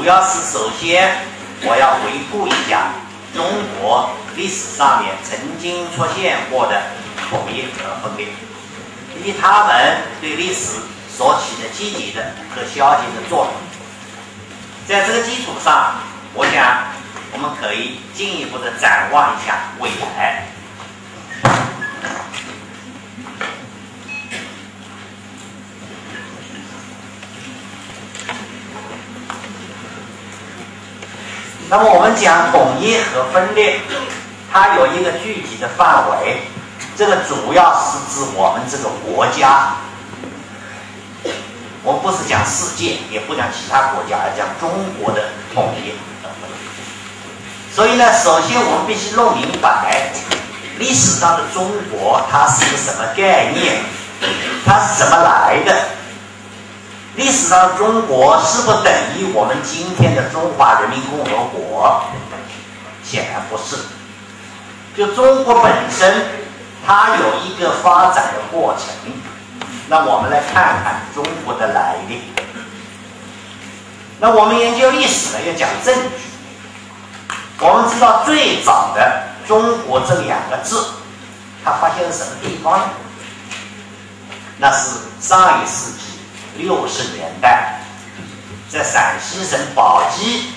主要是首先我要回顾一下中国历史上面曾经出现过的统一和分裂，以及他们对历史所起的积极的和消极的作用。在这个基础上，我想我们可以进一步的展望一下未来。那么我们讲统一和分裂，它有一个具体的范围，这个主要是指我们这个国家。我们不是讲世界，也不讲其他国家，而讲中国的统一。所以呢，首先我们必须弄明白，历史上的中国它是个什么概念，它是怎么来的。历史上中国是否等于我们今天的中华人民共和国？显然不是。就中国本身，它有一个发展的过程。那我们来看看中国的来历。那我们研究历史呢，要讲证据。我们知道最早的“中国”这两个字，它发现在什么地方呢？那是上一世纪。六十年代，在陕西省宝鸡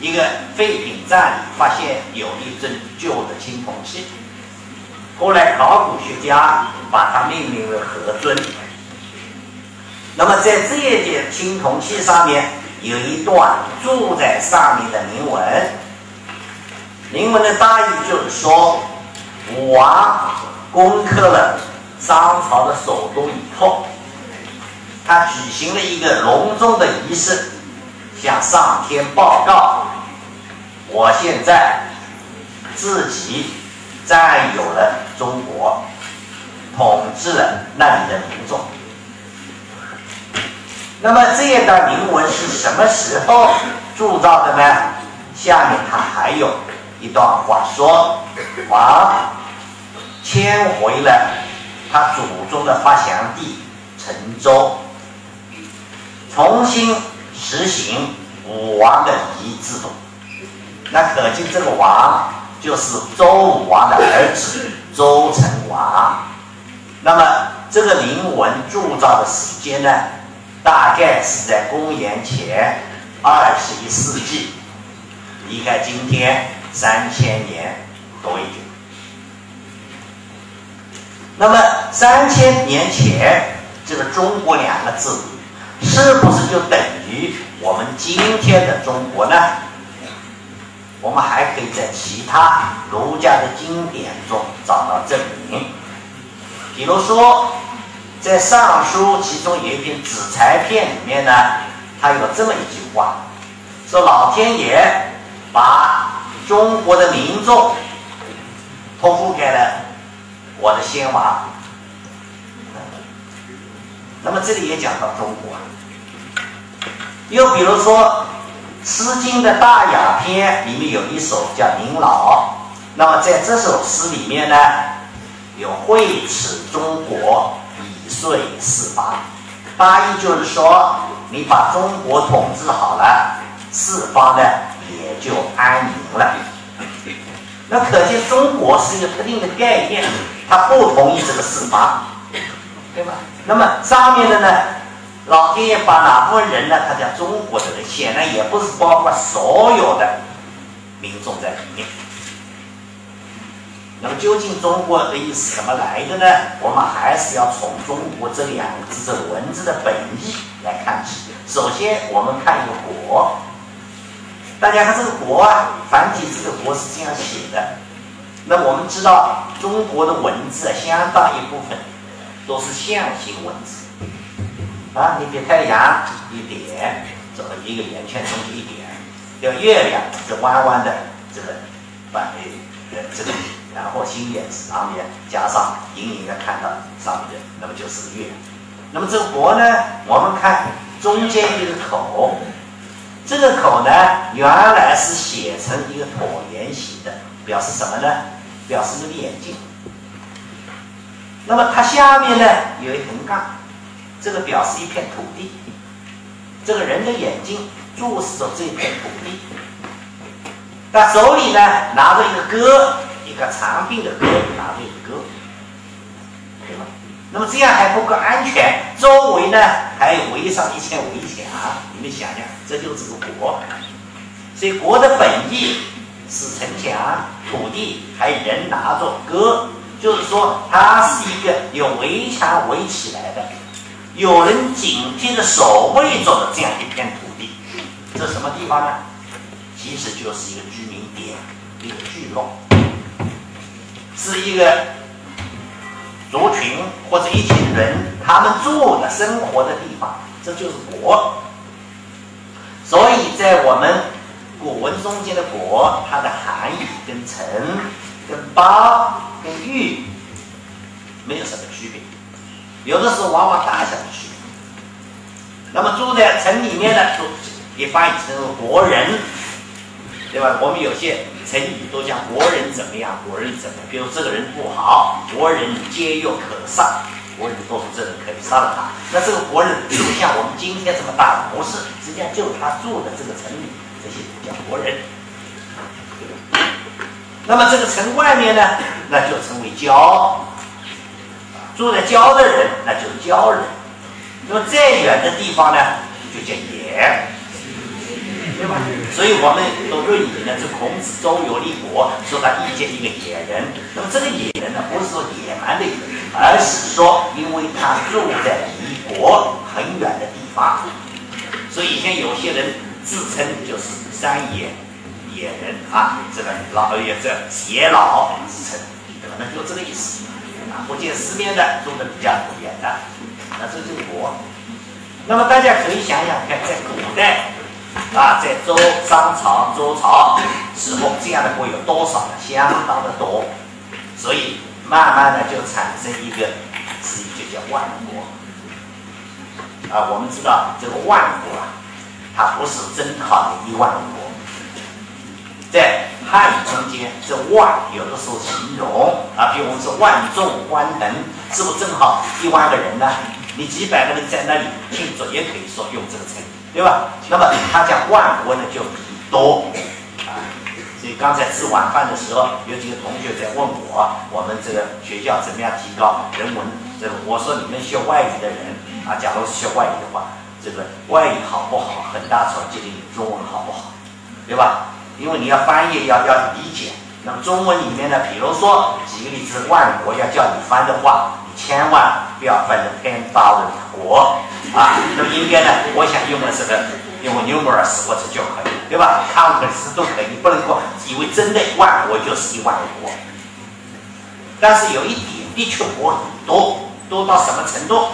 一个废品站里发现有一尊旧的青铜器，后来考古学家把它命名为何尊。那么在这一件青铜器上面有一段住在上面的铭文，铭文的大意就是说，武王攻克了商朝的首都以后。他举行了一个隆重的仪式，向上天报告：我现在自己占有了中国，统治了那里的民众。那么这一段铭文是什么时候铸造的呢？下面他还有一段话说：王迁回了他祖宗的发祥地陈州。重新实行武王的仪制度，那可见这个王就是周武王的儿子周成王。那么这个铭文铸造的时间呢，大概是在公元前二十一世纪，离开今天三千年多一点。那么三千年前，这个“中国”两个字。是不是就等于我们今天的中国呢？我们还可以在其他儒家的经典中找到证明。比如说，在《尚书》其中有一篇《子材篇》里面呢，它有这么一句话：说老天爷把中国的民众托付给了我的先王。那么这里也讲到中国。又比如说，《诗经》的大雅篇里面有一首叫《鸣老》，那么在这首诗里面呢，有“惠此中国，以遂四方”，八意就是说，你把中国统治好了，四方呢也就安宁了。那可见中国是一个特定的概念，它不同于这个四方，对吧？那么上面的呢？老天爷把哪部分人呢？他叫中国的人，显然也不是包括所有的民众在里面。那么究竟中国的意思怎么来的呢？我们还是要从中国这两个字的文字的本意来看起。首先，我们看一个“国”，大家看这个“国”啊，繁体字的“国”是这样写的。那我们知道，中国的文字啊，相当一部分都是象形文字啊。你比太阳一点，这个一个圆圈中间一点，叫月亮是弯弯的，这个反呃这个。然后心眼上面加上隐隐的看到上面的，那么就是月。那么这个国呢，我们看中间一个口，这个口呢原来是写成一个椭圆形的，表示什么呢？表示一个眼睛。那么它下面呢有一横杠，这个表示一片土地。这个人的眼睛注视着这片土地，他手里呢拿着一个戈。一个长柄的戈，拿着一个戈，对吧？那么这样还不够安全，周围呢还有围上一圈围墙。你们想想，这就是个国。所以国的本意是城墙、土地，还有人拿着戈，就是说它是一个有围墙围起来的，有人紧贴着守卫着的这样一片土地。这什么地方呢？其实就是一个居民点，一个聚落。是一个族群或者一群人，他们住的生活的地方，这就是国。所以在我们古文中间的“国”，它的含义跟“城”、跟“邦”、跟“域”没有什么区别，有的时候往往大小的区。那么住在城里面的，就也翻译成国人。对吧？我们有些成语都讲国人怎么样，国人怎么？比如这个人不好，国人皆又可杀，国人都说这人可以杀了他。那这个国人是不像我们今天这么大的？不是，实际上就是他住的这个城里，这些叫国人。那么这个城外面呢，那就称为郊，住在郊的人，那就是郊人。那么再远的地方呢，就叫野。对吧？所以我们都论语呢，这孔子周游列国，说他遇见一个野人。那么这个野人呢，不是说野蛮的人，而是说因为他住在离国很远的地方，所以以前有些人自称就是山野野人啊，这个老也这野老自称，可能就这个意思啊。不见世面的住的比较远的，那这是国。那么大家可以想想看，在古代。啊，在周、商朝、周朝时候，这样的国有多少呢？相当的多，所以慢慢的就产生一个词语，就叫万国。啊，我们知道这个万国啊，它不是真靠的一万国，在汉语中间，这万有的时候形容啊，比如我们说万众欢腾，是不是正好一万个人呢？你几百个人在那里庆祝，也可以说用这个成语。对吧？那么他讲万国呢，就多啊。所以刚才吃晚饭的时候，有几个同学在问我，我们这个学校怎么样提高人文？这个我说你们学外语的人啊，假如是学外语的话，这个外语好不好，很大程度决定你中文好不好，对吧？因为你要翻译，要要理解。那么中文里面呢，比如说举个例子，万国要叫你翻的话，你千万不要翻成 ten thousand 国。啊，那么应该呢？我想用的是个用 numerous 或者就可以，对吧？countless 都可以，不能够以为真的万国就是一万国。但是有一点，的确国很多，多到什么程度？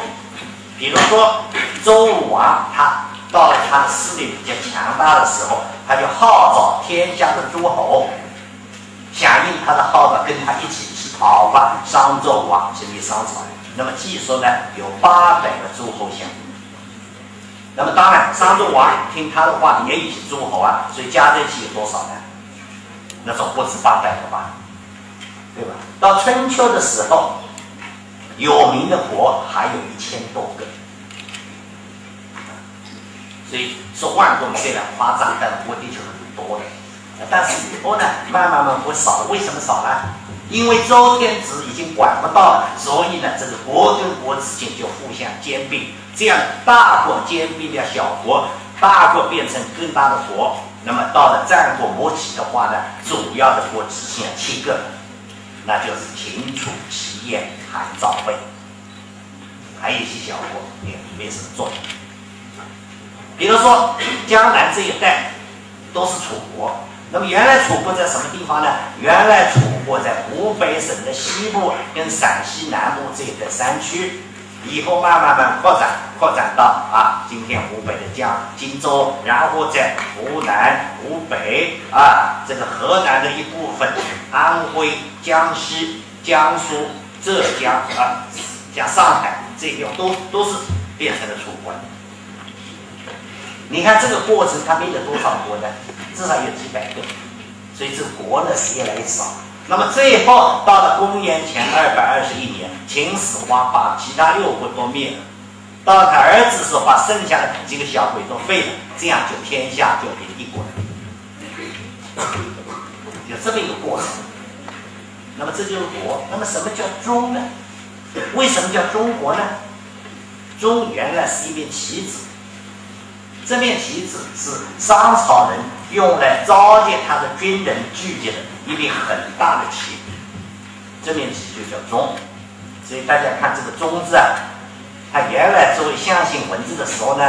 比如说周武王，他到了他的势力比较强大的时候，他就号召天下的诸侯响应他的号召，跟他一起去讨伐商纣王，成立商朝。那么据说呢，有八百个诸侯相应。那么当然，商纣王听他的话，也有些诸侯啊，所以加在一起有多少呢？那总不止八百个吧，对吧？到春秋的时候，有名的国还有一千多个，所以说万国虽然夸张，但国的确很多的。但是以后呢，慢慢慢会少，为什么少呢？因为周天子已经管不到了，所以呢，这个国跟国之间就互相兼并，这样大国兼并了小国，大国变成更大的国。那么到了战国末期的话呢，主要的国只剩下七个，那就是秦楚齐燕韩赵魏，还有一些小国也没什么作用。比如说江南这一带都是楚国，那么原来楚国在什么地方呢？原来楚国在湖北省的西部跟陕西南部这一带山区。以后慢慢慢扩展，扩展到啊，今天湖北的江荆州，然后在湖南、湖北啊，这个河南的一部分，安徽、江西、江苏、浙江啊，像上海这些地方都都是变成了楚国。你看这个过程，它灭了多少国呢？至少有几百个，所以这国呢是越来越少。那么最后到了公元前二百二十一年，秦始皇把其他六国都灭了，到他儿子时候，把剩下的几个小鬼都废了，这样就天下就变一国了，有这么一个过程。那么这就是国。那么什么叫中呢？为什么叫中国呢？中原来是一面旗子，这面旗子是商朝人用来召见他的军人聚集的。一面很大的旗，这面旗就叫中，所以大家看这个中字啊，它原来作为象形文字的时候呢，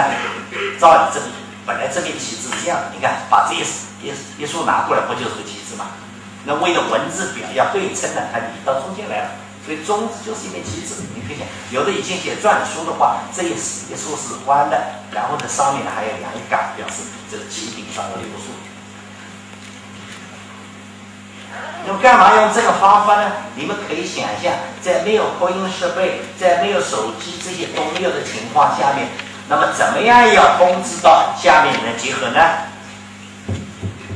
照理这个本来这面旗帜是这样的，你看把这一一一竖拿过来，不就是个旗帜吗？那为了文字表要对称呢，它移到中间来了，所以中指就是一面旗帜。你可以想，有的以前写篆书的话，这一一竖是弯的，然后呢上面呢还有两杆，表示这个旗顶上有六竖。那么干嘛用这个方法呢？你们可以想象，在没有扩音设备、在没有手机这些都没有的情况下面，那么怎么样要通知到下面人集合呢？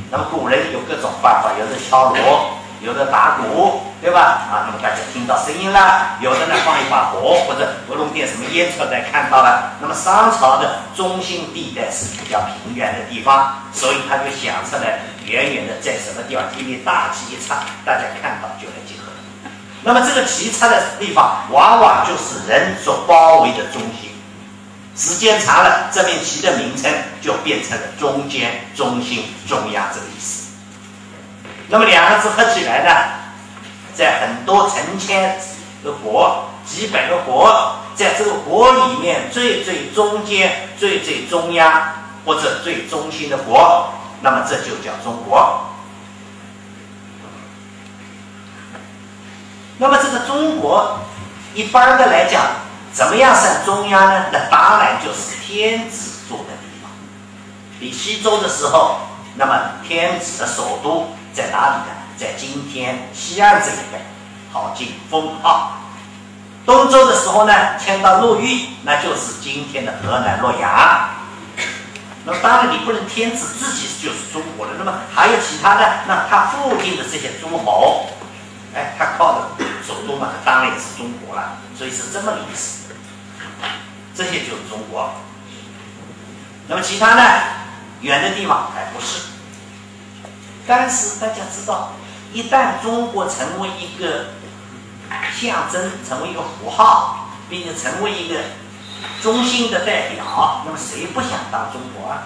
那么古人有各种办法，有的敲锣。有的打鼓，对吧？啊，那么大家听到声音了。有的呢，放一把火，或者不弄点什么烟出来，看到了。那么商朝的中心地带是比较平原的地方，所以他就想出来，远远的在什么地方，一面大旗一插，大家看到就来集合。那么这个旗插的地方，往往就是人所包围的中心。时间长了，这面旗的名称就变成了中间、中心、中央这个意思。那么两个字合起来呢，在很多成千个国、几百个国，在这个国里面最最中间、最最中央或者最中心的国，那么这就叫中国。那么这个中国，一般的来讲，怎么样算中央呢？那当然就是天子住的地方。比西周的时候，那么天子的首都。在哪里呢？在今天西安这一带，靠近封号。东周的时候呢，迁到洛邑，那就是今天的河南洛阳。那么当然，你不能天子自己就是中国的，那么还有其他的，那他附近的这些诸侯，哎，他靠的首都嘛，当然也是中国了。所以是这么个意思。这些就是中国。那么其他呢？远的地方还不是。但是大家知道，一旦中国成为一个象征，成为一个符号，并且成为一个中心的代表，那么谁不想当中国啊？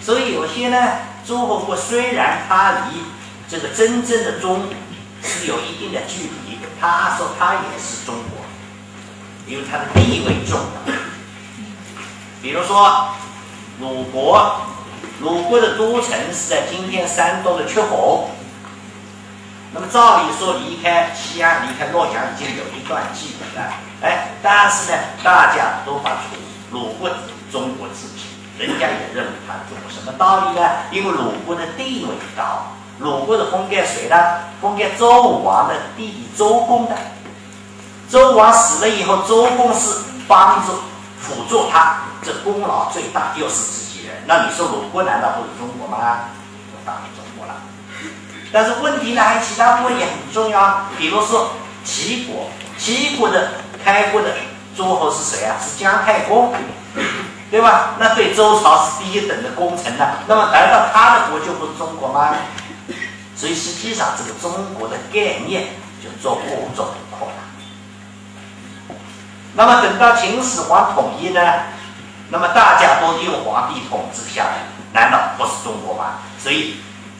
所以有些呢，诸侯国虽然它离这个真正的中是有一定的距离，他说他也是中国，因为他的地位重要。比如说鲁国。鲁国的都城是在今天山东的曲阜。那么照理说，离开西安、离开洛阳已经有一段距离了。哎，但是呢，大家都把楚鲁国中国自己，人家也认为他中国。什么道理呢？因为鲁国的地位高，鲁国的封给谁的？封给周武王的弟弟周公的。周王死了以后，周公是帮助辅助他，这功劳最大，又是自己人。那你说鲁国难道不是中国吗？当然。但是问题呢，还有其他部分也很重要。比如说齐国，齐国的开国的诸侯是谁啊？是姜太公，对吧？那对周朝是第一等的功臣呢。那么难道他的国就不是中国吗？所以实际上这个中国的概念就做不做扩大。那么等到秦始皇统一呢？那么大家都由皇帝统治下来，难道不是中国吗？所以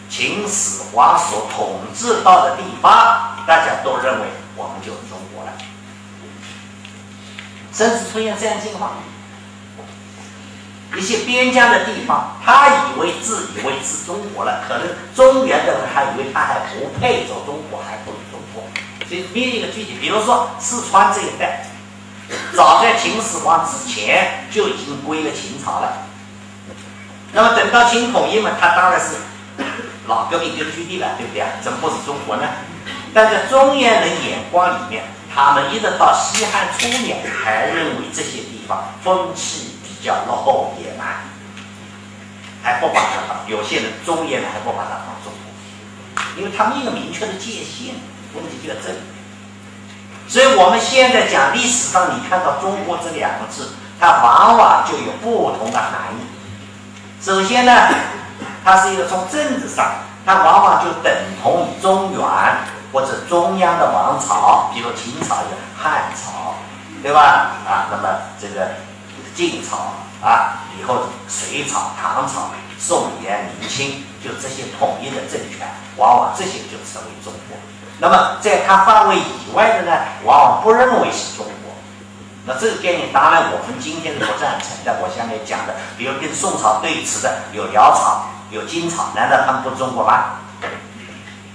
秦始皇所统治到的地方，大家都认为我们就是中国了，甚至出现这样情况：一些边疆的地方，他以为自以为是中国了，可能中原的人还以为他还不配走中国，还不如中国。所以，编一个具体，比如说四川这一带，早在秦始皇之前就已经归了秦朝了。那么等到秦统一嘛，他当然是老革命根据地了，对不对啊？怎么不是中国呢？但在中原人眼光里面，他们一直到西汉初年还认为这些地方风气比较落后野蛮，还不把它当有些人中原人还不把它当中国，因为他们一个明确的界限，问题就在这里。所以我们现在讲历史上，你看到“中国”这两个字，它往往就有不同的含义。首先呢，它是一个从政治上，它往往就等同于中原或者中央的王朝，比如秦朝汉朝，对吧？啊，那么这个晋朝啊，以后隋朝、唐朝、宋元明清，就这些统一的政权，往往这些就成为中国。那么在它范围以外的呢，往往不认为是中国。那这个概念当然我们今天是不赞成的。我下面讲的，比如跟宋朝对峙的有辽朝、有金朝，难道他们不中国吗？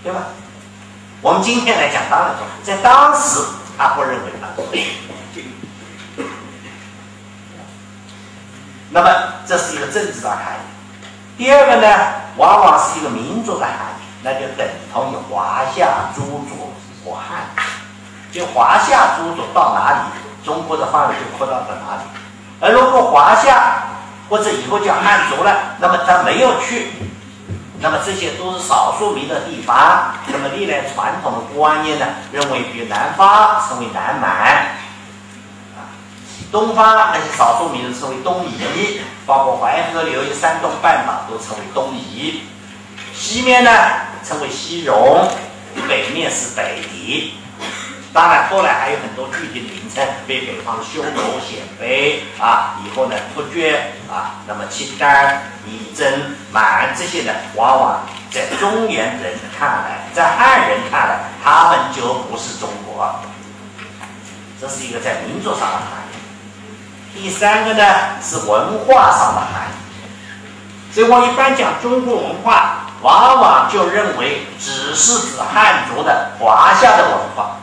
对吧？我们今天来讲，当然中，在当时他不认为他是。那么这是一个政治的含义。第二个呢，往往是一个民族的含义，那就等同于华夏诸族或汉。就华夏诸族到哪里？中国的范围就扩大到哪里？而如果华夏或者以后叫汉族了，那么他没有去，那么这些都是少数民族的地方。那么历来传统的观念呢，认为比如南方称为南蛮，啊，东方那些少数民族称为东夷，包括淮河流域、山东半岛都称为东夷，西面呢称为西戎，北面是北狄。当然，后来还有很多具体的名称，比北方的匈奴、鲜卑啊，以后呢突厥啊，那么契丹、女真、满这些呢，往往在中原人看来，在汉人看来，他们就不是中国。这是一个在民族上的含义。第三个呢是文化上的含义。所以我一般讲中国文化，往往就认为只是指汉族的华夏的文化。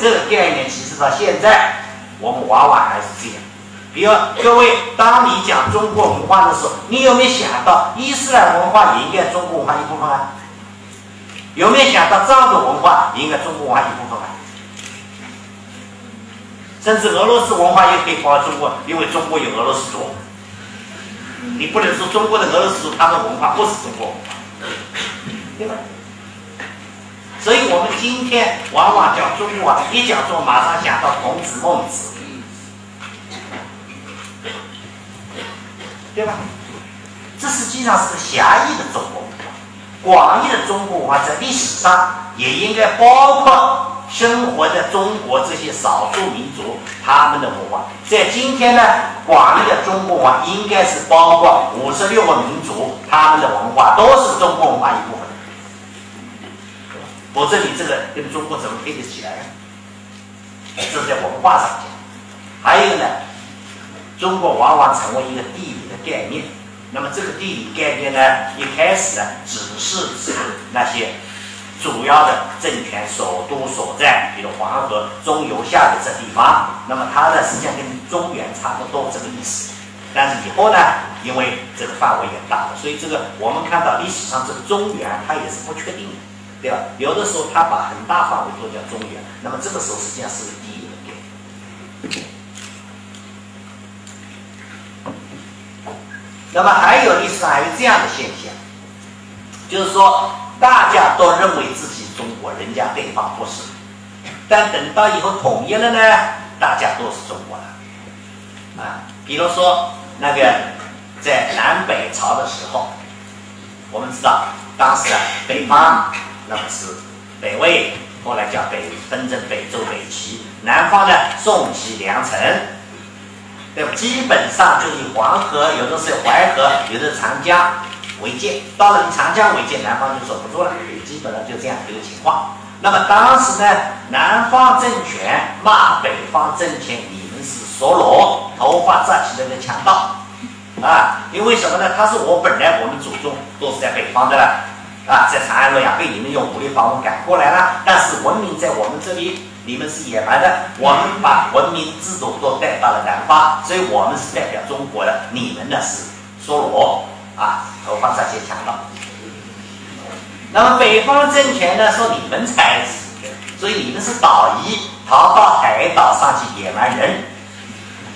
这个概念其实到现在，我们往往还是这样。比如各位，当你讲中国文化的时候，你有没有想到伊斯兰文化也应该中国文化一部分啊？有没有想到藏族文化也应该中国文化一部分啊？甚至俄罗斯文化也可以包中国，因为中国有俄罗斯族。你不能说中国的俄罗斯族他们文化不是中国文化，对吧？所以我们今天往往讲中国，一讲中，马上想到孔子、孟子，对吧？这实际上是狭义的中国文化，广义的中国文化在历史上也应该包括生活在中国这些少数民族他们的文化。在今天呢，广义的中国文化应该是包括五十六个民族他们的文化，都是中国文化一部分。否则你这个跟中国怎么配得起来呢？这是在文化上讲。还有呢，中国往往成为一个地理的概念。那么这个地理概念呢，一开始呢，只是指那些主要的政权首都所在，比如黄河中游下的这地方。那么它呢，实际上跟中原差不多这个意思。但是以后呢，因为这个范围也大了，所以这个我们看到历史上这个中原，它也是不确定的。对吧？有的时候他把很大范围都叫中原，那么这个时候实际上是个地理的概念。那么还有历史上还有这样的现象，就是说大家都认为自己中国，人家对方不是。但等到以后统一了呢，大家都是中国了。啊，比如说那个在南北朝的时候，我们知道当时啊北方。那么是北魏，后来叫北分成北周、北齐。南方呢，宋齐梁陈，对吧？基本上就以黄河，有的是淮河，有的长江为界。到了你长江为界，南方就守不住了，基本上就这样一个情况。那么当时呢，南方政权骂北方政权，你们是梭罗，头发扎起来的强盗，啊，因为什么呢？他说我本来我们祖宗都是在北方的了，啊，在长安、洛阳被你们用武力把我们赶过来了，但是文明在我们这里，你们是野蛮的，我们把文明制度都带到了南方，所以我们是代表中国的，你们呢是梭罗，啊，头发扎些强盗。那么北方政权呢说你们才是，所以你们是岛夷，逃到海岛上去野蛮人。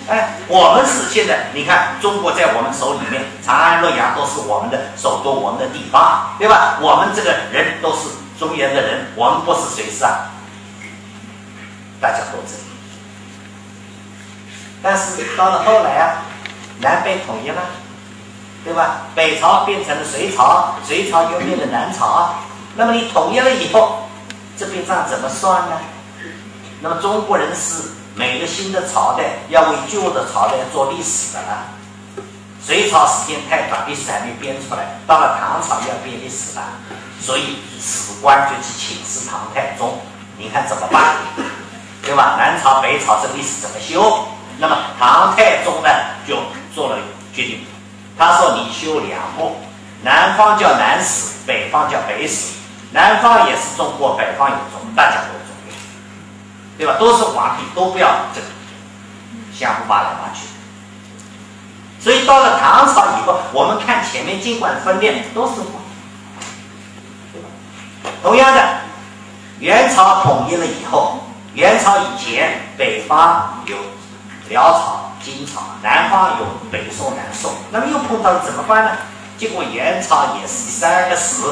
哎，我们是现在你看中国在我们手里面，长安、洛阳都是我们的首都，我们的地方，对吧？我们这个人都是中原的人，我们不是谁是啊？大家都知道。但是到了后来啊，南北统一了。对吧？北朝变成了隋朝，隋朝又变成南朝啊。那么你统一了以后，这笔账怎么算呢？那么中国人是每个新的朝代要为旧的朝代做历史的了。隋朝时间太短，历史还没编出来。到了唐朝要编历史了，所以史官就去请示唐太宗，你看怎么办？对吧？南朝北朝这历史怎么修？那么唐太宗呢就做了决定。他说：“你修两部，南方叫南史，北方叫北史。南方也是中国，北方有中，大家都，对吧？都是皇帝，都不要这个相互扒来扒去。所以到了唐朝以后，我们看前面尽管分裂，都是皇对吧？同样的，元朝统一了以后，元朝以前北方有辽朝。”金朝，南方有北宋、南宋，那么又碰到了怎么办呢？结果元朝也是三个史，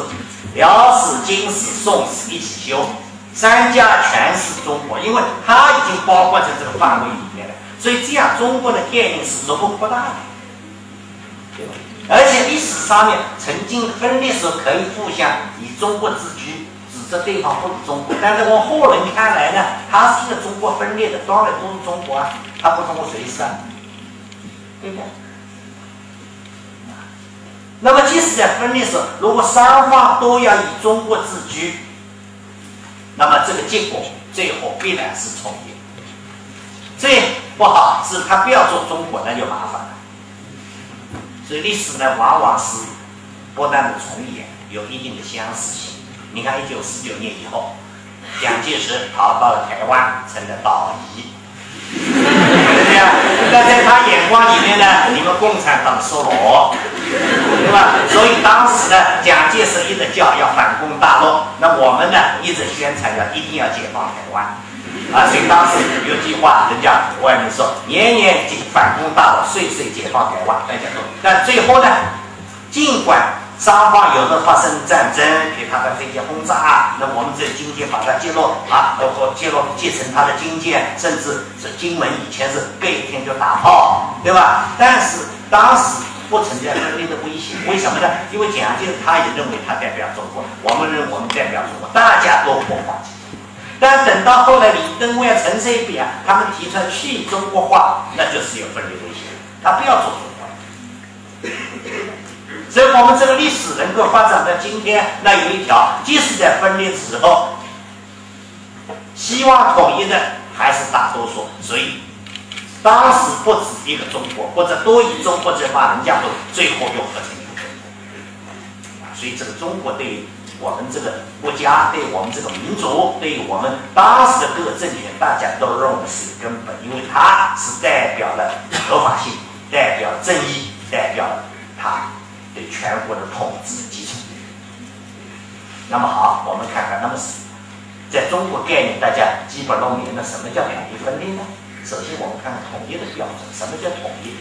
辽史、金史、宋史一起修，三家全是中国，因为它已经包括在这个范围里面了，所以这样中国的概念是逐步扩大的，对吧？而且历史上面曾经分裂时候可以互相以中国自居，指责对方不是中国，但是我后人看来呢，它是一个中国分裂的，当然都是中国啊。他不通过谁是啊？对不对？那么即使在分裂时，如果双方都要以中国自居，那么这个结果最后必然是统一。最不好是他不要做中国，那就麻烦了。所以历史呢，往往是不断的重演，有一定的相似性。你看，一九四九年以后，蒋介石逃到了台湾，成了岛夷。对不对啊？那在他眼光里面呢，你们共产党是我，对吧？所以当时呢，蒋介石一直叫要反攻大陆，那我们呢一直宣传要一定要解放台湾，啊，所以当时有句话，人家外面说年年反攻大陆，岁岁解放台湾，大家都，但最后呢，尽管。双方有的发生战争，给他的飞机轰炸，那我们这军舰把它击落啊，包括击落击沉他的军舰，甚至是金门以前是隔一天就打炮，对吧？但是当时不存在分裂的危险，为什么呢？因为蒋介石他也认为他代表中国，我们认为我们代表中国，大家都不放弃。但等到后来李登辉、陈水扁他们提出来去中国化，那就是有分裂危险，他不要做中国。所以我们这个历史能够发展到今天，那有一条，即使在分裂时候，希望统一的还是大多数。所以当时不止一个中国，或者多一中国者把人家都最后又合成一个中国。所以这个中国对于我们这个国家，对我们这个民族，对于我们当时的各个政权，大家都认为是根本，因为它是代表了合法性，代表正义，代表了它。对全国的统治基础。那么好，我们看看，那么是在中国概念，大家基本弄明了什么叫统一分裂呢？首先，我们看看统一的标准，什么叫统一？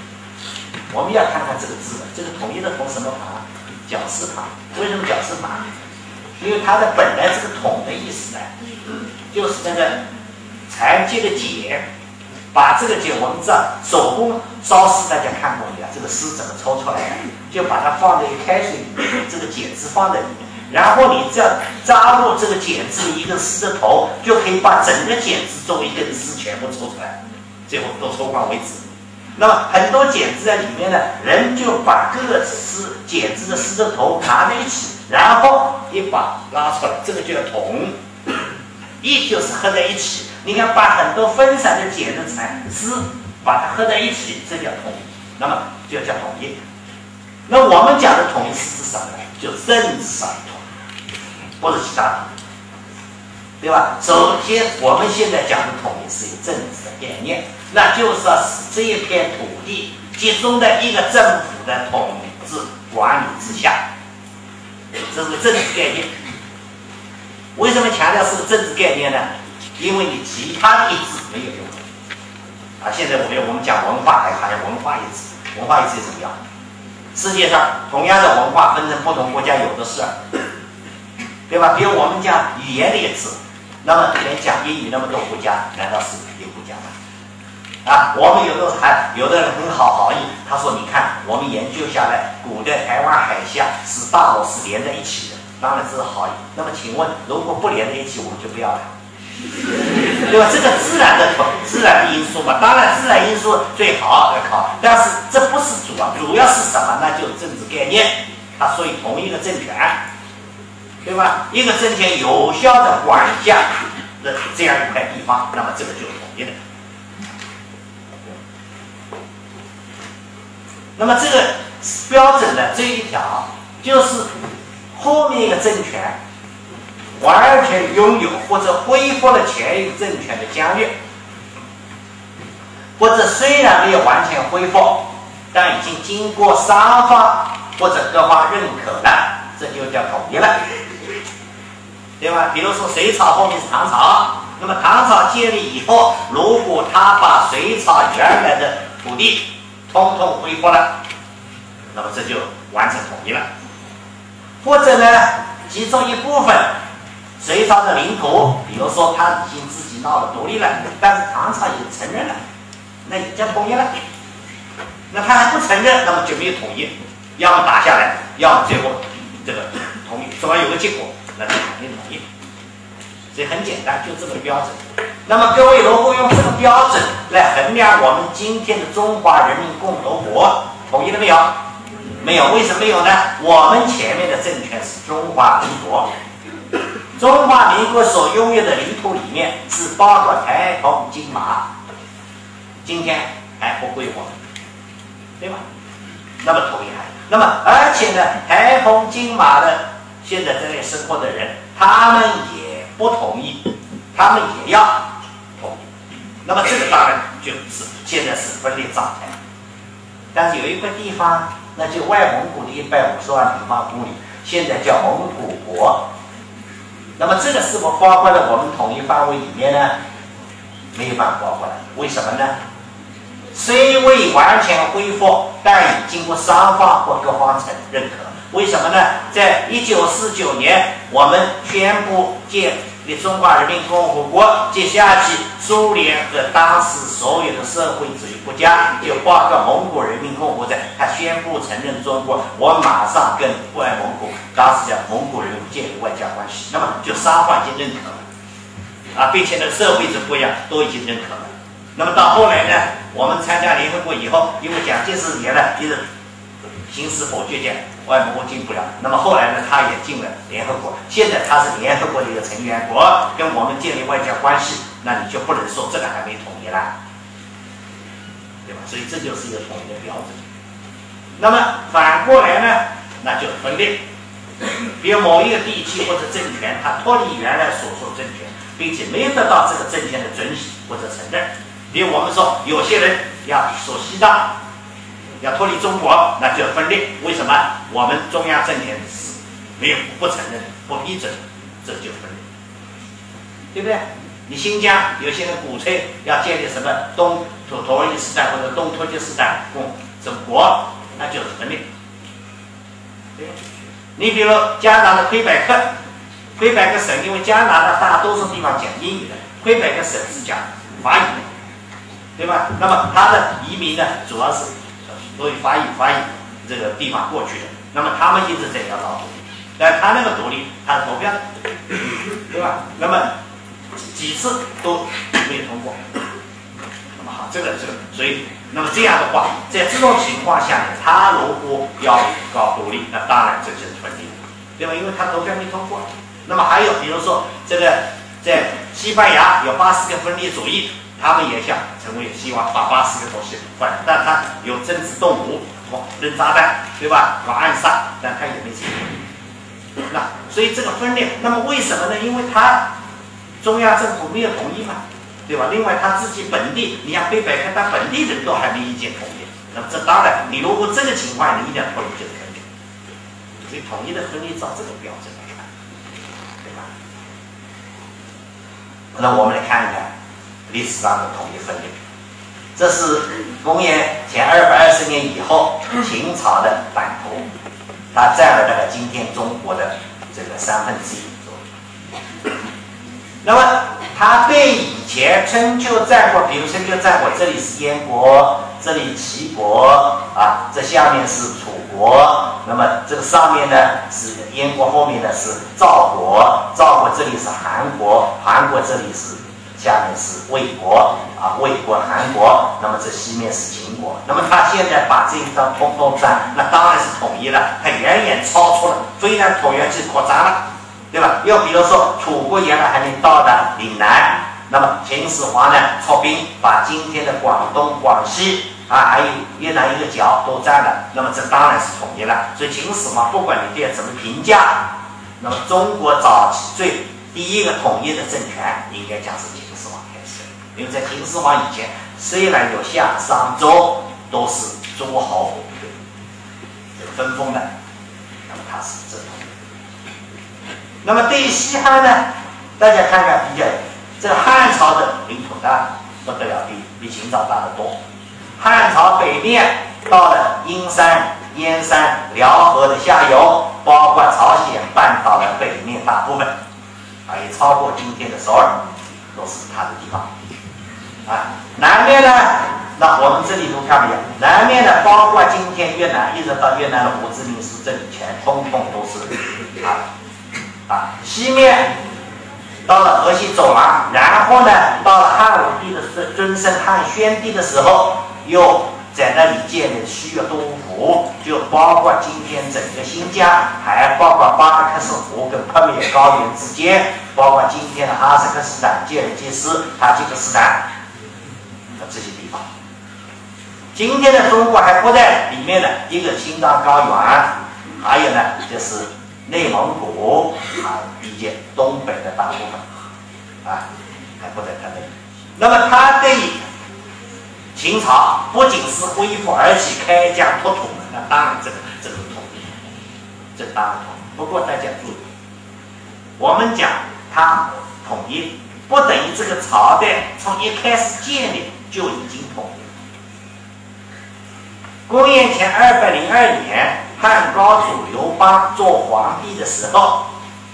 我们要看看这个字，这个统一的统什么旁？绞丝旁。为什么绞丝旁？因为它的本来这个统的意思呢，就是那个残疾的茧。把这个茧，我们知道手工烧丝，大家看过没有？这个丝怎么抽出来的？就把它放在开水里面，这个茧子放在里面，然后你只要扎入这个茧子一根丝的头，就可以把整个茧子作为一根丝全部抽出来，最后都抽光为止。那么很多茧子在里面呢，人就把各个丝茧子的丝的头拿在一起，然后一把拉出来，这个叫筒。一就是合在一起。你看，把很多分散的简的产丝，把它合在一起，这叫统一。那么就叫统一。那我们讲的统一是什么呢？就政治上的统一，或者其他的，对吧？首先，我们现在讲的统一是有政治的概念，那就是要使这一片土地集中在一个政府的统治管理之下，这是政治概念。为什么强调是政治概念呢？因为你其他的一致没有用。啊，现在我们我们讲文化，还还有文化一致，文化一致怎么样？世界上同样的文化分成不同国家有的是，对吧？比如我们讲语言的一致，那么连讲英语那么多国家，难道是有？啊，我们有的还有的人很好好意，他说：“你看，我们研究下来，古代台湾海峡是大陆是连在一起的，当然这是好意。那么请问，如果不连在一起，我们就不要了。”对吧？这个自然的自然的因素嘛，当然自然因素最好要考，但是这不是主要，主要是什么？那就是政治概念，它属于同一个政权，对吧？一个政权有效的管辖的这样一块地方，那么这个就是统一的。那么这个标准的这一条，就是后面一个政权。完全拥有或者恢复了前一个政权的疆域，或者虽然没有完全恢复，但已经经过三方或者各方认可了，这就叫统一了，对吧？比如说隋朝后面是唐朝，那么唐朝建立以后，如果他把隋朝原来的土地通通恢复了，那么这就完成统一了，或者呢，其中一部分。隋朝的领土，比如说他已经自己闹了独立了，但是唐朝也承认了，那也叫统一了。那他还不承认，那么就没有统一，要么打下来，要么最后这个统一，总要有个结果，那就肯定统一。所以很简单，就这么个标准。那么各位如果用这个标准来衡量我们今天的中华人民共和国统一了没有？没有，为什么没有呢？我们前面的政权是中华民国。中华民国所拥有的领土里面是包括台澎金马，今天还不归我们，对吧？那么统一还，那么而且呢，台澎金马的现在这里生活的人，他们也不同意，他们也要同意。那么这个当然就是现在是分裂状态。但是有一个地方，那就外蒙古的一百五十万平方公里，现在叫蒙古国。那么这个是否包括在我们统一范围里面呢？没有办法包括的，为什么呢？虽未完全恢复，但已经过双方或各方承认可。为什么呢？在一九四九年，我们宣布建。立中华人民共和国，接下去苏联和当时所有的社会主义国家，就包括蒙古人民共和国，他宣布承认中国，我马上跟外蒙古，当时叫蒙古人建立外交关系，那么就双方已经认可了，啊，并且呢，社会主义国家都已经认可了。那么到后来呢，我们参加联合国以后，因为蒋介石年了，一直行使否决权。外蒙古进不了，那么后来呢，他也进了联合国。现在他是联合国的一个成员国，跟我们建立外交关系，那你就不能说这个还没统一啦，对吧？所以这就是一个统一的标准。那么反过来呢，那就分裂。比如某一个地区或者政权，它脱离原来所属政权，并且没有得到这个政权的准许或者承认。比如我们说，有些人要说西藏。要脱离中国，那就要分裂。为什么？我们中央政权是没有不承认、不批准，这就分裂，对不对？你新疆有些人鼓吹要建立什么东土土耳其斯坦或者东突厥斯坦共这国，那就是分裂。你比如加拿大的魁北克，魁北克省，因为加拿大大多数地方讲英语的，魁北克省是讲法语的，对吧？那么它的移民呢，主要是。所以法语法语这个地方过去的，那么他们一直在要闹独立，但他那个独立，他投票，对吧？那么几次都没通过。那么好，这个这个，所以那么这样的话，在这种情况下，他如果要搞独立，那当然这就是分裂，对吧？因为他投票没通过。那么还有比如说这个在西班牙有巴斯克分离主义，他们也想成为希望把巴斯克东西反，但他有政治动武，扔炸弹，对吧？搞暗杀，但他也没成功。那所以这个分裂，那么为什么呢？因为他中央政府没有同意嘛，对吧？另外他自己本地，你像北百克，他本地人都还没意见同意，那么这当然，你如果这个情况，你一定要脱离这个分裂。所以统一的分裂照这个标准来看，对吧？那我们来看一看历史上的统一分裂，这是公元前二百二十年以后秦朝的版图，它占了大概今天中国的这个三分之一左右。那么它对以前春秋战国，比如春秋战国，这里是燕国，这里齐国啊，这下面是楚国，那么这个上面呢是燕国，后面呢是赵国，赵国这里是韩国，韩国这里是下面是魏国啊，魏国、韩国，那么这西面是秦国，那么他现在把这一张通通占，那当然是统一了，他远远超出了，虽然椭圆形扩张了。对吧？又比如说，楚国原来还没到达岭南，那么秦始皇呢，出兵把今天的广东、广西啊，还有越南一个角都占了，那么这当然是统一了。所以秦始皇不管你对怎么评价，那么中国早期最第一个统一的政权，应该讲是秦。因为在秦始皇以前，虽然有夏、商、周，都是诸侯这个分封的，那么他是这种。那么对于西汉呢，大家看看比较，这汉朝的领土大不得了，比比秦朝大得多。汉朝北面到了阴山、燕山、辽河的下游，包括朝鲜半岛的北面大部分，啊，也超过今天的首尔，都是它的地方。啊，南面呢，那我们这里都看不见。南面呢，包括今天越南，一直到越南的胡志明市这里，全通通都是啊。啊，西面到了河西走廊，然后呢，到了汉武帝的尊尊圣汉宣帝的时候，又在那里建立西岳都护府，就包括今天整个新疆，还包括巴克斯湖跟帕米尔高原之间，包括今天的哈萨克斯坦、吉尔吉斯、塔吉克斯坦这些地方。今天的中国还不在里面的一个青藏高原，还有呢，就是。内蒙古啊，以及东北的大部分啊，还不在它内。那么它对秦朝不仅是恢复，而且开疆拓土，那当然这个这个统一，这当然统。不过大家注意，我们讲它统一，不等于这个朝代从一开始建立就已经统一了。公元前二百零二年。汉高祖刘邦做皇帝的时候，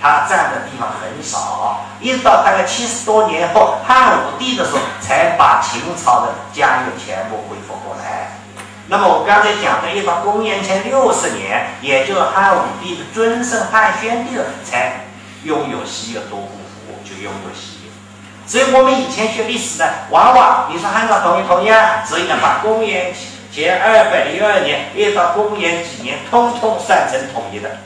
他占的地方很少，一直到大概七十多年后，汉武帝的时候，才把秦朝的疆域全部恢复过来。那么我刚才讲的，一到公元前六十年，也就是汉武帝的尊圣汉宣帝了，才拥有西域都护府，就拥有西。所以我们以前学历史的，往往你说汉朝统一统一啊，所以呢，把公元。前二百零二年一直到公元几年，通通算成统一的，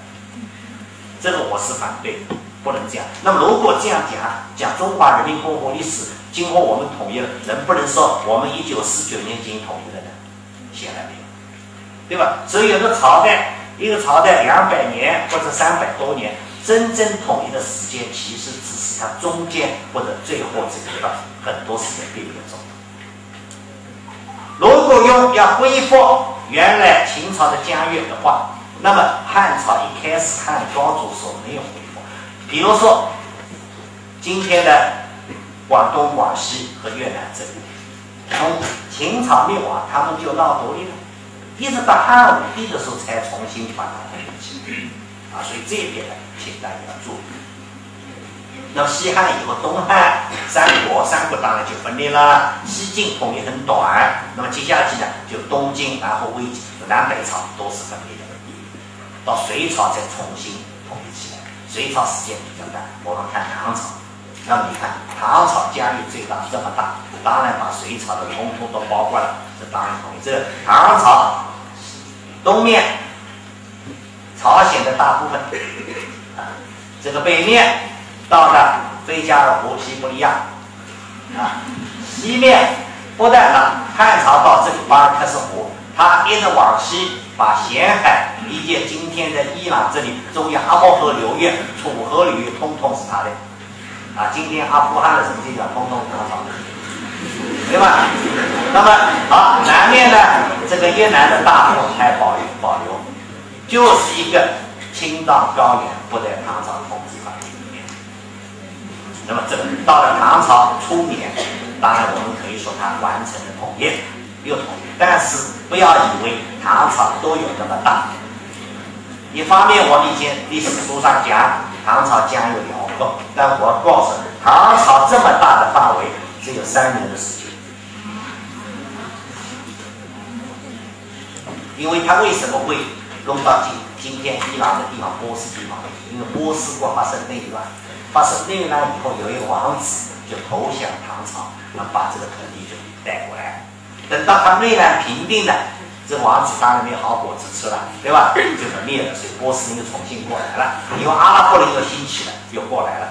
这个我是反对，不能这样。那么如果这样讲，讲中华人民共和国历史，经过我们统一了，能不能说我们一九四九年已经统一了呢？显然没有，对吧？所以有的朝代，一个朝代两百年或者三百多年，真正统一的时间，其实它中间或者最后这个很多时间并不重要。如果用要恢复原来秦朝的疆域的话，那么汉朝一开始汉高祖所没有恢复。比如说今天的广东、广西和越南这里，从秦朝灭亡，他们就闹独立了，一直到汉武帝的时候才重新把它统一起来。啊，所以这一点呢，请大家注意。那么西汉以后，东汉、三国，三国当然就分裂了。西晋统一很短，那么接下去呢，就东晋，然后魏晋、南北朝都是分裂的。到隋朝再重新统一起来，隋朝时间比较短。我们看唐朝，那么你看唐朝疆域最大这么大，当然把隋朝的通通都包括了，这当然统一。这唐朝东面朝鲜的大部分啊，这个北面。到了贝加尔湖、西伯利亚，啊，西面不但呢汉朝到这里巴尔喀什湖，它一直往西把咸海以及今天的伊朗这里中亚阿莫河流域、楚河流域，通通是他的。啊，今天阿富汗的什么地方，通通唐朝的，对吧？那么好，南面呢，这个越南的大部还保留保留，就是一个青藏高原不在唐朝统治。那么这到了唐朝初年，当然我们可以说它完成了统一，又统一，但是不要以为唐朝都有那么大。一方面，我们以前历史书上讲唐朝疆有辽阔，但我告诉你，唐朝这么大的范围，只有三年的时间。因为他为什么会弄到今今天伊朗的地方波斯地方？因为波斯国发生内乱，发生内乱以后，有一个王子就投降唐朝，那把这个土地就带过来。等到他内乱平定了。这王子当然没好果子吃了，对吧？就灭了，所以波斯人又重新过来了，因为阿拉伯人又兴起了，又过来了。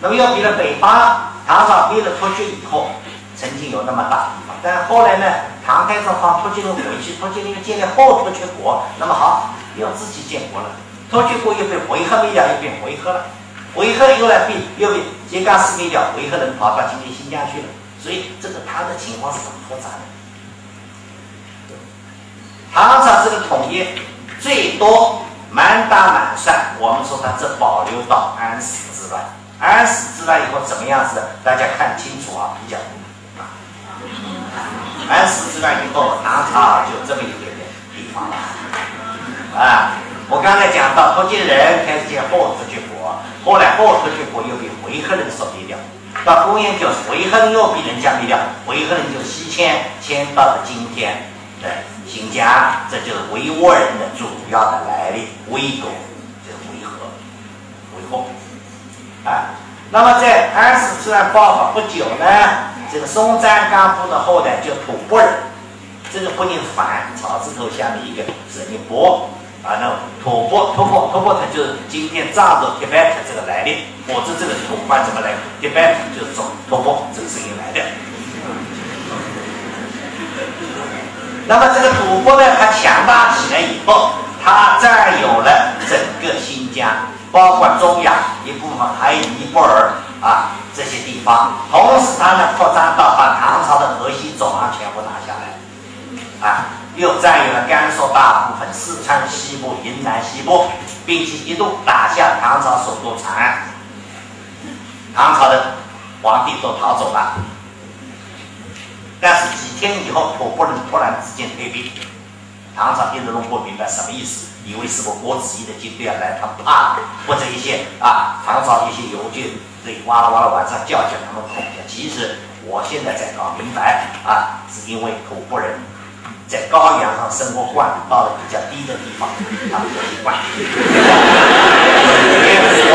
那么要比了北方，唐朝灭了突厥以后，曾经有那么大地方，但后来呢，唐太宗放突厥人回去，突厥人又建立后突厥国，那么好，又自己建国了，突厥国又被回纥灭掉，又变回纥了，维和又来被又被杰嘎斯灭掉，维和人跑到今天新疆去了，所以这个他的情况是很复杂的。唐朝这个统一最多满打满算，我们说它只保留到安史之乱。安史之乱以后怎么样子？大家看清楚啊，比较。安史之乱以后，唐朝就这么一点点地方了啊。我刚才讲到，突厥人开始建后突厥国，后来后突厥国又被维和人所灭掉。到公元就是维和人又被人家灭掉，维和人就西迁，迁到了今天的。新疆，这就是维吾尔人的主要的来历。维族就是维和，维和啊。那么在安史之乱爆发不久呢，这个松赞干布的后代就吐蕃人，这个不念反，草字头下面一个是念波啊。那吐蕃，吐蕃，吐蕃，它就是今天藏族 Tibet 这个来历，或者这个吐蕃怎么来？Tibet 就是从吐蕃这个声音来的。那么这个吐蕃呢，它强大起来以后，它占有了整个新疆，包括中亚一部分，还有尼泊尔啊这些地方。同时，它呢扩张到把唐朝的河西走廊全部拿下来，啊，又占有了甘肃大部分、四川西部、云南西部，并且一度打下唐朝首都长安。唐朝的皇帝都逃走了。但是几天以后，吐蕃人突然之间退兵，唐朝一直弄不明白什么意思，以为是不郭子仪的军队要来，他怕或者一些啊，唐朝一些游军对哇啦哇啦晚上叫叫他们恐吓。其实我现在才搞明白啊，是因为吐蕃人在高原上生活惯，到了比较低的地方，他们习惯。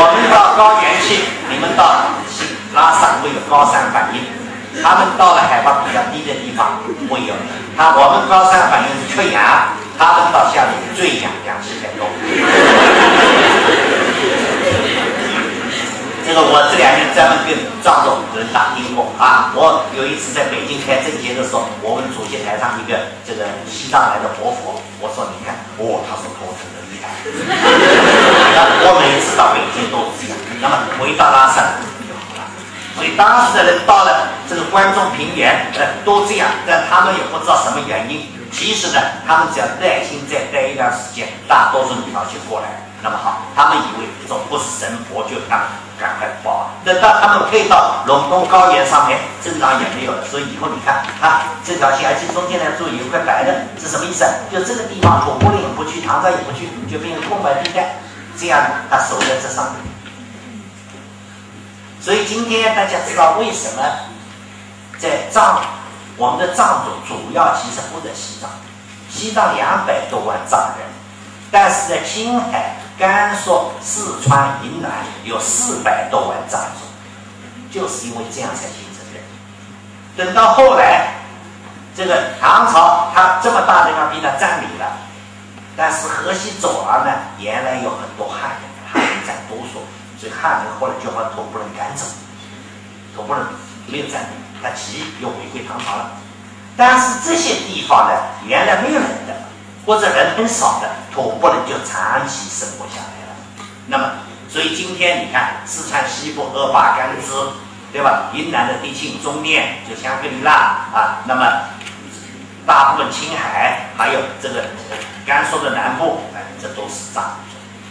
我们到高原去，你们到拉萨会有高山反应。他们到了海拔比较低的地方会有，他我们高山反应是缺氧，他们到下面最氧，氧气太多。这个我这两天专门跟藏族人打听过啊，我有一次在北京开正节的时候，我们主席台上一个这个西藏来的活佛，我说你看，哦，他说头疼的厉害。我每次到北京都这样，那么回到拉萨。所以当时的人到了这个关中平原，呃，都这样，但他们也不知道什么原因。其实呢，他们只要耐心再待一段时间，大多数女儿就过来。那么好，他们以为这不是神佛，就他赶快跑。等到他们可以到陇东高原上面，镇长也没有了。所以以后你看，啊，这条线，而且中间呢，注意有块白的，是什么意思？就这个地方，吐蕃也不去，唐朝也不去，就变成空白地带。这样，他守在这上面。所以今天大家知道为什么在藏，我们的藏族主要其实不在西藏，西藏两百多万藏人，但是在青海、甘肃、四川、云南有四百多万藏族，就是因为这样才形成的。等到后来，这个唐朝它这么大地方被它占领了，但是河西走廊呢，原来有很多汉人，汉人占多数。所以汉人后来就把吐蕃人赶走，吐蕃人没有占领，他起义又回归唐朝了。但是这些地方呢，原来没有人的，或者人很少的，吐蕃人就长期生活下来了。那么，所以今天你看，四川西部阿坝甘孜，对吧？云南的迪庆中甸，就香格里拉啊。那么，大部分青海，还有这个甘肃的南部，哎，这都是藏。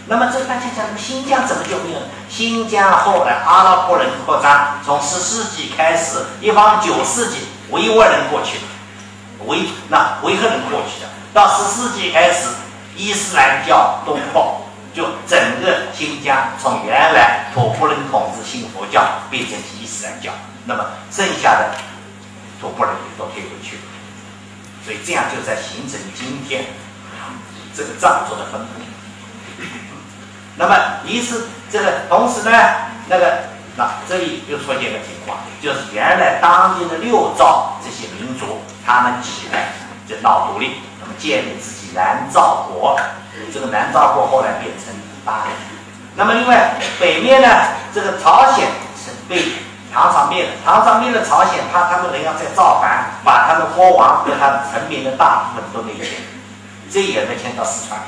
那么这大家讲，新疆怎么就没有？新疆后来阿拉伯人扩张，从十世纪开始，一方九世纪维吾尔人过去。维那维和人过去的，到十世纪开始，伊斯兰教东扩，就整个新疆从原来吐蕃人统治信佛教变成伊斯兰教，那么剩下的吐蕃人也都退回去了，所以这样就在形成今天这个藏族的分布。那么一次这个同时呢，那个那这里又出现个情况，就是原来当地的六朝这些民族。他们起来就闹独立，建立自己南诏国。这个南诏国后来变成大连。那么另外北面呢，这个朝鲜是被唐朝灭了。唐朝灭了朝鲜，怕他们人要再造反，把他的国王和他臣民的大部分都内迁，这也没迁到四川。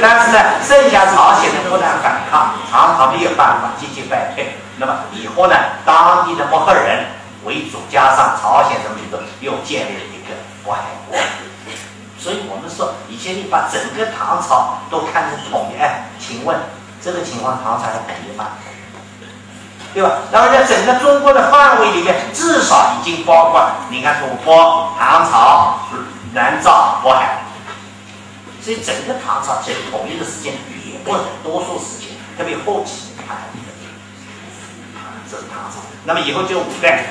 但是呢，剩下朝鲜的不但反抗，唐朝没有办法，积极败退。那么以后呢，当地的莫赫人。为主，加上朝鲜这么一个，又建立了渤海国。所以我们说，以前你把整个唐朝都看成统一，哎，请问这个情况，唐朝还统一吗？对吧？然后在整个中国的范围里面，至少已经包括，你看吐蕃、唐朝、南诏、渤海，所以整个唐朝这统一的时间也不是多数时间，特别后期它统一的。这是唐朝。那么以后就五代。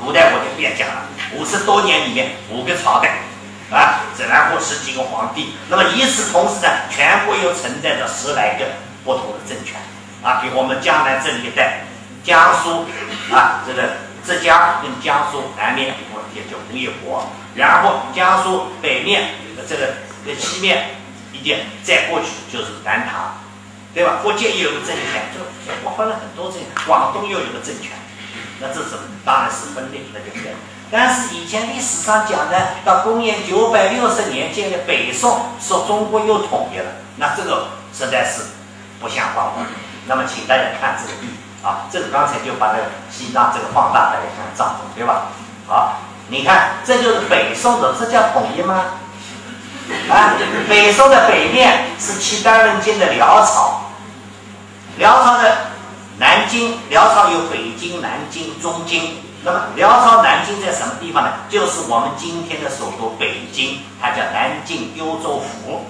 古代我就不要讲了，五十多年里面五个朝代，啊，然后十几个皇帝，那么与此同时呢，全国又存在着十来个不同的政权，啊，比如我们江南这一带，江苏啊，这个浙江跟江苏南面我也叫工业国，然后江苏北面这个这西面一点再过去就是南唐，对吧？福建也有个政权，就我分了很多政权，广东又有个政权。那这是当然是分裂，那就对了。但是以前历史上讲的，到公元九百六十年建立北宋，说中国又统一了，那这个实在是不像话。那么请大家看这个地啊，这个刚才就把这个西藏这个放大，大家看藏族对吧？好，你看这就是北宋的，这叫统一吗？啊，北宋的北面是契丹人建的辽朝，辽朝的。南京，辽朝有北京、南京、中京。那么，辽朝南京在什么地方呢？就是我们今天的首都北京，它叫南京幽州府。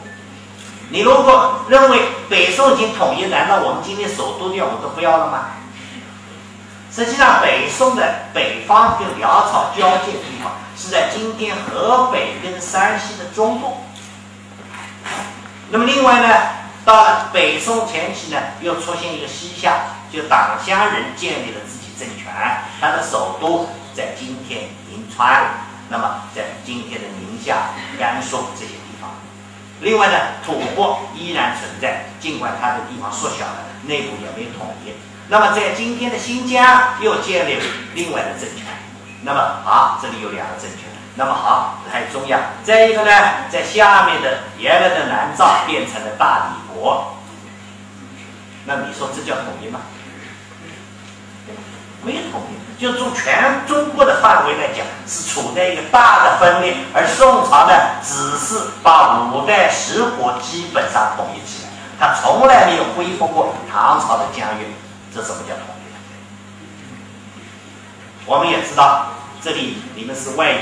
你如果认为北宋已经统一，难道我们今天首都要我都不要了吗？实际上，北宋的北方跟辽朝交界的地方是在今天河北跟山西的中部。那么，另外呢，到了北宋前期呢，又出现一个西夏。就党项人建立了自己政权，他的首都在今天银川，那么在今天的宁夏、甘肃这些地方。另外呢，吐蕃依然存在，尽管它的地方缩小了，内部也没有统一。那么在今天的新疆又建立了另外的政权。那么好，这里有两个政权。那么好，还重要。再一个呢，在下面的原来的南诏变成了大理国。那你说这叫统一吗？没有统一，就从全中国的范围来讲，是处在一个大的分裂，而宋朝呢，只是把五代十国基本上统一起来，他从来没有恢复过唐朝的疆域，这什么叫统一？我们也知道，这里你们是外语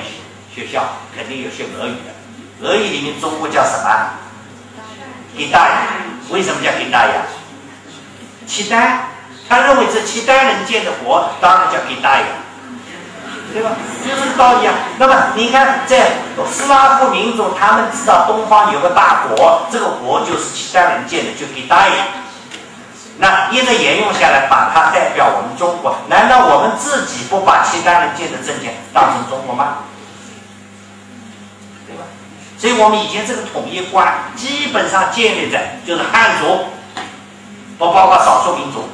学校，肯定有些俄语的，俄语里面中国叫什么？给大呀？为什么叫给大呀？契丹。他认为这契丹人建的国，当然叫给大呀，对吧？就是道理啊。那么你看，在斯拉夫民族，他们知道东方有个大国，这个国就是契丹人建的，就给大呀。那一直沿用下来，把它代表我们中国。难道我们自己不把契丹人建的政权当成中国吗？对吧？所以我们以前这个统一观基本上建立在就是汉族，不包括少数民族。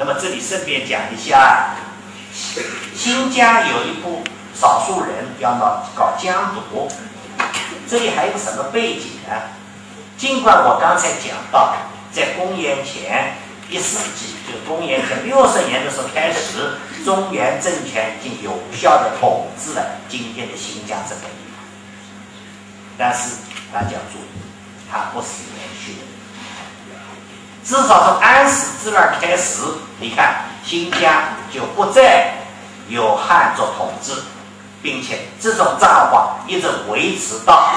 那么这里顺便讲一下，新疆有一部少数人要搞搞疆独，这里还有什么背景呢？尽管我刚才讲到，在公元前一世纪，就公元前六十年的时候开始，中原政权已经有效的统治了今天的新疆这个地方。但是大家注意，它不是连续的，至少从安史之乱开始，你看新疆就不再有汉族统治，并且这种战况一直维持到。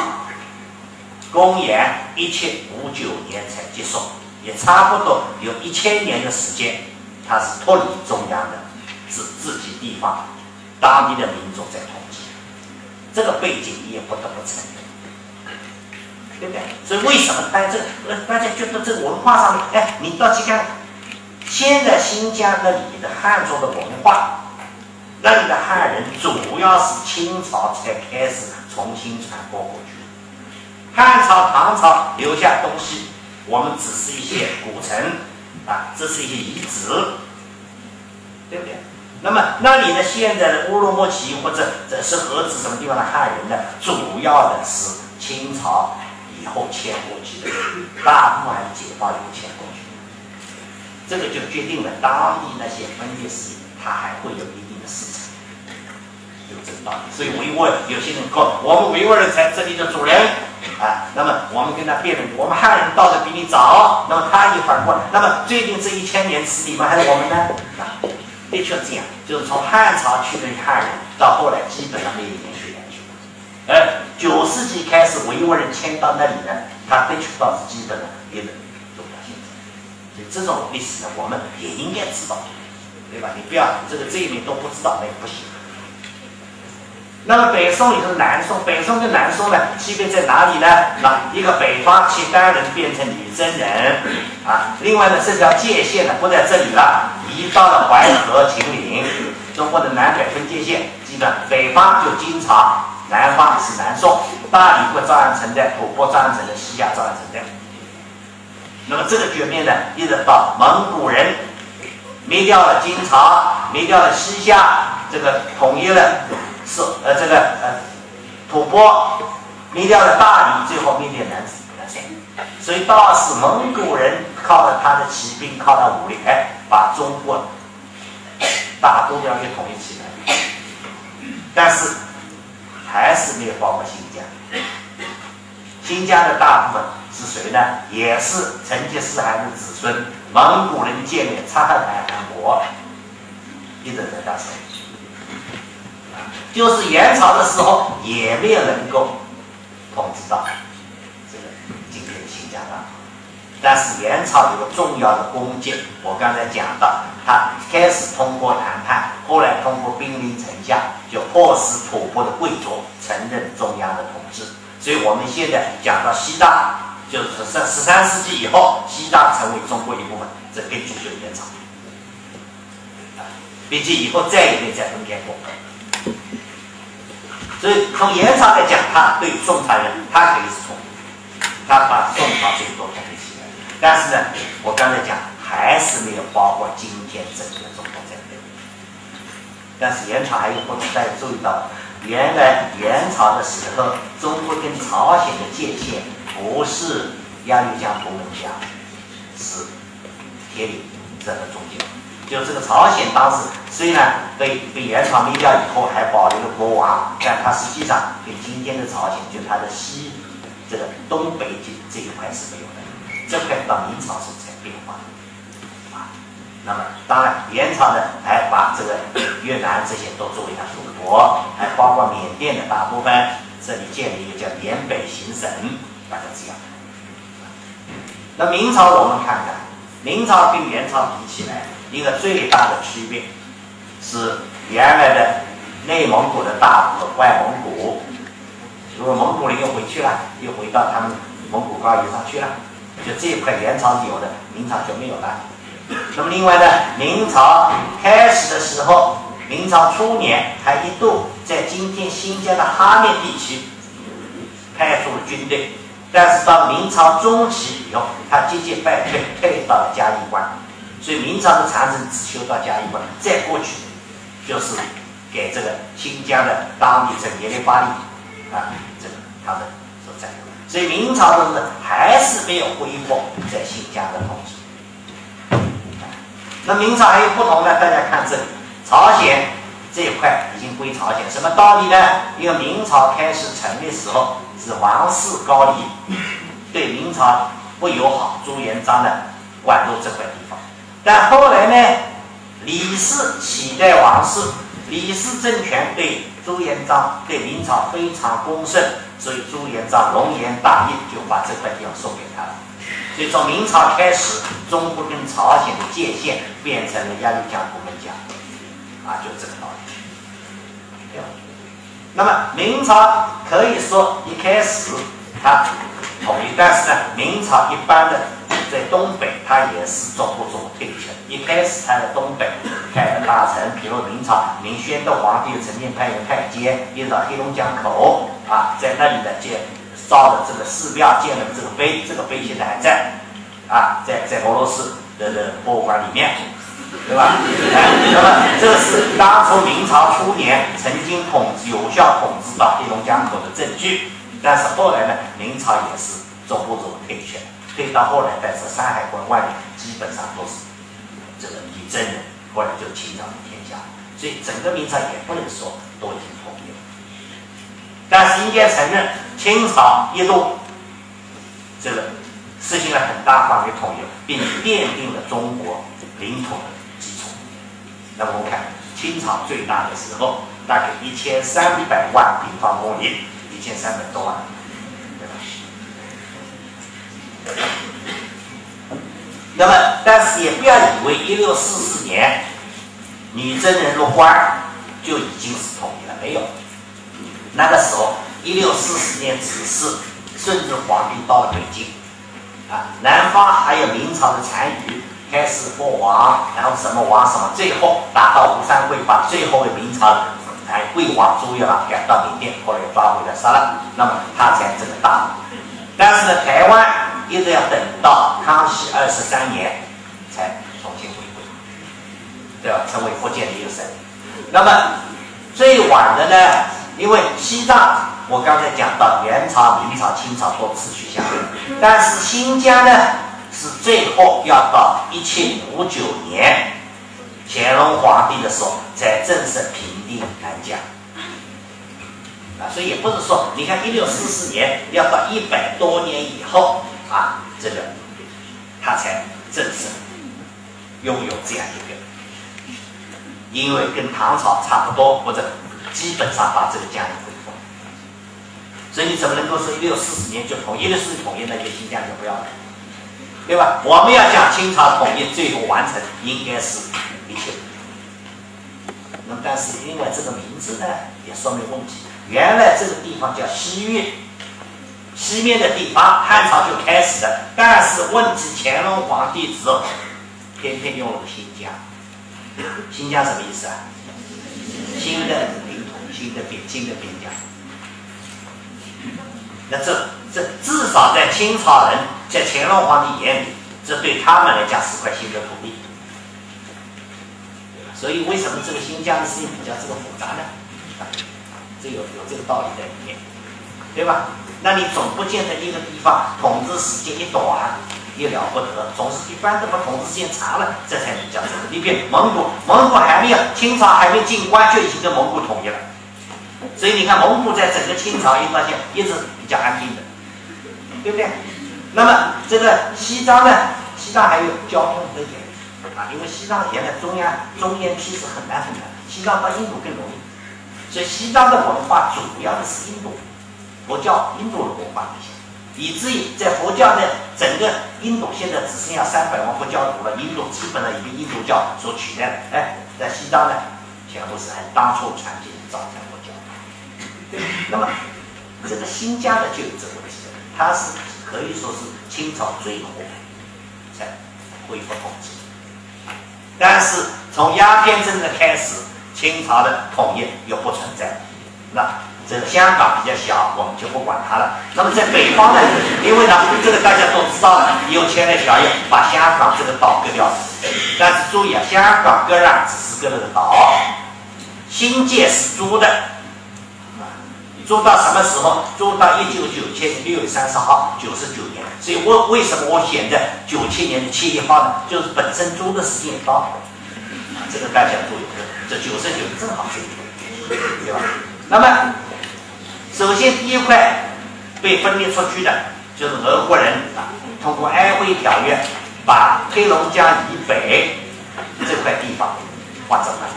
公元一七五九年才结束，也差不多有一千年的时间，它是脱离中央的，是自己地方当地的民族在统治。这个背景你也不得不承认，对不对？所以为什么哎这呃大家觉得这个文化上面哎你到去看，现在新疆那里的汉族的文化，那里的汉人主要是清朝才开始重新传播过去。汉朝、唐朝留下东西，我们只是一些古城啊，这是一些遗址，对不对？那么那里呢？现在的乌鲁木齐或者这是何止什么地方的汉人呢？主要的是清朝以后迁过去的，大部分解放以后迁过去的，这个就决定了当地那些分裂势力，它还会有一定的市场，有这个道理。所以维吾尔有些人说，我们维吾尔人才这里的主人。啊，那么我们跟他辩论，我们汉人到的比你早，那么他一反过来，那么最近这一千年是你们还是我们呢？啊，的确这样，就是从汉朝去的汉人，到后来基本上没有。而九世纪开始维吾尔人迁到那里呢，他的确倒是基本的也能走到现在。所以这种历史呢，我们也应该知道，对吧？你不要这个这一面都不知道，那也不行。那么北宋也是南宋，北宋跟南宋呢，区别在哪里呢？那，一个北方契丹人变成女真人，啊，另外呢，这条界限呢不在这里了，移到了淮河、秦岭，中国的南北分界线，基本北方就金朝，南方是南宋，大理国照样存在，吐蕃照样存在，西夏照样存在。那么这个局面呢，一直到蒙古人灭掉了金朝，灭掉了西夏，这个统一了。是呃，这个呃，吐蕃灭掉了大理，最后灭掉南宋，所以到是蒙古人靠着他的骑兵，靠他武力，哎，把中国大都要给统一起来。但是还是没有包括新疆。新疆的大部分是谁呢？也是成吉思汗的子孙，蒙古人建立察哈台汗国，一直在那手。就是元朝的时候也没有能够统治到这个今天的新疆啊，但是元朝有个重要的功绩，我刚才讲到，他开始通过谈判，后来通过兵临城下，就迫使吐蕃的贵族承认中央的统治。所以我们现在讲到西藏，就是十十三世纪以后，西藏成为中国一部分，这根据就是元朝，毕竟以后再也没再分开过。所以从元朝来讲，他对宋朝人，他可以是从，他把宋朝最多统一起来。但是呢，我刚才讲还是没有包括今天整个中国在内。但是元朝还有不同，大家注意到，原来元朝的时候，中国跟朝鲜的界限不是鸭绿江、图们江，是铁岭这个中间。就这个朝鲜当时虽然被被元朝灭掉以后还保留了国王，但它实际上跟今天的朝鲜，就它的西这个东北这这一块是没有，这块到明朝时才变化啊。那么当然元朝呢还把这个越南这些都作为它属国，还包括缅甸的大部分，这里建立一个叫缅北行省，大家这样。那明朝我们看看，明朝跟元朝比起来。一个最大的区别是，原来的内蒙古的大部外蒙古，如果蒙古人又回去了，又回到他们蒙古高原上去了，就这一块元朝有的，明朝就没有了。那么另外呢，明朝开始的时候，明朝初年还一度在今天新疆的哈密地区派出了军队，但是到明朝中期以后，他节节败退，退到了嘉峪关。所以明朝的长城只修到嘉峪关，再过去就是给这个新疆的当地这耶律巴利啊，这个他们所。以明朝的人还是没有恢复在新疆的统治。那明朝还有不同的，大家看这里，朝鲜这一块已经归朝鲜，什么道理呢？因为明朝开始成立时候是王室高丽对明朝不友好，朱元璋呢管住这块地方，但后来呢，李氏取代王室，李氏政权对朱元璋对明朝非常恭顺。所以朱元璋龙颜大义，就把这块地方送给他了。所以从明朝开始，中国跟朝鲜的界限变成了鸭绿江、红门江，啊，就这个道理。那么明朝可以说一开始它统一，但是呢，明朝一般的在东北，它也是逐步逐步退却。一开始它在东北开了大城，比如明朝明宣德皇帝曾经派一个太监，一直到黑龙江口。啊，在那里呢建造的这个寺庙，建了这个碑，这个碑现在还在，啊，在在俄罗斯的的博物馆里面，对吧？那么这是当初明朝初年曾经统治有效统治到黑龙江口的证据，但是后来呢，明朝也是逐步逐步退却，退到后来，但是山海关外面基本上都是这个女真人，后来就清朝的天下，所以整个明朝也不能说都已经。但是应该承认，清朝一度这个实行了很大范围统一，并奠定了中国领土的基础。那么我们看清朝最大的时候，大概一千三百万平方公里，千三百多万，对吧？那么，但是也不要以为一六四四年女真人入关就已经是统一了，没有。那个时候，一六四四年只是顺治皇帝到了北京，啊，南方还有明朝的残余，开始破王，然后什么王什么，最后打到吴三桂，把最后的明朝哎桂王朱元璋赶到缅甸，后来抓回来杀了，那么他才这个大。但是呢，台湾一直要等到康熙二十三年才重新回归，对吧？成为福建的一个省。那么最晚的呢？因为西藏，我刚才讲到元朝、明朝、清朝都持续下来，但是新疆呢是最后要到一七五九年乾隆皇帝的时候才正式平定南疆啊，所以也不是说，你看一六四四年要到一百多年以后啊，这个他才正式拥有这样一个，因为跟唐朝差不多或者。基本上把这个疆域恢复，所以你怎么能够说一六四四年就统一的是统一，那就新疆就不要了，对吧？我们要讲清朝统一最后完成，应该是一七。那么，但是因为这个名字呢，也说明问题。原来这个地方叫西域，西面的地方汉朝就开始了，但是问题乾隆皇帝之后，偏偏用了新疆。新疆什么意思啊？新的领土。新的边新的边疆，那这这至少在清朝人，在乾隆皇帝眼里，这对他们来讲是块新的土地，所以为什么这个新疆的事情比较这个复杂呢？这有有这个道理在里面，对吧？那你总不见得一个地方统治时间一短。也了不得，总是一般都把统治时间长了，这才能叫这个。你比蒙古，蒙古还没有清朝还没进关，就已经跟蒙古统一了。所以你看，蒙古在整个清朝一段线一直比较安定的，对不对？那么这个西藏呢？西藏还有交通的点啊，因为西藏原来中央中原批是很难很难，西藏到印度更容易。所以西藏的文化主要的是印度佛教、印度的文化一些。以至于在佛教的整个印度，现在只剩下三百万佛教徒了。印度基本上已被印度教所取代了。哎，在西藏呢，全部是按当初传进藏传佛教。那么这个新疆的就有这个问题，它是可以说是清朝最后才恢复统治。但是从鸦片战争开始，清朝的统一又不存在。那这个香港比较小，我们就不管它了。那么在北方呢，因为呢，这个大家都知道了，有钱的小爷把香港这个岛割掉了。但是注意啊，香港割让只是割了个岛，新界是租的，租到什么时候？租到一九九七年六月三十号，九十九年。所以我为什么我选在九七年的七月一号呢？就是本身租的时间到了，啊，这个大家注意，这九十九正好是，对吧？那么。首先，第一块被分裂出去的，就是俄国人啊，通过安徽条约，把黑龙江以北这块地方划走了。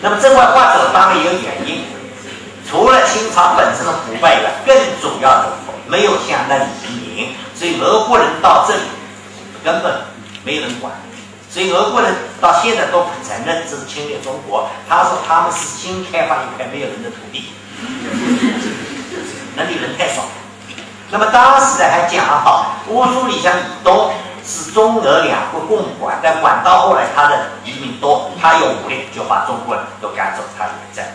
那么这块划走当然也有原因，除了清朝本身的腐败以外，更主要的没有向那里移民，所以俄国人到这里根本没人管。所以俄国人到现在都不承认这是侵略中国，他说他们是新开发一块没有人的土地。那里人太少，那么当时呢还讲好，乌苏里江以东是中俄两国共管，但管到后来他的移民多，他有武力就把中国人都赶走，他也在。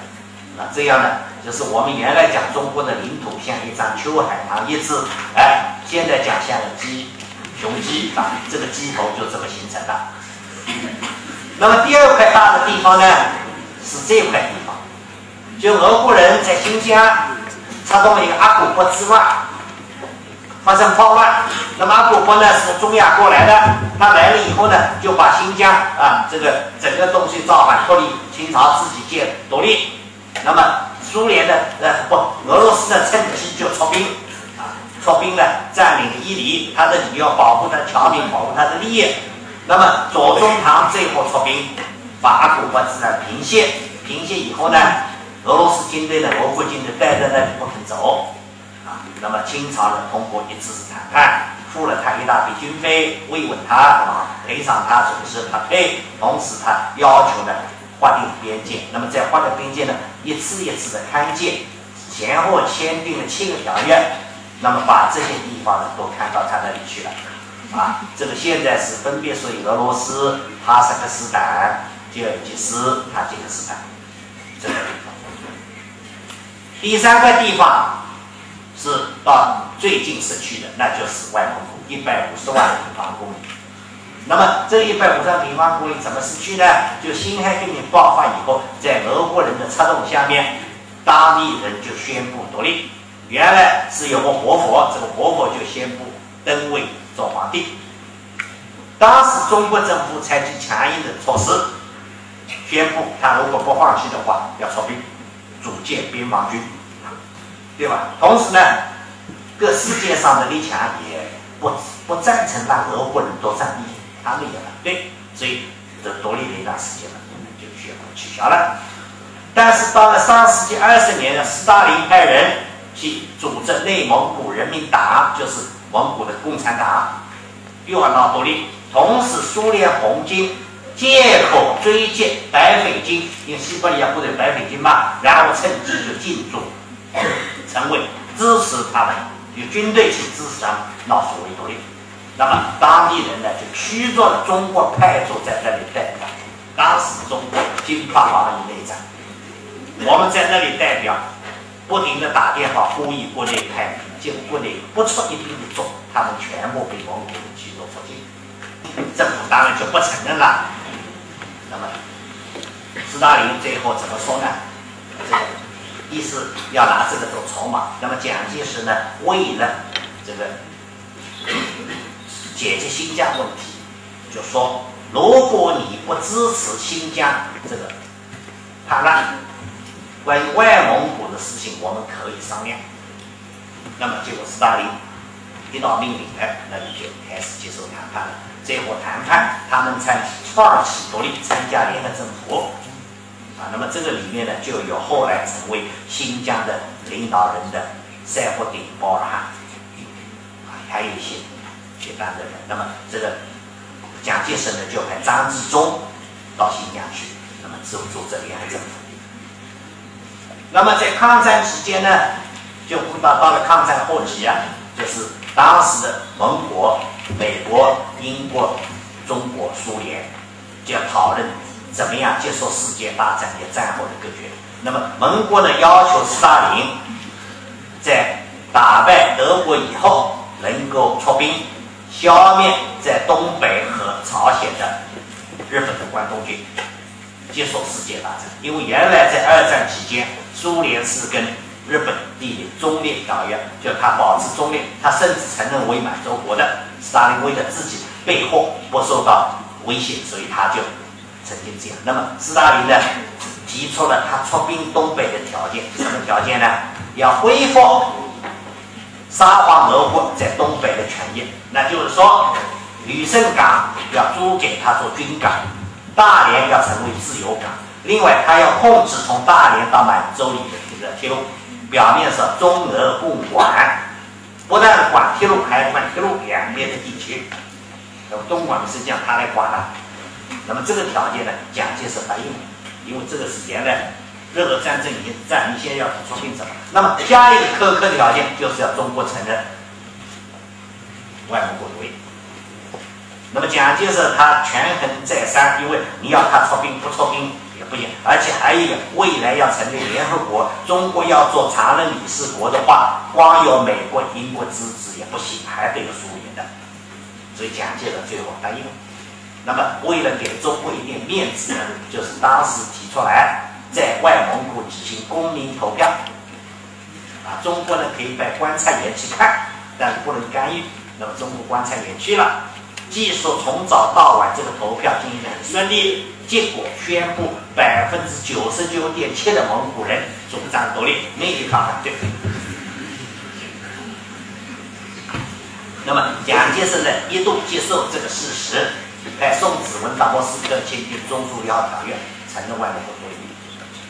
那这样呢，就是我们原来讲中国的领土像一张秋海棠叶子，哎，现在讲像鸡，雄鸡啊，这个鸡头就这么形成的。那么第二块大的地方呢，是这块地方。就俄国人在新疆插动一个阿古柏之乱，发生暴乱。那么阿古柏呢是中亚过来的，他来了以后呢，就把新疆啊这个整个东西造反脱离清朝，自己建独立。那么苏联的呃不，俄罗斯呢趁机就出兵啊，出兵呢占领伊犁，他的理由保护他的侨民，保护他的利益。那么左宗棠最后出兵，把古柏之乱平息，平息以后呢？俄罗斯军队呢，俄国军队待在那里不肯走，啊，那么清朝呢通过一次次谈判，付了他一大笔军费，慰问他，啊，赔偿他损失他赔，同时他要求呢划定边界，那么在划定边界呢一次一次的勘界，前后签订了七个条约，那么把这些地方呢都看到他那里去了，啊，这个现在是分别属于俄罗斯、哈萨克斯坦、吉尔吉斯、塔吉克斯坦这个地方。第三个地方是到最近市区的，那就是外蒙古，一百五十万平方公里。那么这一百五十平方公里怎么失去呢？就辛亥革命爆发以后，在俄国人的策动下面，当地人就宣布独立。原来是有个活佛，这个活佛就宣布登位做皇帝。当时中国政府采取强硬的措施，宣布他如果不放弃的话，要出兵。组建边防军，对吧？同时呢，各世界上的列强也不不赞成让俄国人多占地，他们也反对，所以这独立的一段时间呢，就宣布取消了。但是到了上世纪二十年呢，斯大林派人去组织内蒙古人民党，就是蒙古的共产党，又要闹独立。同时，苏联红军。借口追击白匪军，因为西伯利亚部队白匪军嘛，然后趁机就进驻，成为支持他们，有军队去支持他们闹所谓独立。那么当地人呢，就驱逐了中国派驻在那里代表。当时中国经发防疫内战，我们在那里代表，不停的打电话呼吁国内派兵，结果国内不出一兵一卒，他们全部被蒙古人驱逐出境，政府当然就不承认了。那么，斯大林最后怎么说呢？这个意思要拿这个做筹码。那么蒋介石呢，为了这个解决新疆问题，就说：如果你不支持新疆这个叛乱，关于外蒙古的事情，我们可以商量。那么结果斯大林一道命令，哎，那你就开始接受谈判了。最后谈判，他们才放弃独立，参加联合政府。啊，那么这个里面呢，就有后来成为新疆的领导人的赛博丁·保尔汗，啊，还有一些接班的人。那么这个蒋介石呢，就派张治中到新疆去，那么组组织联合政府。那么在抗战期间呢，就到到了抗战后期啊，就是当时的盟国。美国、英国、中国、苏联就要讨论怎么样结束世界大战的战后的格局。那么盟国呢要求斯大林在打败德国以后，能够出兵消灭在东北和朝鲜的日本的关东军，结束世界大战。因为原来在二战期间，苏联是跟日本缔结中立条约，就他保持中立，他甚至承认伪满洲国的。斯大林为了自己背后不受到威胁，所以他就曾经这样。那么斯大林呢，提出了他出兵东北的条件，什么条件呢？要恢复沙皇俄国在东北的权益，那就是说，旅顺港要租给他做军港，大连要成为自由港。另外，他要控制从大连到满洲里的这个铁路，表面是中俄共管，不但管铁路，还管铁路两边的地区。那么东莞实际上他来管了。那么这个条件呢，蒋介石答应了，因为这个时间呢。任何战争已经战，你现在要出兵什么？那么加一个苛刻的条件，就是要中国承认外蒙古独立。那么蒋介石他权衡再三，因为你要他出兵不出兵也不行，而且还有一个未来要成立联合国，中国要做常任理事国的话，光有美国、英国支持也不行，还得有苏联的。所以蒋介石最后答应了。那么为了给中国一点面子，就是当时提出来。在外蒙古举行公民投票，啊，中国呢可以派观察员去看，但是不能干预。那么中国观察员去了，技术从早到晚这个投票进行的很顺利，结果宣布百分之九十九点七的蒙古人主张独立，没一票反对。那么蒋介石呢一度接受这个事实，派宋子文到莫斯科签订《中苏友好条约》，承认外蒙古独立。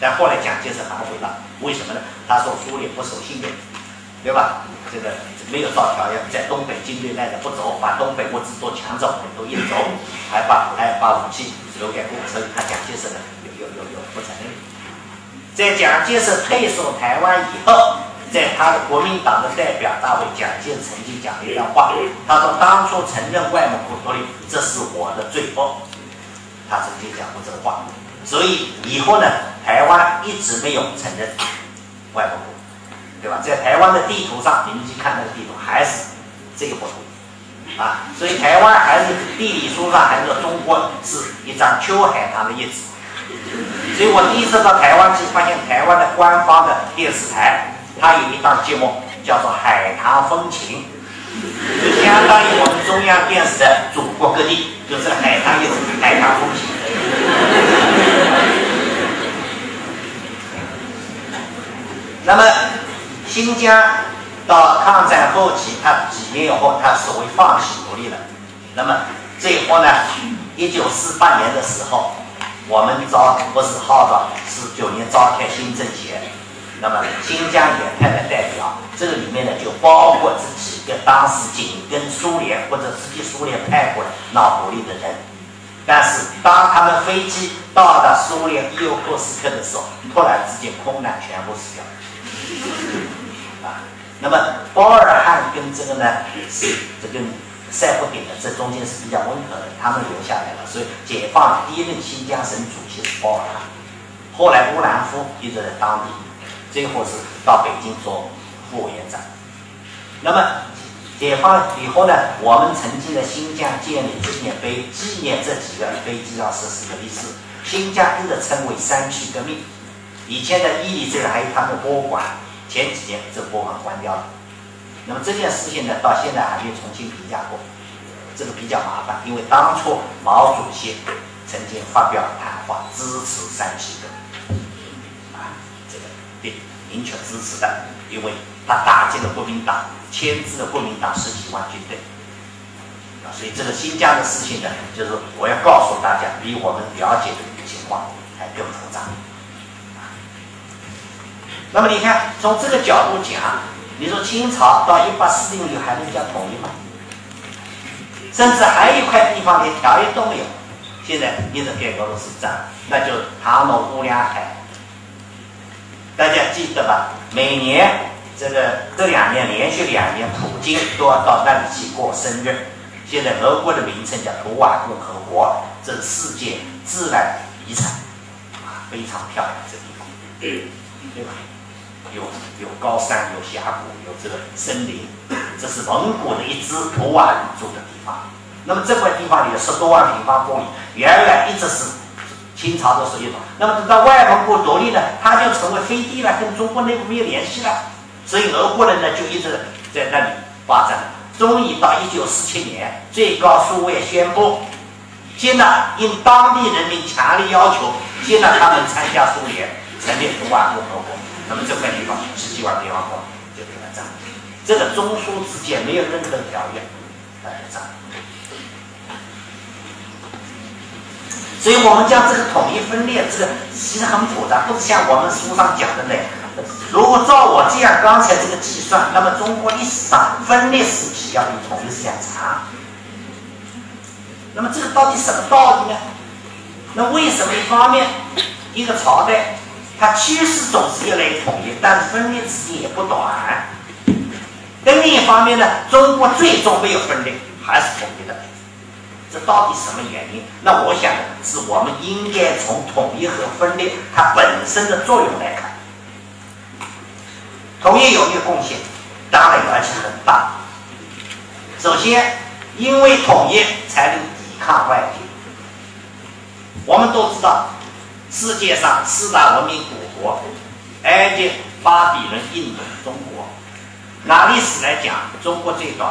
但后来蒋介石反悔了，为什么呢？他说苏联不守信用，对吧？这个没有照条约，在东北军队赖着不走，把东北物资都抢走，都运走，还把还把武器留给共所以他蒋介石呢有有有有不承认。在蒋介石退守台湾以后，在他的国民党的代表大会，蒋介石曾经讲了一段话，他说：“当初承认外蒙古独立，这是我的罪过。”他曾经讲过这个话。所以以后呢，台湾一直没有承认外国国，对吧？在台湾的地图上，你们去看那个地图，还是这个国土啊。所以台湾还是地理书上还是中国是一张秋海棠的叶子。所以我第一次到台湾去，发现台湾的官方的电视台，它有一档节目叫做《海棠风情》，就相当于我们中央电视的祖国各地，就是海棠叶子，海棠风情。那么，新疆到抗战后期，他几年以后，他所谓放弃独立了。那么这一波呢，一九四八年的时候，我们召不是号召四九年召开新政协，那么新疆也派了代表，这个里面呢就包括这几个当时紧跟苏联或者直接苏联派过来闹独立的人。但是当他们飞机到达苏联伊尤库斯克的时候，突然之间空难，全部死掉。啊，那么包尔汉跟这个呢也是这个塞布顶的，这中间是比较温和的，他们留下来了。所以解放第一任新疆省主席是包尔汉，后来乌兰夫一直在当地，最后是到北京做副委员长。那么解放以后呢，我们曾经在新疆建立纪念碑，纪念这几个飞机上实施的历史。新疆一直称为三区革命。以前的伊犁这个还有他们的博物馆，前几年这博物馆关掉了。那么这件事情呢，到现在还没有重新评价过，这个比较麻烦。因为当初毛主席曾经发表谈话支持三七的，啊，这个对明确支持的，因为他打击了国民党，牵制了国民党十几万军队，啊，所以这个新疆的事情呢，就是我要告诉大家，比我们了解的情况还更复杂。那么你看，从这个角度讲，你说清朝到一八四零年还能叫统一吗？甚至还有一块地方连条约都没有。现在你是给俄罗斯占，那就唐努乌梁海。大家记得吧？每年这个这两年连续两年，普京都要到那里去过生日。现在俄国的名称叫图瓦共和国，这是世界自然遗产，啊，非常漂亮这地方。对吧？有有高山，有峡谷，有这个森林，这是蒙古的一支不万住的地方。那么这块地方有十多万平方公里，原来一直是清朝的所有。那么等到外蒙古独立呢，它就成为飞地了，跟中国内部没有联系了。所以俄国人呢就一直在那里发展。终于到一九四七年，最高书院宣布，接纳因当地人民强烈要求，接纳他们参加苏联，成立独万共和国。那么这块地方十几万平方公里就给他占。这个中苏之间没有任何条约，来占。所以我们将这个统一分裂，这个其实很复杂，不是像我们书上讲的那样。如果照我这样刚才这个计算，那么中国历史上分裂时期要比统一时间长。那么这个到底什么道理呢？那为什么一方面一个朝代它趋势总是越来越统一，但是分裂时间也不短？但另一方面呢，中国最终没有分裂，还是统一的。这到底什么原因？那我想是我们应该从统一和分裂它本身的作用来看。统一有没有贡献？当然有，而且很大。首先，因为统一才能抵抗外敌。我们都知道，世界上四大文明古国：埃及、巴比伦、印度、中国。拿历史来讲，中国最短，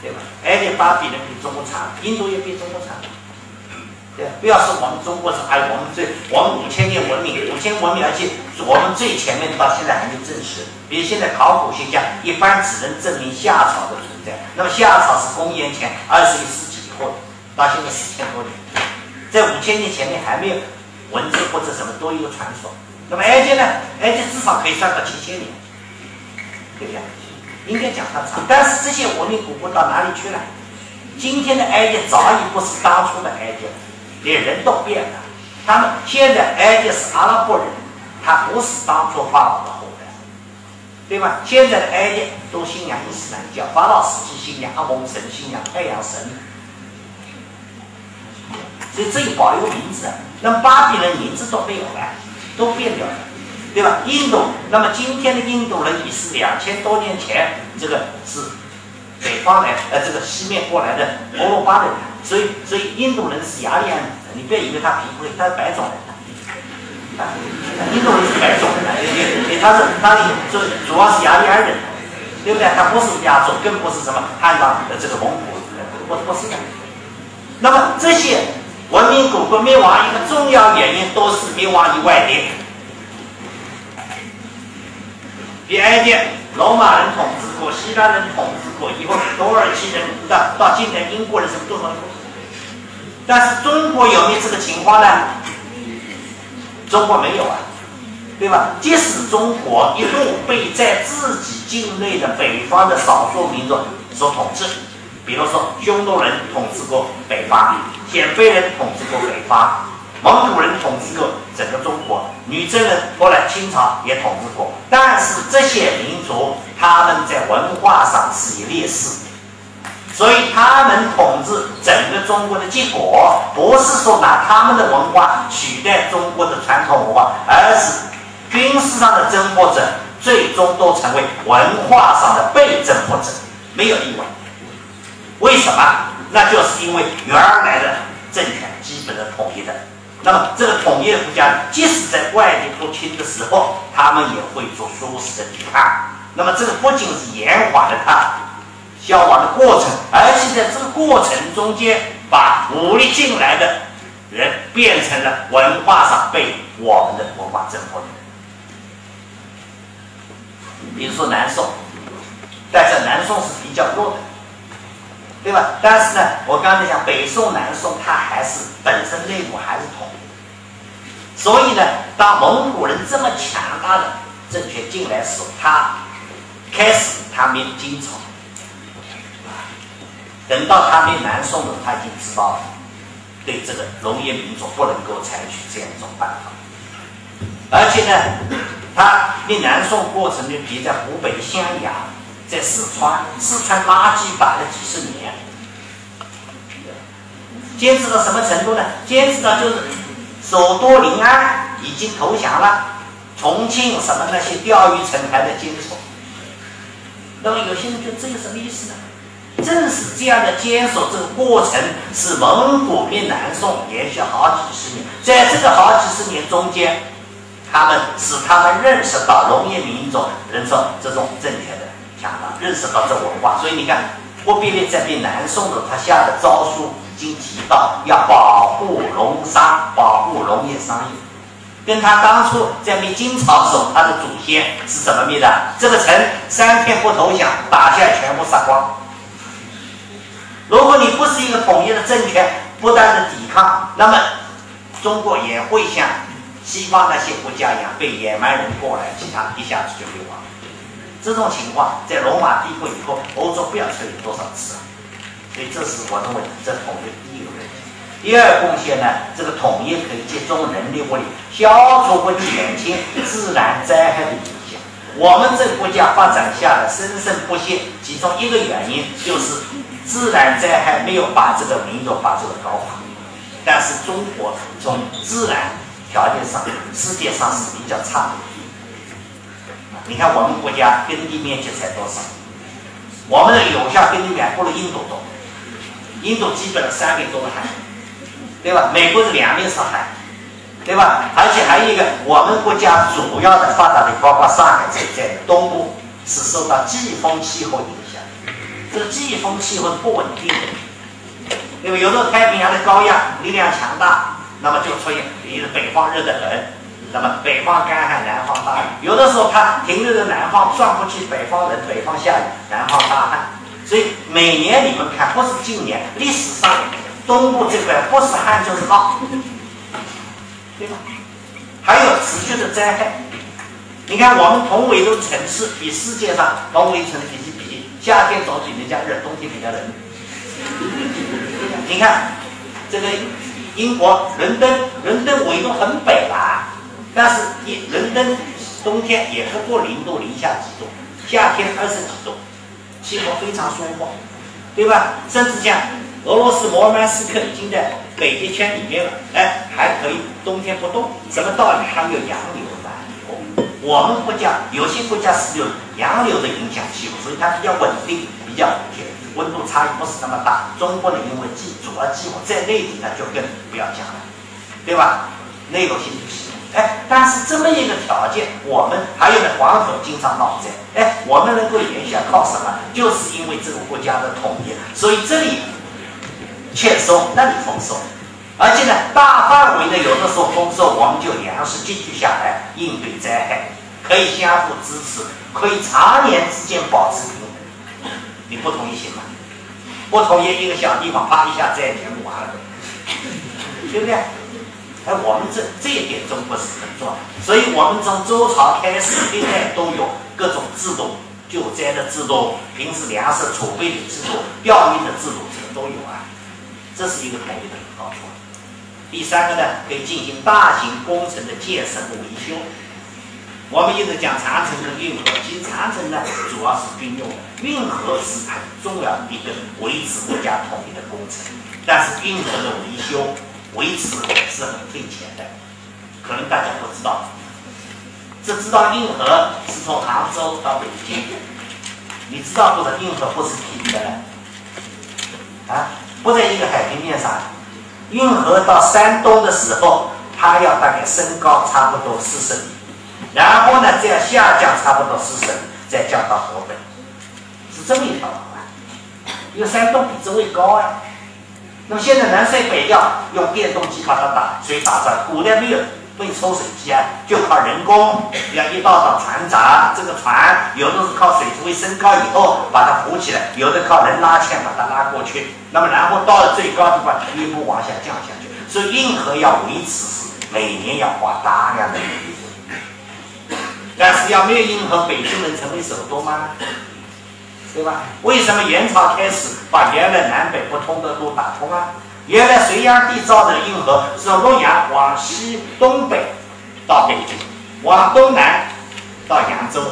对吧？埃及、巴比伦比中国长，印度也比中国长。对，不要说我们中国是，还有我们最，我们五千年文明，五千文明，而且我们最前面到现在还没证实。比如现在考古学家一般只能证明夏朝的存在，那么夏朝是公元前二十一世纪以后，到现在四千多年，在五千年前面还没有文字或者什么多一个传说。那么埃及呢？埃及至少可以算到七千年，对不对？应该讲它长，但是这些文明古国到哪里去了？今天的埃及早已不是当初的埃及了。连人都变了，他们现在埃及是阿拉伯人，他不是当初法老的后代，对吧？现在的埃及都信仰伊斯兰教，法老时期信仰阿蒙神，信仰太阳神，所以这一保留名字，那么巴比伦名字都没有了，都变掉了，对吧？印度，那么今天的印度人已是两千多年前这个是北方来，呃，这个西面过来的欧罗巴的人。所以，所以印度人是雅利安人，你不要以为他皮肤黑，他是白种人。啊，印度人是白种人，也也他是他是主主要是雅利安人，对不对？他不是亚洲，更不是什么汉藏的这个蒙古，不不是的。那么这些文明古国灭亡一个重要原因，都是灭亡于外敌。比埃及罗马人统治过，希腊人统治过，以后土耳其人到到今天英国人什么都很。但是中国有没有这个情况呢？中国没有啊，对吧？即使中国一度被在自己境内的北方的少数民族所统治，比如说匈奴人统治过北方，鲜卑人统治过北方，蒙古人统治过整个中国，女真人后来清朝也统治过。但是这些民族他们在文化上是以劣势。所以他们统治整个中国的结果，不是说拿他们的文化取代中国的传统文化，而是军事上的征服者，最终都成为文化上的被征服者，没有例外。为什么？那就是因为原来的政权基本的统一的。那么这个统一的国家，即使在外敌入侵的时候，他们也会做舒适的抵抗。那么这个不仅是延缓了他。消亡的过程，而且在这个过程中间，把武力进来的人变成了文化上被我们的文化征服的人。比如说南宋，但是南宋是比较弱的，对吧？但是呢，我刚才讲北宋、南宋，它还是本身内部还是统一。所以呢，当蒙古人这么强大的政权进来时，他开始他灭金朝。等到他灭南宋了，他已经知道了，对这个农业民族不能够采取这样一种办法。而且呢，他灭南宋过程中，比在湖北襄阳，在四川，四川垃圾摆了几十年，坚持到什么程度呢？坚持到就是首都临安已经投降了，重庆什么那些钓鱼城还在坚守。那么有些人就这有什么意思呢？正是这样的坚守这个过程，使蒙古灭南宋延续好几十年。在这个好几十年中间，他们使他们认识到农业民族人说这种政权认识到这文化。所以你看，忽必烈在灭南宋的他下的诏书已经提到要保护农商，保护农业商业。跟他当初在灭金朝时候，他的祖先是怎么灭的？这个城三天不投降，打下全部杀光。如果你不是一个统一的政权，不断的抵抗，那么中国也会像西方那些国家一样，被野蛮人过来，其他一下子就灭亡。这种情况在罗马帝国以后，欧洲不要处理多少次啊！所以这是我认为这统一第一个问题。第二贡献呢，这个统一可以集中人力物力，消除或减轻自然灾害的影响。我们这个国家发展下来生生不息，其中一个原因就是自然灾害没有把这个民族发展的高化。但是中国从自然条件上，世界上是比较差的。你看我们国家耕地面积才多少？我们的有效耕地面不如印度多，印度基本上三百多个海。对吧？美国是两面是海，对吧？而且还有一个，我们国家主要的发达的，包括上海在在东部，是受到季风气候影响。这个季风气候是不稳定的，因为有时候太平洋的高压力量强大，那么就出现一个北方热得很，那么北方干旱，南方大雨。有的时候它停留在南方，转不去北方冷，北方下雨，南方大旱。所以每年你们看，不是今年，历史上。东部这块不是旱就是涝，对吧？还有持续的灾害。你看我们同纬度城市比世界上同纬度城市比，夏天总比人家热，冬天比较冷。你看这个英国伦敦，伦敦纬度很北啦，但是一伦敦冬天也不过零度，零下几度，夏天二十几度，气候非常舒服，对吧？甚至像。俄罗斯摩尔曼斯克已经在北极圈里面了，哎，还可以冬天不冻，什么道理？他们有洋流、暖流。我们国家有些国家是有洋流的影响气候，所以它比较稳定，比较稳定，温度差异不是那么大。中国呢，因为季主要季候在内地呢，就更不要讲了，对吧？内陆性。哎，但是这么一个条件，我们还有呢，黄河经常闹灾，哎，我们能够延续靠什么？就是因为这个国家的统一，所以这里。欠收，那里丰收，而且呢，大范围的有的时候丰收，我们就粮食积聚下来应对灾害，可以相互支持，可以常年之间保持平衡。你不同意行吗？不同意一个小地方啪一下灾全部完了，对不对？哎，我们这这一点中国是很重要，所以我们从周朝开始历代都有各种制度，救灾的制度，平时粮食储备的制度，调运的制度，这个都有啊。这是一个统一的好处。第三个呢，可以进行大型工程的建设和维修。我们一直讲长城跟运河，其实长城呢主要是军用的，运河是很重要的一个维持国家统一的工程。但是运河的维修、维持是很费钱的，可能大家不知道。只知道运河是从杭州到北京，你知道不？运河不是平的啊？不在一个海平面上，运河到山东的时候，它要大概升高差不多四十米，然后呢再下降差不多四十米，再降到河北，是这么一条路啊。因为山东比这位高啊。那么现在南水北调，用电动机把它打水打出来，古代没有。会抽水机啊，就靠人工，要一道道船闸，这个船有的是靠水位升高以后把它浮起来，有的靠人拉纤把它拉过去。那么然后到了最高地方，一步往下降下去。所以运河要维持是每年要花大量的人力。但是要没有运河，北京能成为首都吗？对吧？为什么元朝开始把原来南北不通的路打通啊？原来隋炀帝造的运河是洛阳往西东北到北京，往东南到扬州。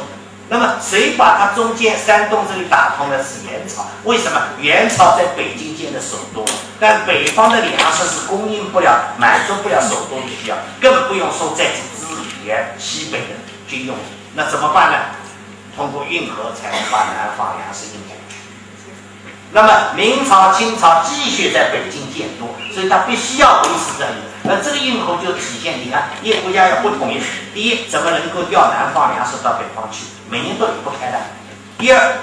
那么谁把它中间山东这里打通的是元朝？为什么元朝在北京建的首都？但北方的粮食是供应不了、满足不了首都的需要，更不用说再去支援西北的军用。那怎么办呢？通过运河才能把南方粮食运过去。那么明朝、清朝继续在北京建都，所以它必须要维持这样。那这个运河就体现，你看，一国家要不统一，第一，怎么能够调南方粮食到北方去？每年都离不开的。第二，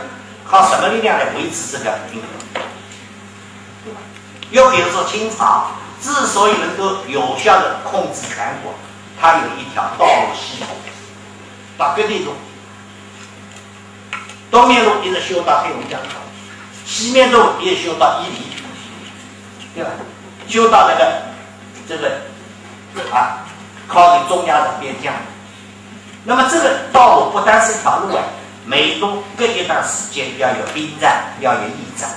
靠什么力量来维持这个运河？又比如说清朝之所以能够有效的控制全国，它有一条道路系统，把各地都，东面路一直修到黑龙江，西面路也修到伊犁，对吧？修到那个这个啊，靠近中央的边疆。那么这个道路不单是一条路啊，每路各一段时间要有兵站，要有驿站。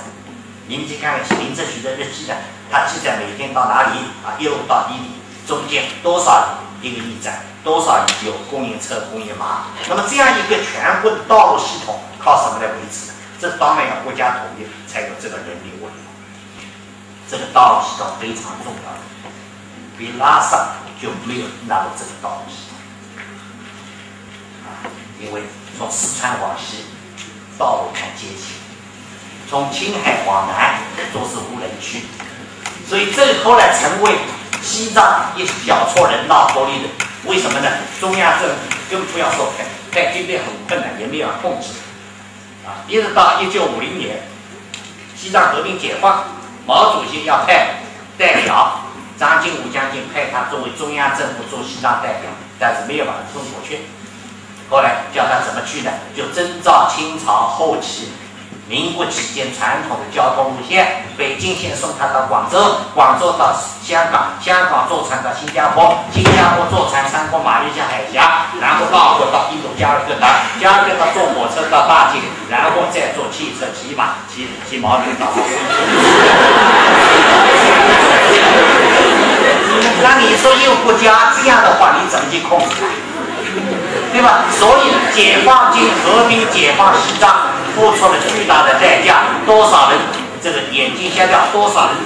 你们去看看林则徐的日记的，他记载每天到哪里啊，一路到伊犁，中间多少一个驿站，多少有供应车、供应马。那么这样一个全部的道路系统，靠什么来维持？这当然要国家统一才有。这个人力物力。这个道路系统非常重要的，比拉萨就没有。那么这个道路系统啊，因为从四川往西，道路看接起。从青海往南都是无人区，所以这后来成为西藏一小撮人闹独立的。为什么呢？中央政府更不要说派派军队很困难，也没有控制。一直到一九五零年，西藏革命解放，毛主席要派代表，张经武将军派他作为中央政府做西藏代表，但是没有把他送过去。后来叫他怎么去呢？就征召清朝后期。民国期间传统的交通路线，北京先送他到广州，广州到香港，香港坐船到新加坡，新加坡坐船穿过马六甲海峡，然后绕过到印度加尔各答，加尔各答坐火车到大庆，然后再坐汽车骑马骑骑毛驴到。那你说一个国家这样的话，你怎么去控制？对吧？所以解放军和平解放西藏。付出了巨大的代价，多少人这个眼睛瞎掉，多少人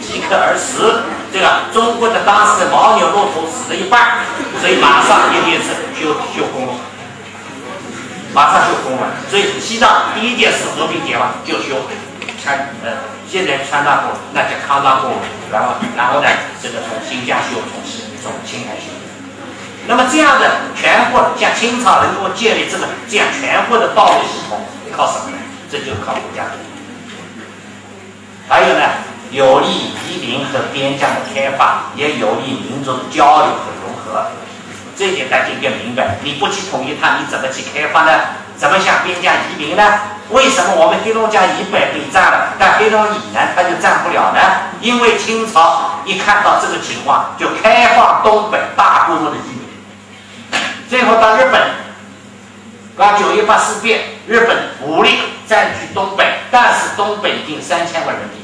饥渴而死，这个中国的当时的牦牛骆驼死了一半，所以马上一定是修修公路，马上修公路。所以西藏第一件事和平解放就修川呃，现在川藏公路那叫康藏公路，然后然后呢这个从新疆修从西从青海修。那么这样的全部像清朝能够建立这个这样全部的道路系统。靠什么呢？这就靠国家。还有呢，有利移民和边疆的开发，也有利民族的交流和融合。这点大家应该明白。你不去统一它，你怎么去开发呢？怎么向边疆移民呢？为什么我们黑龙江以北被占了，但黑龙江以南它就占不了呢？因为清朝一看到这个情况，就开放东北大规模的移民，最后到日本。搞九一八事变，日本武力占据东北，但是东北已经三千万人民，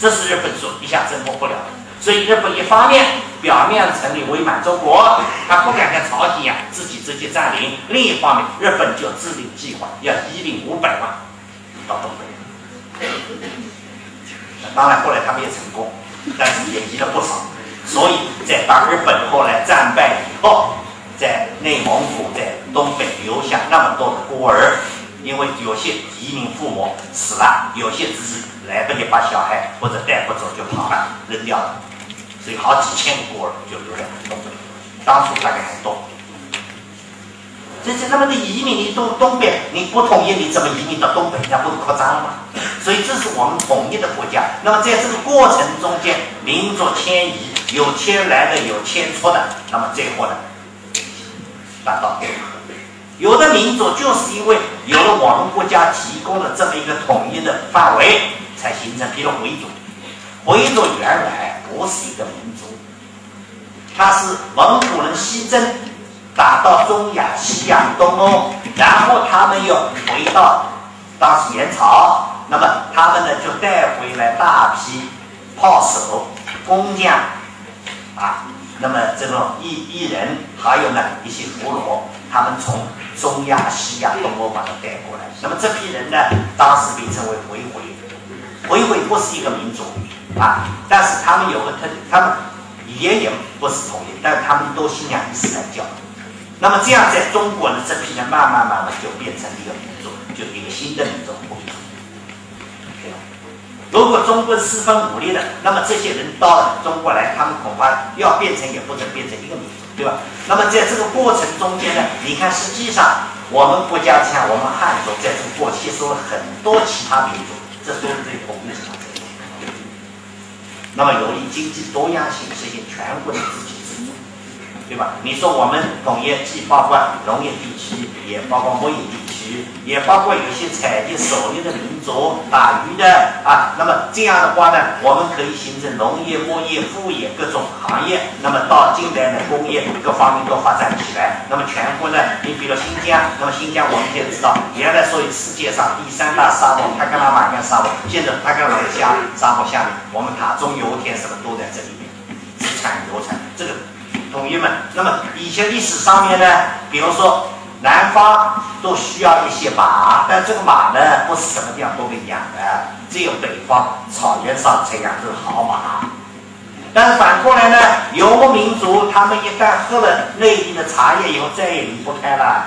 这是日本所一下征服不了的。所以日本一方面表面成立伪满洲国，他不敢跟朝鲜一样自己直接占领；另一方面，日本就制定计划要移民五百万到东北。当然后来他们也成功，但是也移了不少。所以在当日本后来战败以后。在内蒙古，在东北留下那么多的孤儿，因为有些移民父母死了，有些只是来不及把小孩或者带不走就跑了，扔掉了，所以好几千个孤儿就留在东北。当初大概很多。这些那么的移民，你东东北你不统一，你怎么移民到东北？那不是扩张了吗？所以这是我们统一的国家。那么在这个过程中间，民族迁移有迁来的，有迁出的，那么最后呢？达到。有的民族就是因为有了我们国家提供的这么一个统一的范围，才形成。比如回族，回族原来不是一个民族，他是蒙古人西征，打到中亚、西亚、东欧，然后他们又回到当时元朝，那么他们呢就带回来大批炮手、工匠，啊。那么这种艺艺人，还有呢一些俘虏，他们从中亚、西亚、东欧把它带过来。那么这批人呢，当时被称为回回。回回不是一个民族啊，但是他们有个特点，他们也有不是统一，但他们都信仰伊斯兰教。那么这样在中国呢，这批人慢慢慢慢就变成一个民族，就是一个新的民族。如果中国四分五裂的，那么这些人到了中国来，他们恐怕要变成也不能变成一个民族，对吧？那么在这个过程中间呢，你看，实际上我们国家像我们汉族，在中国吸收了很多其他民族，这都是对统一上的。那么由于经济多样性，实现全国的自给自足，对吧？你说我们统一既包括农业地区，也包括牧业地区。也包括有一些采集狩猎的民族，打鱼的啊，那么这样的话呢，我们可以形成农业、牧业、副业各种行业。那么到近代的工业各方面都发展起来。那么全国呢，你比如新疆，那么新疆我们也知道，原来属于世界上第三大沙漠——塔克拉玛干沙漠。现在塔克拉玛干沙漠下面，我们塔中油田什么都在这里面，只产油产。这个同学们，那么以前历史上面呢，比如说。南方都需要一些马，但这个马呢，不是什么地方都可以养的，只有北方草原上才养这好马。但是反过来呢，游牧民族他们一旦喝了内地的茶叶以后，再也离不开了。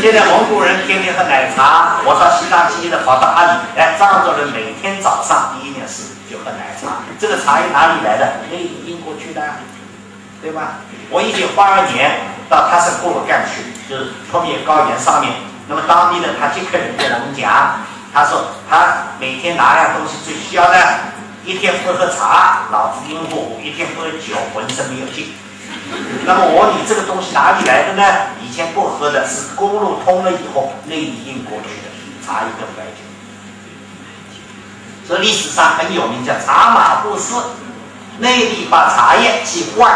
现在蒙古人天天喝奶茶，我到西藏去的跑到阿里，哎，藏族人每天早上第一件事就喝奶茶。这个茶叶哪里来的？内地运过去的，对吧？我一九八二年。到喀什库尔干去，就是托米尔高原上面。那么当地的塔吉克人跟我们讲，他说他每天哪样东西最需要的？一天不喝茶，脑子晕乎乎；一天不喝酒，浑身没有劲。那么我你，这个东西哪里来的呢？以前不喝的是公路通了以后内地运过去的茶叶跟白酒。这历史上很有名，叫茶马互市，内地把茶叶去换。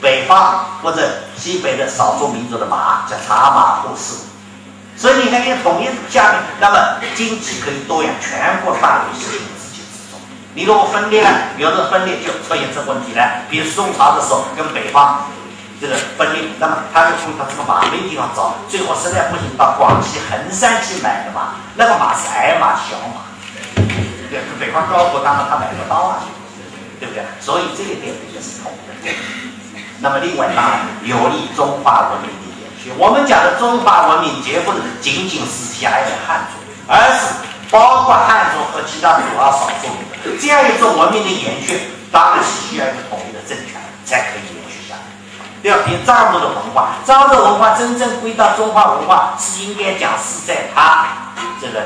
北方或者西北的少数民族的马叫茶马互市，所以你看，你统一下面，那么经济可以多样，全国范围实现自给自足。你如果分裂了，有的分裂就出现这问题了。比如宋朝的时候跟北方这个分裂，那么他就从他这个马没地方找，最后实在不行到广西衡山去买的马，那个马是矮马小马，对，北方高国当然他买不到啊，对不对？所以这一点也是统一。那么，另外当然有利中华文明的延续。我们讲的中华文明，绝不是仅仅是狭隘的汉族，而是包括汉族和其他主要少数民族。这样一种文明的延续，当然是需要一个统一的政权才可以延续下来。对吧？比藏族的文化，藏族文化真正归到中华文化，是应该讲是在它这个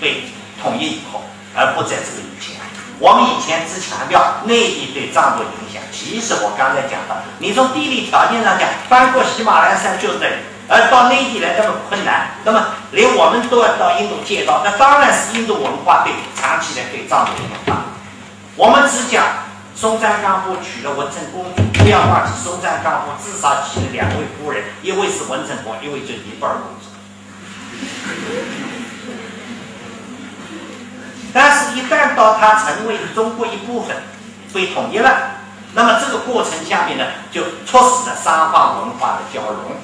被统一以后，而不在这个以前。我们以前只强调内地对藏族影响，其实我刚才讲到，你从地理条件上讲，翻过喜马拉雅山就是这里，而到内地来这么困难，那么连我们都要到印度借道，那当然是印度文化对长期的对藏族影响。我们只讲松赞干布娶了文成公主，不要忘记松赞干布至少娶了两位夫人，一位是文成公主，一位就是尼泊尔公主。但是，一旦到它成为中国一部分，被统一了，那么这个过程下面呢，就促使了三方文化的交融，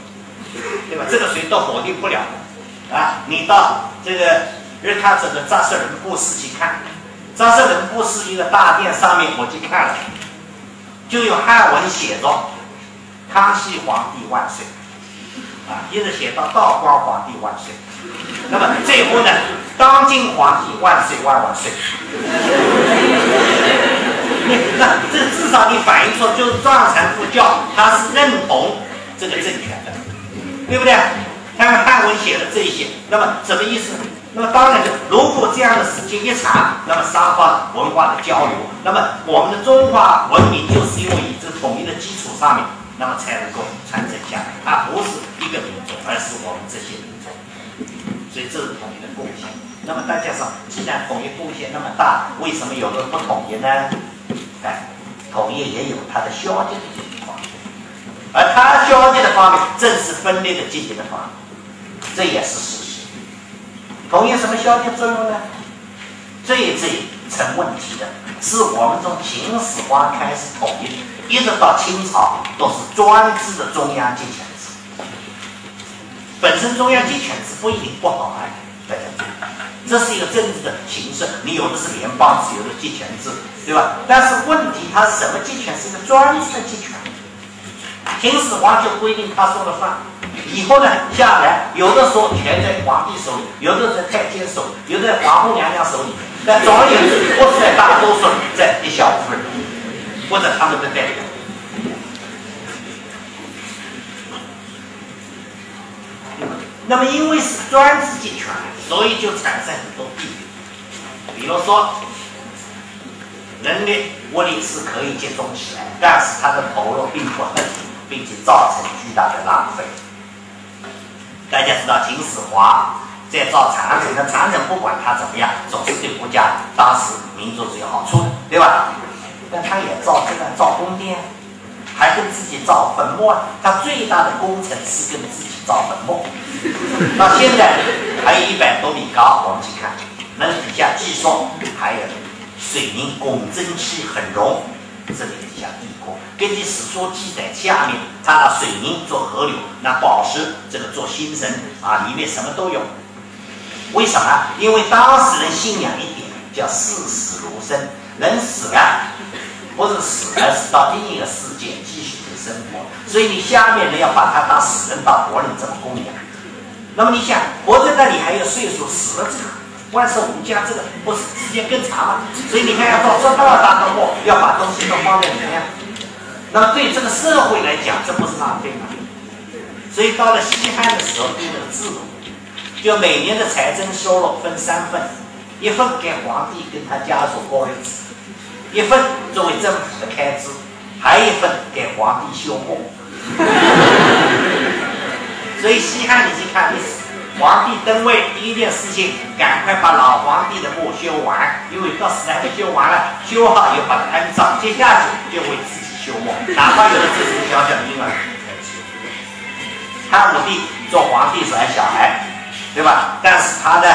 对吧？这个谁都否定不了的啊！你到这个日喀则的扎什伦布寺去看，扎什伦布寺一个大殿上面，我去看了，就用汉文写着“康熙皇帝万岁”，啊，一直写到“道光皇帝万岁”。那么最后呢？当今皇帝万岁万万岁！那这至少你反映出就是藏传佛教，他是认同这个政权的，对不对？看看汉文写的这些，那么什么意思？那么当然就，如果这样的时间一长，那么双方文化的交流，那么我们的中华文明就是因为以这统一的基础上面，那么才能够传承下来。它不是一个民族，而是我们这些民族，所以这是统一的贡献。那么大家说，既然统一贡献那么大，为什么有的不统一呢？哎，统一也有它的消极的一方面，而它消极的方面正是分裂的积极的方面，这也是事实。统一什么消极作用呢？最最成问题的，是我们从秦始皇开始统一，一直到清朝都是专制的中央集权。本身中央集权制不一定不好啊，大家注意，这是一个政治的形式。你有的是联邦制，有的集权制，对吧？但是问题它什么集权？是一个专制集权。秦始皇就规定他说了算，以后呢下来，有的说权在皇帝手里，有的在太监手里，有的在皇后娘娘手里。但总而言之，不是在大多数，在一小部分或者他们的代表。那么因为是专制集权，所以就产生很多弊病。比如说，人的物力是可以集中起来，但是它的投入并不很。并且造成巨大的浪费。大家知道秦始皇在造长城，那长城不管它怎么样，总是对国家当时民族是有好处的，对吧？但他也造这个造宫殿，还跟自己造坟墓。他最大的工程是跟自己造坟墓。到现在还有一百多米高，我们去看，那底下据说还有水泥拱真器很融，这里底下地宫。根据史书记载，下面他拿水银做河流，那宝石这个做心神啊，里面什么都有。为什么？因为当时人信仰一点叫视死如生，人死了不是死，而是到另一个世界继续。所以你下面人要把他当死人当活人这么供养。那么你想活在那里还有岁数，死了这个万寿无疆，这个不是时间更长吗？所以你看要做这么大的墓，要把东西都放在里面。那么对这个社会来讲，这不是浪费吗？所以到了西汉的时候，定了制度，就每年的财政收入分三份，一份给皇帝跟他家属过日子，一份作为政府的开支，还有一份给皇帝修墓。所以西汉你去看历史，皇帝登位第一件事情，赶快把老皇帝的墓修完，因为到死还没修完了，修好又把它安葬，接下去就为自己。修墓，哪怕有的只是小小的婴儿。汉武帝做皇帝是还小孩，对吧？但是他呢，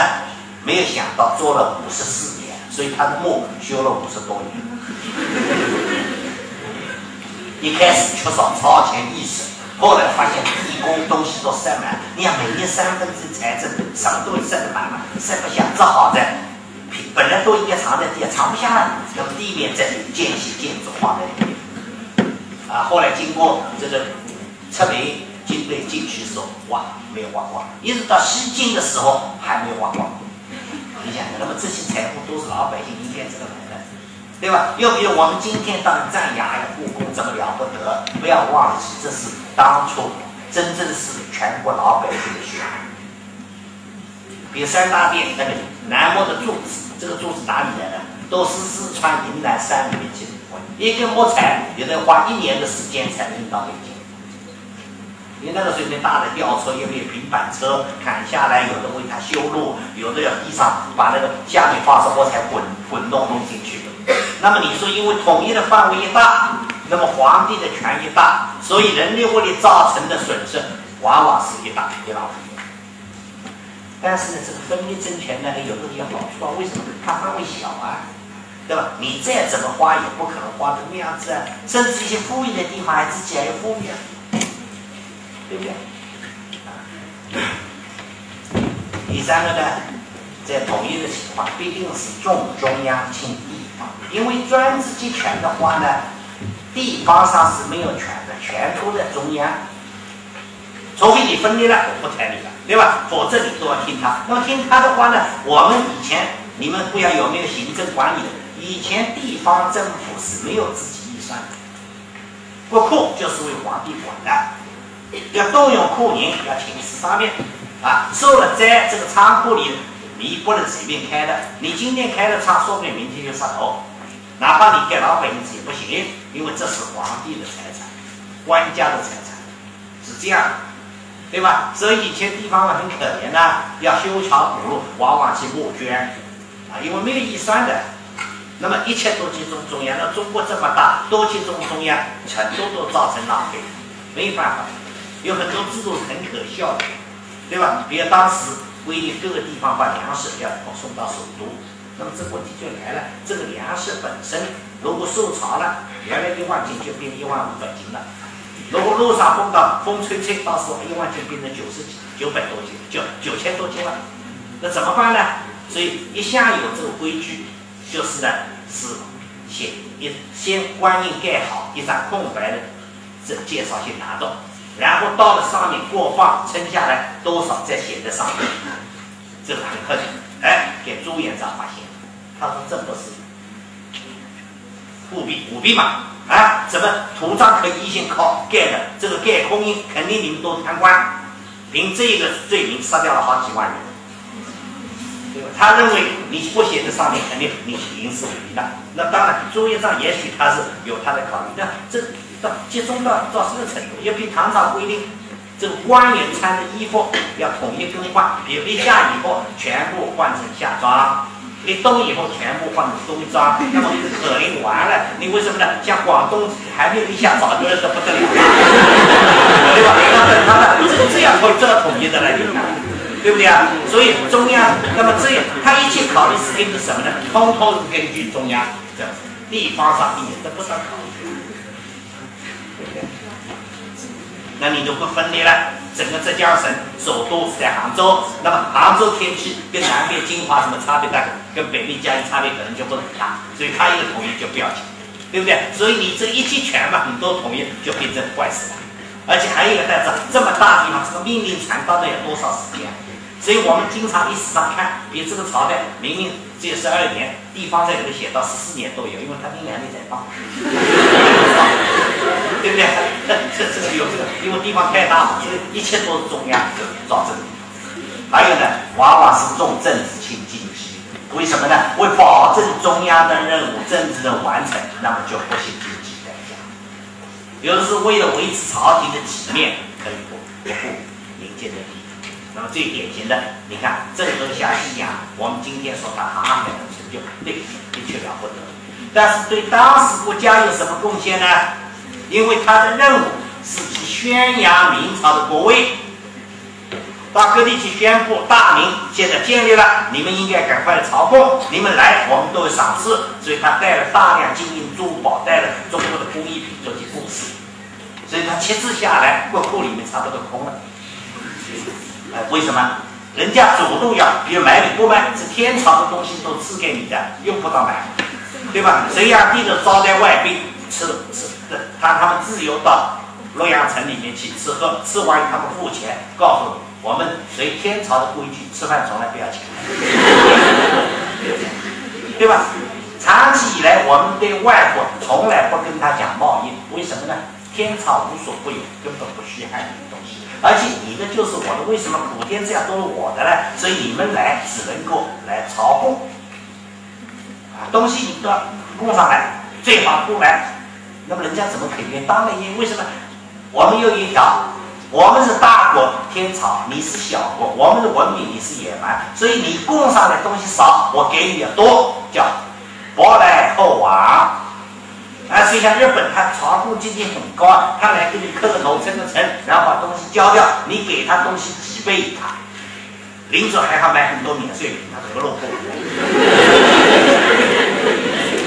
没有想到做了五十四年，所以他的墓修了五十多年。一开始缺少超前意识，后来发现地宫东西都塞满，你看每年三分之一财政什么都塞得满满，塞不下，只好在本来都应该藏在地下，藏不下了，那么地面再建一些建筑放在里面。啊，后来经过这个撤离军队进去的时候，挖没有挖光，一直到西晋的时候还没有挖光。你想，那么这些财富都是老百姓应该这个来的，对吧？又比如我们今天当赞扬呀，故宫怎么了不得？不要忘记，这是当初真正是全国老百姓的血汗。比如三大殿那个南木的柱子，这个柱子哪里来的？都是四川云南山里面进的。一根木材，有的花一年的时间才能运到北京。你那个时候，大的吊车，有没有平板车砍下来？有的为它修路，有的要地上把那个下面放上木材滚滚动弄进去。那么你说，因为统一的范围一大，那么皇帝的权一大，所以人力物力造成的损失往往是一大一大。但是呢，这个分立政权呢，它有的有好处啊。为什么？它范围小啊。对吧？你再怎么花，也不可能花成那样子啊！甚至一些富裕的地方，还自己还有富裕啊，对不对？第三个呢，在统一的情况，必定是重中央轻，因为专制集权的话呢，地方上是没有权的，权都在中央。除非你分裂了，我不睬你了，对吧？否则你都要听他。那么听他的话呢，我们以前你们不要有没有行政管理的？以前地方政府是没有自己预算的，国库就是为皇帝管的，要动用库银，要请示上面，啊，受了灾，这个仓库里你不能随便开的，你今天开了差，说不定明天就杀头，哪怕你给老百姓也不行，因为这是皇帝的财产，官家的财产，是这样，对吧？所以以前地方很可怜呐，要修桥补路，往往去募捐，啊，因为没有预算的。那么一切都集中中央，那中国这么大，都集中中央，程度都造成浪费，没办法。有很多制度是很可笑的，对吧？比如当时规定各个地方把粮食要送到首都，那么这个问题就来了，这个粮食本身如果受潮了，原来一万斤就变一万五百斤了。如果路上碰到风吹吹，到时候一万斤变成九十几、九百多斤，就九千多斤了。那怎么办呢？所以一向有这个规矩，就是呢，是写一先官印盖好一张空白的这介绍信拿到，然后到了上面过磅称下来多少，再写在上面。这个很客气，哎，给朱元璋发现，他说这不是舞弊，舞弊嘛。啊，怎么图章可以一心靠盖的？这个盖空印，肯定你们都贪官，凭这个罪名杀掉了好几万人，他认为你不写在上面，肯定你刑事舞弊的。那当然，朱元璋也许他是有他的考虑，那这到集中到到什么程度？要凭唐朝规定，这个官员穿的衣服要统一更换，比如立夏以后全部换成夏装。立冬以后全部换成冬装，那么可能完了。你为什么呢？像广东还没有立夏，早就热得不得了，对吧？那等他的这这样会做到统一的来，对不对啊？所以中央，那么这样他一切考虑是根据什么呢？通通是根据中央这样子，地方上一点都不算考虑，对不对？那你就不分裂了。整个浙江省首都是在杭州，那么杭州天气跟南边金华什么差别大？跟北边嘉义差别可能就不很大，所以他一个统一就不要紧，对不对？所以你这一集权嘛，你都统一就变成坏事了。而且还有一个但是这么大地方，这个命令传到了有多少时间？所以我们经常历史上看，比这个朝代明明只有十二年，地方在里头写到十四年都有，因为他命两年才放，对不对？这这个有这个，因为地方太大嘛，所以一切都是中央造成的。还有呢，往往是重政治轻经济，为什么呢？为保证中央的任务、政治的完成，那么就不惜经济代价。有的是为了维持朝廷的体面，可以不不顾民间的利益。那么最典型的，你看郑和下西洋，我们今天说他航海的成就，对，的确了不得。但是对当时国家有什么贡献呢？因为他的任务是去宣扬明朝的国威，到各地去宣布大明现在建立了，你们应该赶快朝贡，你们来我们都会赏赐。所以他带了大量金银珠宝，带了中国的工艺品做些布施，所以他七次下来，国库里面差不多空了。哎，为什么？人家主动要，比如买你不买，是天朝的东西都赐给你的，用不着买，对吧？隋炀帝的招待外宾，吃吃的，他他们自由到洛阳城里面去吃喝，吃完他们付钱，告诉你，我们随天朝的规矩，吃饭从来不要钱，对吧？长期以来，我们对外国从来不跟他讲贸易，为什么呢？天朝无所不有，根本不稀罕你的东西。而且你的就是我的，为什么普天这样都是我的呢？所以你们来只能够来朝贡，东西你都要供上来，最好不来，那么人家怎么肯定？当然因为什么？我们有一条，我们是大国天朝，你是小国，我们的文明你是野蛮，所以你供上来东西少，我给你的多，叫薄来厚往。啊，所以像日本，他朝贡阶级很高，他来给你磕个头、称个臣，然后把东西交掉，你给他东西几倍于他，领主还好买很多免税品，他何乐不为？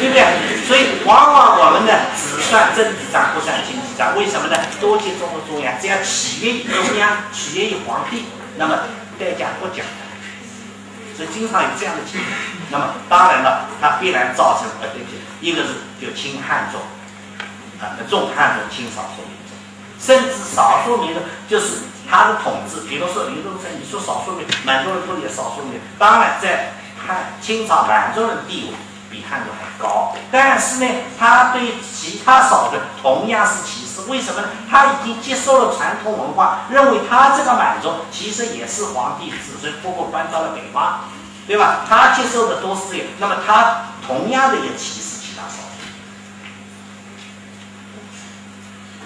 对不对？所以往往我们呢只算政治账，不算经济账。为什么呢？多接中国中央，只要起源于中央，起源于皇帝，那么代价不讲。所以经常有这样的情况。那么当然了，它必然造成呃对不起。一个是就轻汉重，啊，重汉重轻少数民族，甚至少数民族就是他的统治，比如说林中生，你说少数民族，满族人都有少数民族，当然在汉清朝满族人地位比汉族还高，但是呢，他对其他少数同样是歧视，为什么呢？他已经接受了传统文化，认为他这个满族其实也是皇帝子孙，不过搬到了北方，对吧？他接受的都是这个，那么他同样的也歧视其他少数。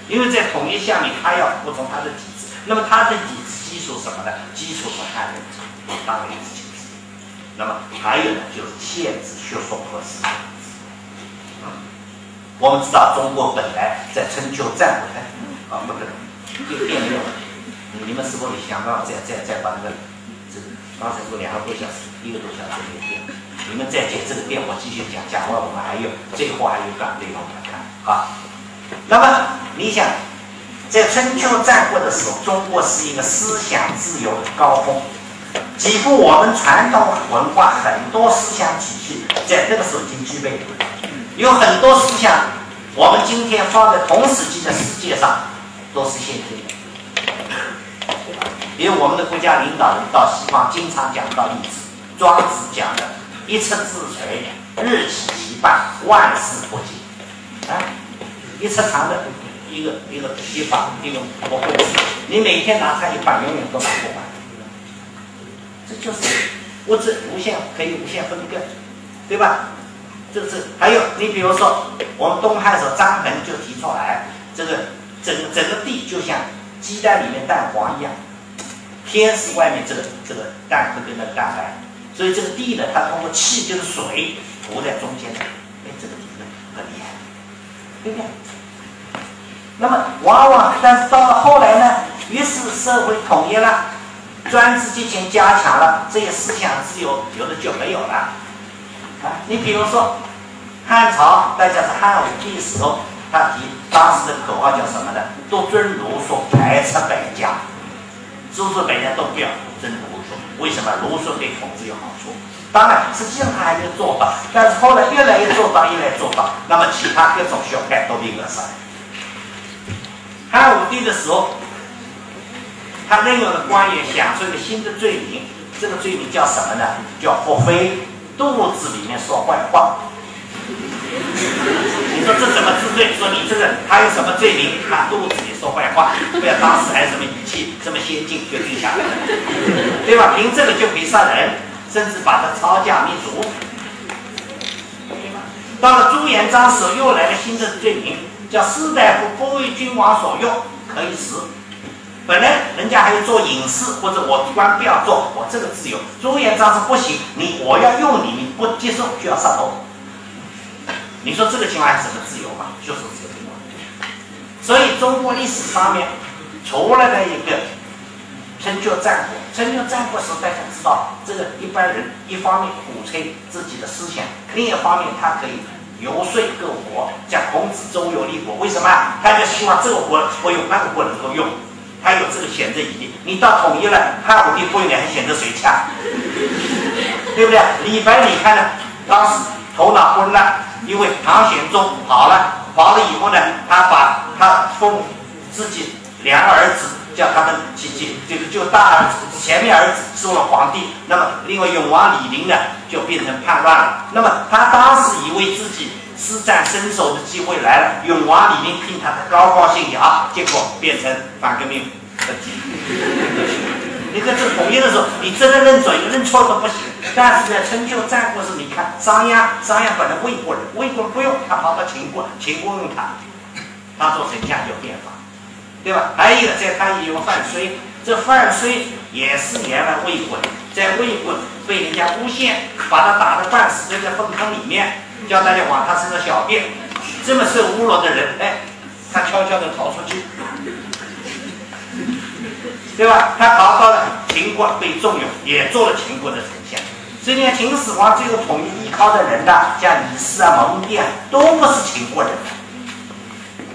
因为在统一下面，他要服从他的体制，那么他的体制基础什么呢？基础是汉人，当然是亲制。那么还有呢，就是限制学术和思想。我们知道中国本来在春秋战国的啊，不可能就变用了。你们是否想到再再再把那个这个刚才说两个多小时，一个多小时没变？你们再接这个电，我继续讲。讲完我们还有最后还有段内容来看啊。那么你想，在春秋战国的时候，中国是一个思想自由的高峰，几乎我们传统文化很多思想体系在那个时候已经具备，有很多思想，我们今天放在同时期的世界上都是先进的。比如我们的国家领导人到西方经常讲到例子，庄子讲的“一尺自锤，日起其半，万事不尽”，啊，一尺长的一个一个一把一个不会你每天拿它一把，永远都拿不完。这就是物质无限可以无限分割，对吧？这是还有你比如说，我们东汉时候张衡就提出来，这个整整个地就像鸡蛋里面蛋黄一样。天是外面这个这个蛋壳跟那个蛋白，所以这个地呢，它通过气就是水浮在中间的，哎，这个地呢很厉害，对不对？那么往往，但是到了后来呢，于是社会统一了，专制集权加强了，这些思想自由有的就没有了。啊，你比如说汉朝，大家是汉武帝时候，他提当时的口号叫什么呢？独尊儒术，排斥百家。诸子百家都不要尊儒术，为什么？儒术对统治有好处。当然，实际上他还没有做到，但是后来越来越做到，越来越做到。那么其他各种学派都被扼杀。汉武帝的时候，他任用的官员想出一个新的罪名，这个罪名叫什么呢？叫不非肚子里面说坏话。你说这怎么治罪？说你这个他有什么罪名？他肚子里说坏话，不要当时还有什么语气这么先进就定下来了，对吧？凭这个就可以杀人，甚至把他抄家灭族。到了朱元璋时候，又来了新的罪名，叫士大夫不为君王所用，可以死。本来人家还有做隐士，或者我官不要做，我这个自由。朱元璋是不行，你我要用你，你不接受就要杀头。你说这个情况还是什么自由嘛？就是这个情况。所以中国历史上面出来的一个春秋战国，春秋战国时候大家知道，这个一般人一方面鼓吹自己的思想，另一方面他可以游说各国，讲孔子周游列国，为什么？他就希望这个国不用，那个国能够用，他有这个选择余地。你到统一了，汉武帝不用，你还选择谁强？对不对？李白你看呢？当时头脑昏了。因为唐玄宗跑了，跑了以后呢，他把他封自己两个儿子，叫他们去去，就是就大儿子前面儿子做了皇帝，那么另外永王李璘呢就变成叛乱了。那么他当时以为自己施展身手的机会来了，永王李璘听他的高高兴兴啊，结果变成反革命的 你看这统一的时候，你真的认准，认错都不行。但是在春秋战国时，你看商鞅，商鞅本来魏国人，魏国人不用他跑到秦国，秦国用他，他做丞相有变法，对吧？还有在他也有范睢，这范睢也是原来魏国人，在魏国被人家诬陷，把他打得半死，在粪坑里面，叫大家往他身上小便，这么受侮辱的人，哎，他悄悄地逃出去。对吧？他逃到了秦国，被重用，也做了秦国的丞相。所以，秦始皇最后统一依靠的人呢，像李斯啊、蒙毅啊，都不是秦国人，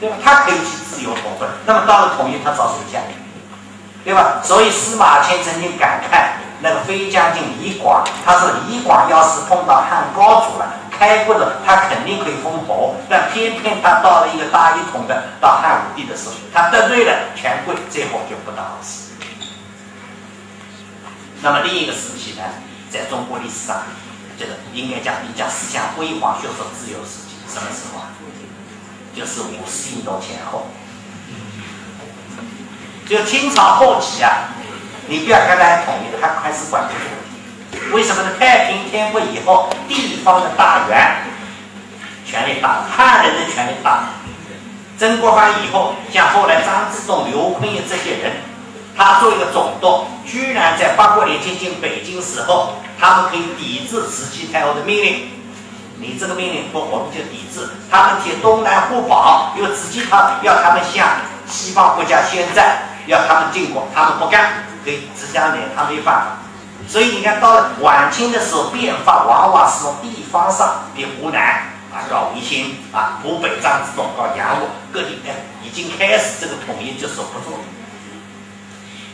对吧？他可以去自由投奔。那么到了统一，他找谁下？对吧？所以司马迁曾经感慨，那个飞将军李广，他说李广要是碰到汉高祖了，开国的他肯定可以封侯，但偏偏他到了一个大一统的到汉武帝的时候，他得罪了权贵，最后就不得好死。那么另一个时期呢，在中国历史上，这个应该讲比较思想辉煌、学术自由时期，什么时候啊？就是五四运动前后。就清朝后期啊，你不要看他还统一，他还是管不住为什么呢？太平天国以后，地方的大员权力大，汉人的权力大。曾国藩以后，像后来张之洞、刘坤义这些人。他做一个总督，居然在八国联军进北京时候，他们可以抵制慈禧太后的命令。你这个命令不，我们就抵制。他们替东南互保，因为慈禧她要他们向西方国家宣战，要他们进国，他们不干，可以只想脸，他没办法。所以你看到了晚清的时候，变法往往是从地方上，比湖南啊搞维新啊，湖北张之洞搞洋务，各地哎已经开始这个统一就守不住。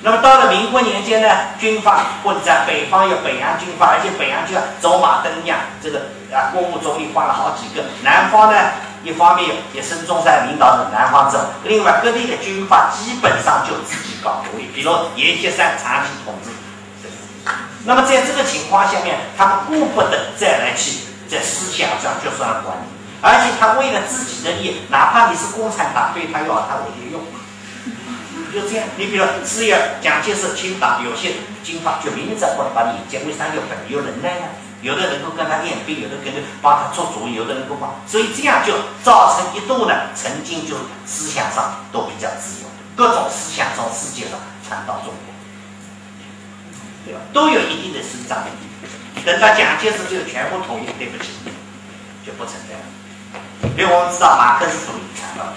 那么到了民国年间呢，军阀混战，北方有北洋军阀，而且北洋军阀走马灯一样，这个啊国务总理换了好几个。南方呢，一方面有孙中山领导的南方政府，另外各地的军阀基本上就自己搞独立，比如阎锡山长期统治。那么在这个情况下面，他们顾不得再来去在思想上就算管理，而且他为了自己的利益，哪怕你是共产党，对他要他也用。就这样，你比如只要蒋介石清党，有些军阀就明着不把你引荐，为啥有本有能耐呀？有的能够跟他练兵，有的跟着帮他做主，有的能够帮，所以这样就造成一度呢，曾经就思想上都比较自由，各种思想从世界上传到中国，都有一定的生长。等到蒋介石就全部统一，对不起，就不存在了。因为我们知道马克思主义传到。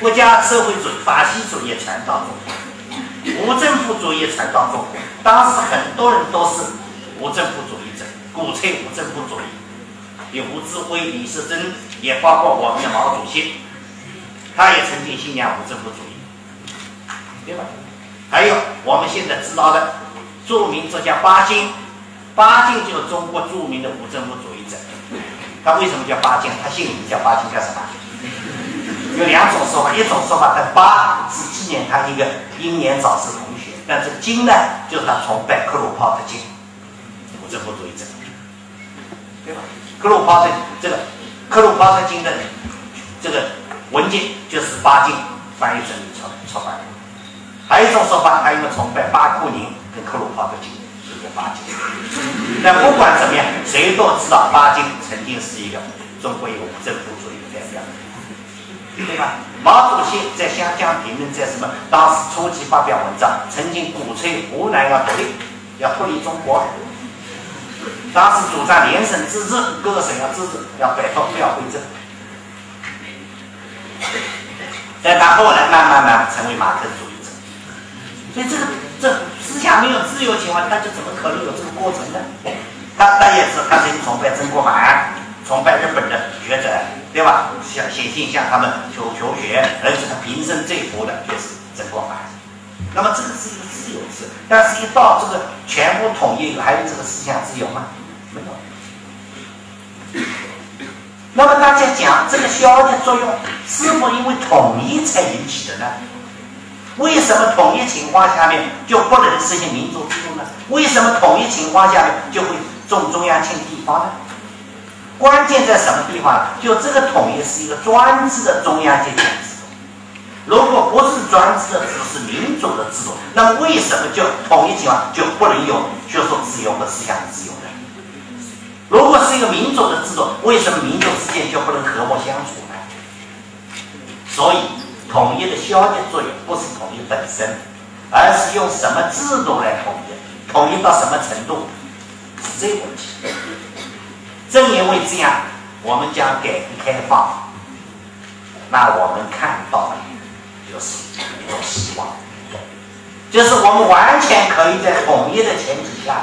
国家社会主义、法西主义传到中国，无政府主义传到中国。当时很多人都是无政府主义者，鼓吹无政府主义。有吴志辉、李时珍，也包括我们的毛主席，他也曾经信仰无政府主义，对吧？还有我们现在知道的著名作家巴金，巴金就是中国著名的无政府主义者。他为什么叫巴金？他姓李，叫巴金，叫什么？有两种说法，一种说法，他巴是纪念他一个英年早逝同学，但是金呢，就是他崇拜克鲁泡特金，无政府主义者，对吧？克鲁泡特这个克鲁泡特金的这个文件就是巴金翻译成出出版的。还有一种说法，他因为崇拜巴库宁跟克鲁泡特金，就叫巴金。但不管怎么样，谁都知道巴金曾经是一个中国一个无政府主义的代表。对吧？毛主席在湘江评论，在什么？当时初期发表文章，曾经鼓吹湖南要独立，要脱离中国。当时主张联省自治，各个省要自治，要摆脱不要归政。但他后来慢慢慢成为马克思主义。所以这个这思想没有自由情况，他就怎么可能有这个过程呢？他他也是，他曾经崇拜曾国藩，崇拜日本的学者。对吧？向写信向他们求求学，而且他平生最服的就是曾国藩。那么这个是一个自由制，但是一到这个全部统一，还有这个思想自由吗？没有。那么大家讲这个消的作用，是否因为统一才引起的呢？为什么统一情况下面就不能实行民主制度呢？为什么统一情况下面就会重中央轻地方呢？关键在什么地方？就这个统一是一个专制的中央集权制度。如果不是专制的制度，是民主的制度，那为什么就统一情况就不能有学术自由和思想自由呢？如果是一个民主的制度，为什么民族之间就不能和睦相处呢？所以，统一的消极作用不是统一本身，而是用什么制度来统一，统一到什么程度，是这个问题。正因为这样，我们将改革开放，那我们看到的就是一种希望，就是我们完全可以在统一的前提下，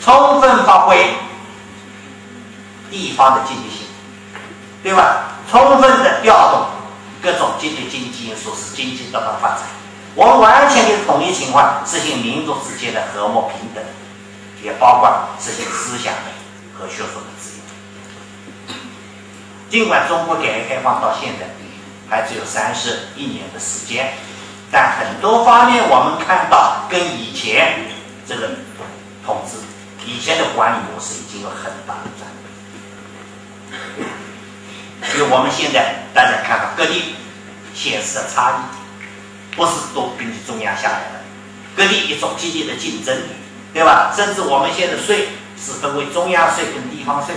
充分发挥地方的积极性，对吧？充分的调动各种积极经济因素，使经济得到发展。我们完全的统一情况，实行民族之间的和睦平等，也包括实行思想的。和学术的自由。尽管中国改革开放到现在还只有三十一年的时间，但很多方面我们看到跟以前这个统治、以前的管理模式已经有很大的转变。因为我们现在大家看到各地显示的差异，不是都根据中央下来的，各地一种积极的竞争，对吧？甚至我们现在税。是分为中央税跟地方税，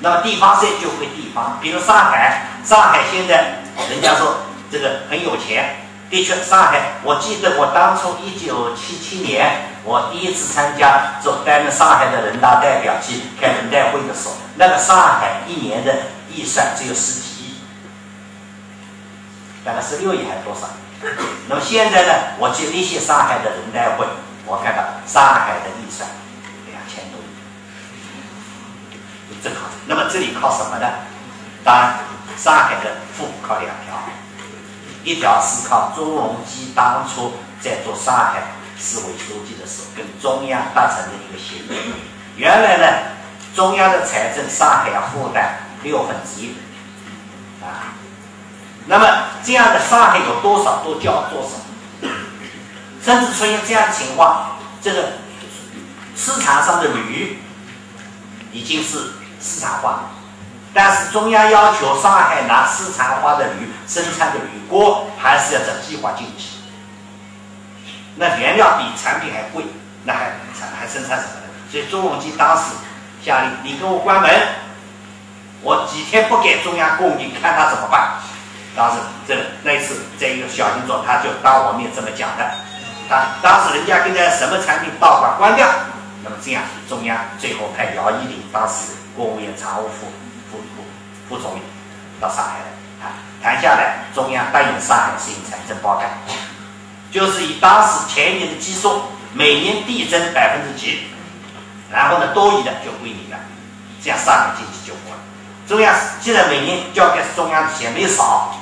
那么地方税就归地方。比如上海，上海现在人家说这个很有钱，的确，上海，我记得我当初一九七七年，我第一次参加做担任上海的人大代表去开人代会的时候，那个上海一年的预算只有十几亿，大概十六亿还是多少？那么现在呢，我去那些上海的人代会。我看到上海的预算两千多亿，正好。那么这里靠什么呢？当然，上海的富靠两条，一条是靠朱镕基当初在做上海市委书记的时候跟中央达成的一个协议。原来呢，中央的财政上海要负担六分之一，啊，那么这样的上海有多少都交多少，甚至出现这样的情况，这个市场上的铝已经是市场化。但是中央要求上海拿市场化的铝生产的铝锅，还是要走计划经济。那原料比产品还贵，那还产还生产什么呢？所以朱镕基当时下令，你给我关门，我几天不给中央供应，看他怎么办。当时这那一次在一个小型座，他就当我面这么讲的。当当时人家跟他什么产品倒管关掉，那么这样中央最后派姚依林当时国务院常务副。副副副总理到上海来谈，谈下来，中央答应上海实行财政包干，就是以当时前年的基数，每年递增百分之几，然后呢多余的就归你了，这样上海经济就活了。中央现在每年交给中央的钱没少，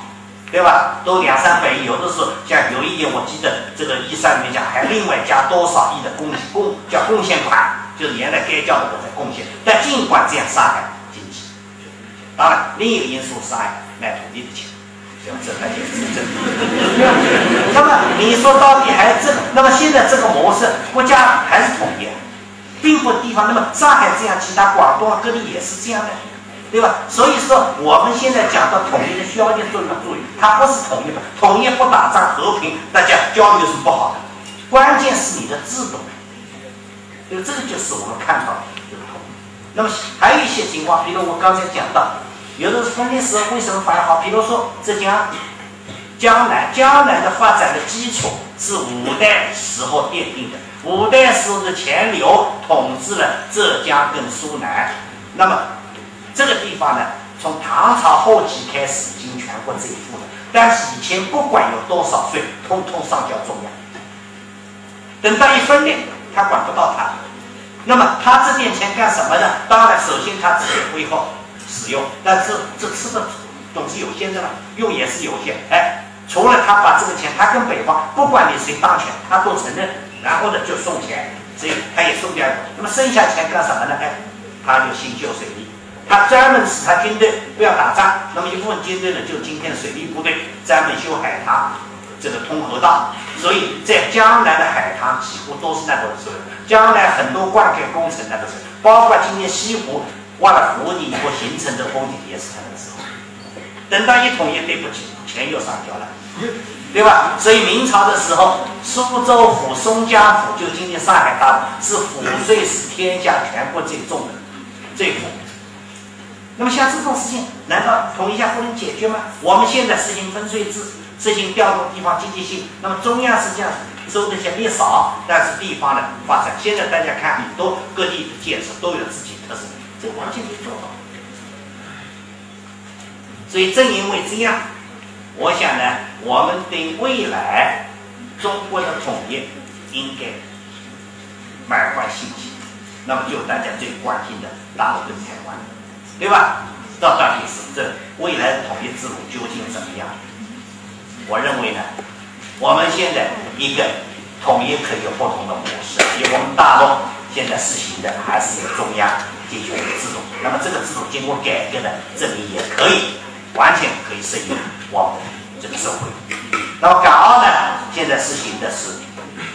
对吧？都两三百亿，有的时候像有一年我记得这个预算里面讲还另外加多少亿的贡贡叫贡献款，就是原来该交的都在贡献。但尽管这样，上海。当然，另一个因素是爱卖土地的钱，这？这才就是真的。那么你说到底还这个？那么现在这个模式，国家还是统一，并不地方。那么上海这样，其他广东啊各地也是这样的，对吧？所以说我们现在讲到统一的需要点作用，注意，它不是统一的，统一不打仗和平，大家交流是不好的。关键是你的制度，因为这个就是我们看到的。那么还有一些情况，比如我刚才讲到。有的分裂时候为什么反而好？比如说浙江、江南，江南的发展的基础是五代时候奠定的。五代时候的钱流统治了浙江跟苏南，那么这个地方呢，从唐朝后期开始已经全国征服了。但是以前不管有多少税，通通上交中央。等到一分裂，他管不到他。那么他这点钱干什么呢？当然，首先他自己挥霍。使用，但是这吃的总是有限的嘛，用也是有限。哎，除了他把这个钱，他跟北方不管你谁当权，他都承认，然后呢就送钱，所以他也送掉。那么剩下钱干什么呢？哎，他就新旧水利，他专门使他军队不要打仗，那么一部分军队呢就今天水利部队专门修海塘，这个通河道。所以在江南的海塘几乎都是那个时候，江南很多灌溉工程那个时候，包括今天西湖。挖了湖底以后形成的风景也是那个时候。等到一统一，对不起，钱又上交了，对吧？所以明朝的时候，苏州府、松江府，就今天上海大是府税是天下全国最重的，最富。那么像这种事情，难道统一下不能解决吗？我们现在实行分税制，实行调动地方积极性，那么中央实际上收的钱越少，但是地方的发展，现在大家看很多各地的建设都有自己特色。这完全可以做到，所以正因为这样，我想呢，我们对未来中国的统一应该满怀信心。那么就大家最关心的大陆跟台湾，对吧？这到底是这未来的统一制度究竟怎么样？我认为呢，我们现在一个统一可以有不同的模式，以我们大陆现在实行的还是中央。进行一个制度，那么这个制度经过改革的，证明也可以完全可以适应我们这个社会。那么港澳呢，现在实行的是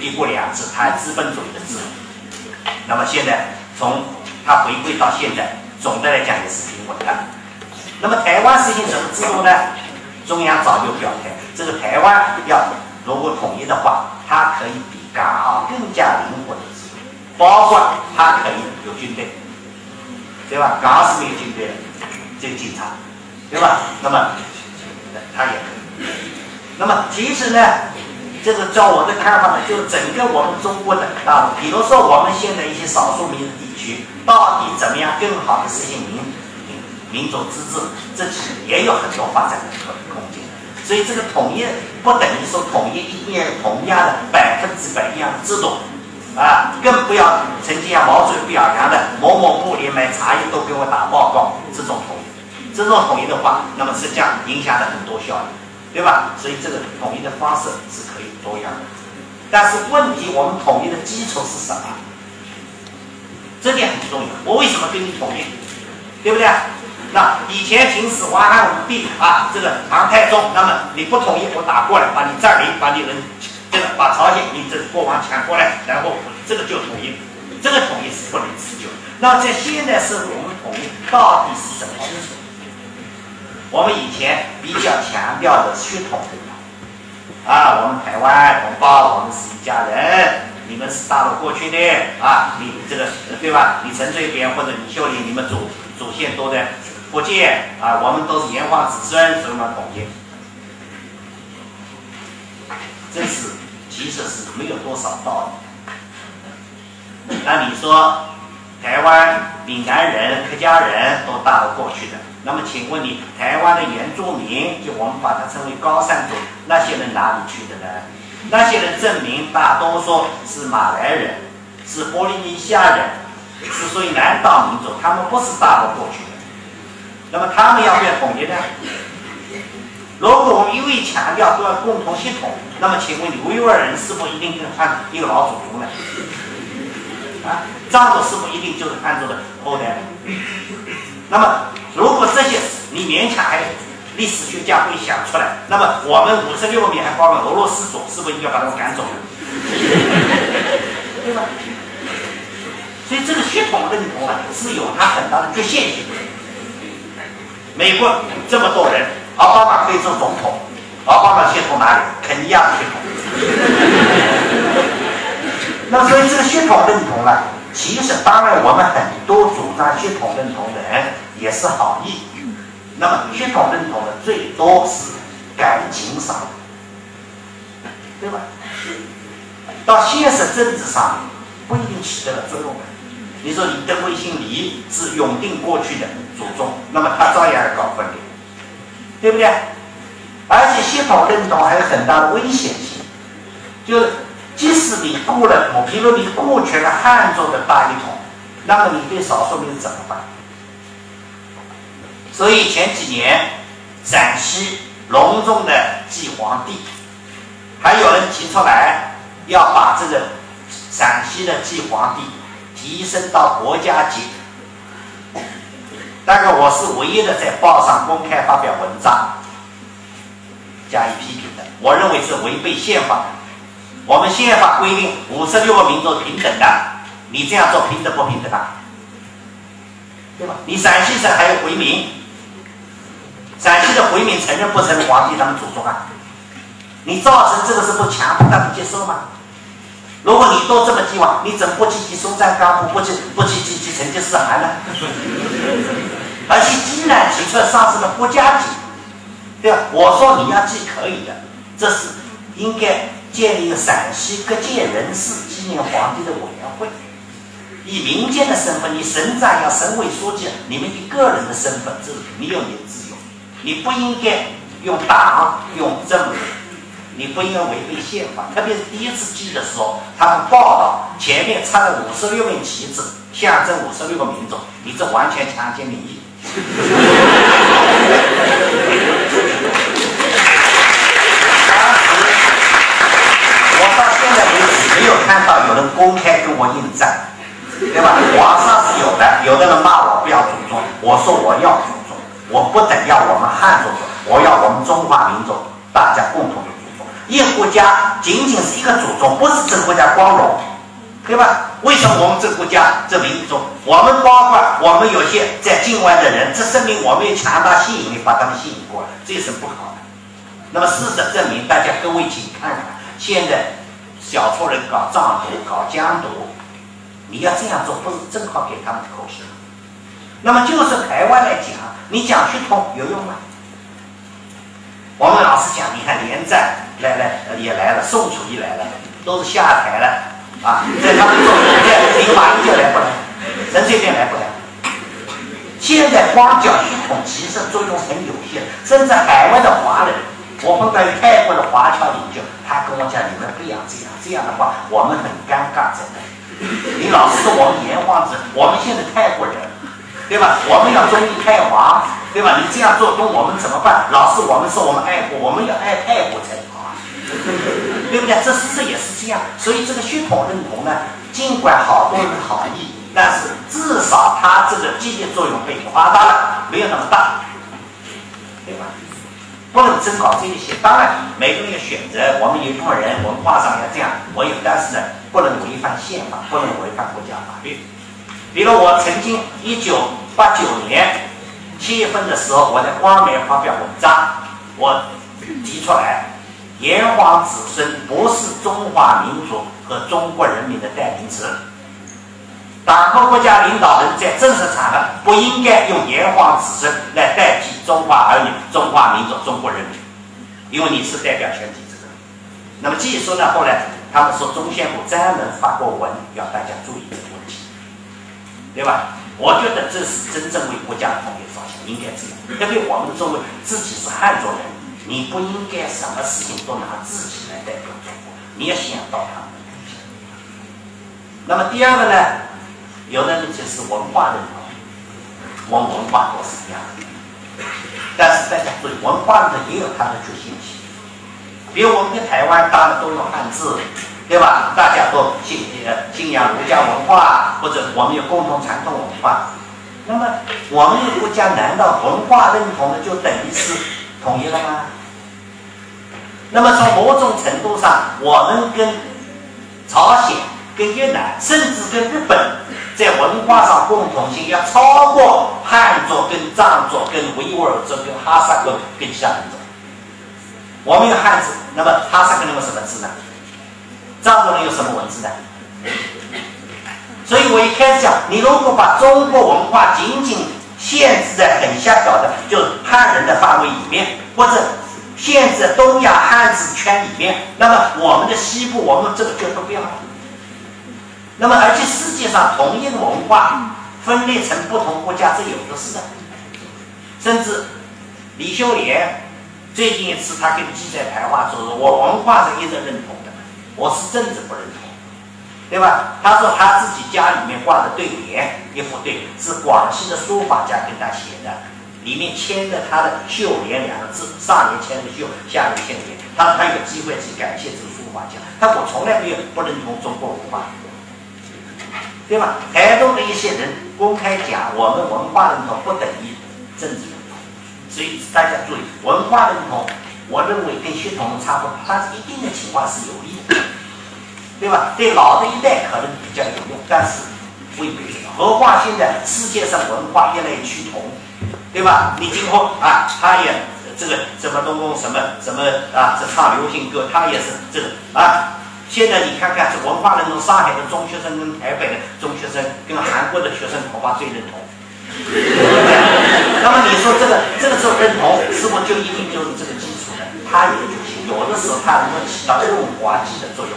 一国两制，它资本主义的制度。那么现在从它回归到现在，总的来讲也是平稳的。那么台湾实行什么制度呢？中央早就表态，这个台湾要如果统一的话，它可以比港澳更加灵活的制度，包括它可以有军队。对吧？港澳是没有军队的，这个警察，对吧？那么他也可以。那么其实呢，这个照我的看法呢，就整个我们中国的啊，比如说我们现在一些少数民族地区，到底怎么样更好的实行民民族自治，这其也有很多发展的空空间。所以这个统一不等于说统一一定要同样的百分之百一样的制度，啊，更不要曾经像毛主席表扬的某某部连买茶叶都给我打报告，这种统一，这种统一的话，那么实际上影响了很多效益，对吧？所以这个统一的方式是可以多样的，但是问题我们统一的基础是什么？这点很重要。我为什么跟你统一？对不对？那以前秦始皇汉武帝啊，这个唐太宗，那么你不同意，我打过来，把你占领，把你人。这个把朝鲜你这国王抢过来，然后这个就统一，这个统一是不能持久。那在现在是我们统一到底是什么基础？我们以前比较强调的血统啊，我们台湾同胞，我们是一家人，你们是大陆过去的啊，你这个对吧？你陈水扁或者李秀玲，你们祖祖先都在福建啊，我们都是炎黄子孙，所以嘛统一，这是。其实是没有多少道理。那你说，台湾闽南人、客家人都大陆过去的，那么请问你，台湾的原住民，就我们把它称为高山族，那些人哪里去的呢？那些人证明大多数是马来人，是波利尼西亚人，是属于南岛民族，他们不是大陆过去的。那么他们要不要统一呢？如果我们一味强调都要共同系统，那么请问你维吾尔人是否一定跟汉一个老祖宗呢？啊，藏族是否一定就是汉族的后代呢？那么如果这些你勉强还历史学家会想出来，那么我们五十六米还包括俄罗斯族，是不是应该把他们赶走？对吧？所以这个血统认同啊是有它很大的局限性。美国这么多人。奥巴马可以做总统，奥巴马血统哪里？肯尼亚的血统。那所以这个血统认同呢，其实当然我们很多主张血统认同的人也是好意。那么血统认同的最多是感情上，对吧？到现实政治上不一定起到了作用。你说李登辉姓李，是永定过去的祖宗，那么他照样搞分裂。对不对？而且系统认同还有很大的危险性，就是即使你过了，比如你过去了汉族的大一统，那么你对少数民族怎么办？所以前几年陕西隆重的祭皇帝，还有人提出来要把这个陕西的祭皇帝提升到国家级。大概我是唯一的在报上公开发表文章加以批评的。我认为是违背宪法的。我们宪法规定五十六个民族平等的，你这样做平等不平等啊？对吧？你陕西省还有回民，陕西的回民承认不承认皇帝他们祖宗啊？你造成这个是不强迫他们接受吗？如果你都这么计划，你怎么不积极松赞干布，不去不去积极成吉思汗呢？而且既然提出上升了国家级，对吧？我说你要记可以的，这是应该建立一个陕西各界人士纪念皇帝的委员会，以民间的身份，你省长要省委书记，你们以个人的身份，这是你有你的自，你不应该用党用政府。你不应该违背宪法，特别是第一次记的时候，他们报道前面插了五十六面旗帜，象征五十六个民族，你这完全强奸民意。我到现在为止没有看到有人公开跟我应战，对吧？网上是有的，有的人骂我不要祖宗，我说我要，我不等要我们汉族，我要我们中华民族大家共同的祖宗。一个国家仅仅是一个祖宗，不是这个国家光荣，对吧？为什么我们这个国家这民族，我们包括我们有些在境外的人，这证明我们有强大吸引力，把他们吸引过来，这是不好的。那么事实证明，大家各位请看看，现在小撮人搞藏独、搞疆独，你要这样做，不是正好给他们口实吗？那么就是台湾来讲，你讲血统有用吗？我们老师讲，你看连战。来来也来了，宋楚瑜来了，都是下台了啊！在他们中间，你马英就来不来？陈水扁来不来？现在光讲系统，其实作用很有限，甚至海外的华人我碰到泰国的华侨领袖，他跟我讲：“你们不要这样，这样的话我们很尴尬，真的。你老是说我们炎黄子，我们现在泰国人，对吧？我们要忠义泰华，对吧？你这样做跟我们怎么办？老是我们说我们爱国，我们要爱泰国才好啊，对不对？这是这也是这样。所以这个血统认同呢，尽管好多人好意，但是至少它这个积极作用被夸大了，没有那么大。”对吧？不能只搞这一些。当然，每个人有选择。我们有一部分人文化上要这样，我有，但是呢，不能违反宪法，不能违反国家法律。比如我曾经一九八九年七月份的时候，我在光明发表文章，我提出来，炎黄子孙不是中华民族和中国人民的代名词。党和国家领导人在正式场合不应该用炎黄子孙来代替中华儿女、中华民族、中国人民，因为你是代表全体这个。那么据说呢，后来他们说中宣部专门发过文，要大家注意这个，对吧？我觉得这是真正为国家统一着想，应该这样。特别我们作为自己是汉族人，你不应该什么事情都拿自己来代表中国，你要想到他们。那么第二个呢？有的人就是文化认同，我文化都是一样的，但是大家注意，文化呢也有它的局限性。比如我们在台湾当然都用汉字，对吧？大家都信呃信仰儒家文化，或者我们有共同传统文化。那么我们的国家难道文化认同的就等于是统一了吗？那么从某种程度上，我们跟朝鲜、跟越南，甚至跟日本。在文化上共同性要超过汉族、跟藏族、跟维吾尔族、跟哈萨克、跟其他民族。我们有汉字，那么哈萨克人有什么字呢？藏族人有什么文字的？所以我一开始讲，你如果把中国文化仅仅限制在很狭小的，就是汉人的范围里面，或者限制东亚汉字圈里面，那么我们的西部，我们这个就都不要了。那么，而且世界上同一个文化分裂成不同国家，这有的是的。甚至李秀莲最近一次，他跟记者谈话说：“我文化是一直认同，我是政治不认同，对吧？”他说他自己家里面挂的对联，一副对是广西的书法家跟他写的，里面签的他的“秀莲”两个字，上面签的“秀”，下面签的“莲”。他说他有机会去感谢这个书法家，他我从来没有不认同中国文化。对吧？台东的一些人公开讲，我们文化认同不等于政治认同，所以大家注意，文化认同，我认为跟血统差不多，但是一定的情况是有利的，对吧？对老的一代可能比较有用，但是未必。何况现在世界上文化越来越趋同，对吧？你今后啊，他也这个什么东东什么什么啊，这唱流行歌，他也是这个啊。现在你看看，这文化认同，上海的中学生跟台北的中学生跟韩国的学生恐怕最认同。那么你说这个这个时候认同是不是就一定就是这个基础？它有就行，有的时候它能够起到润滑剂的作用。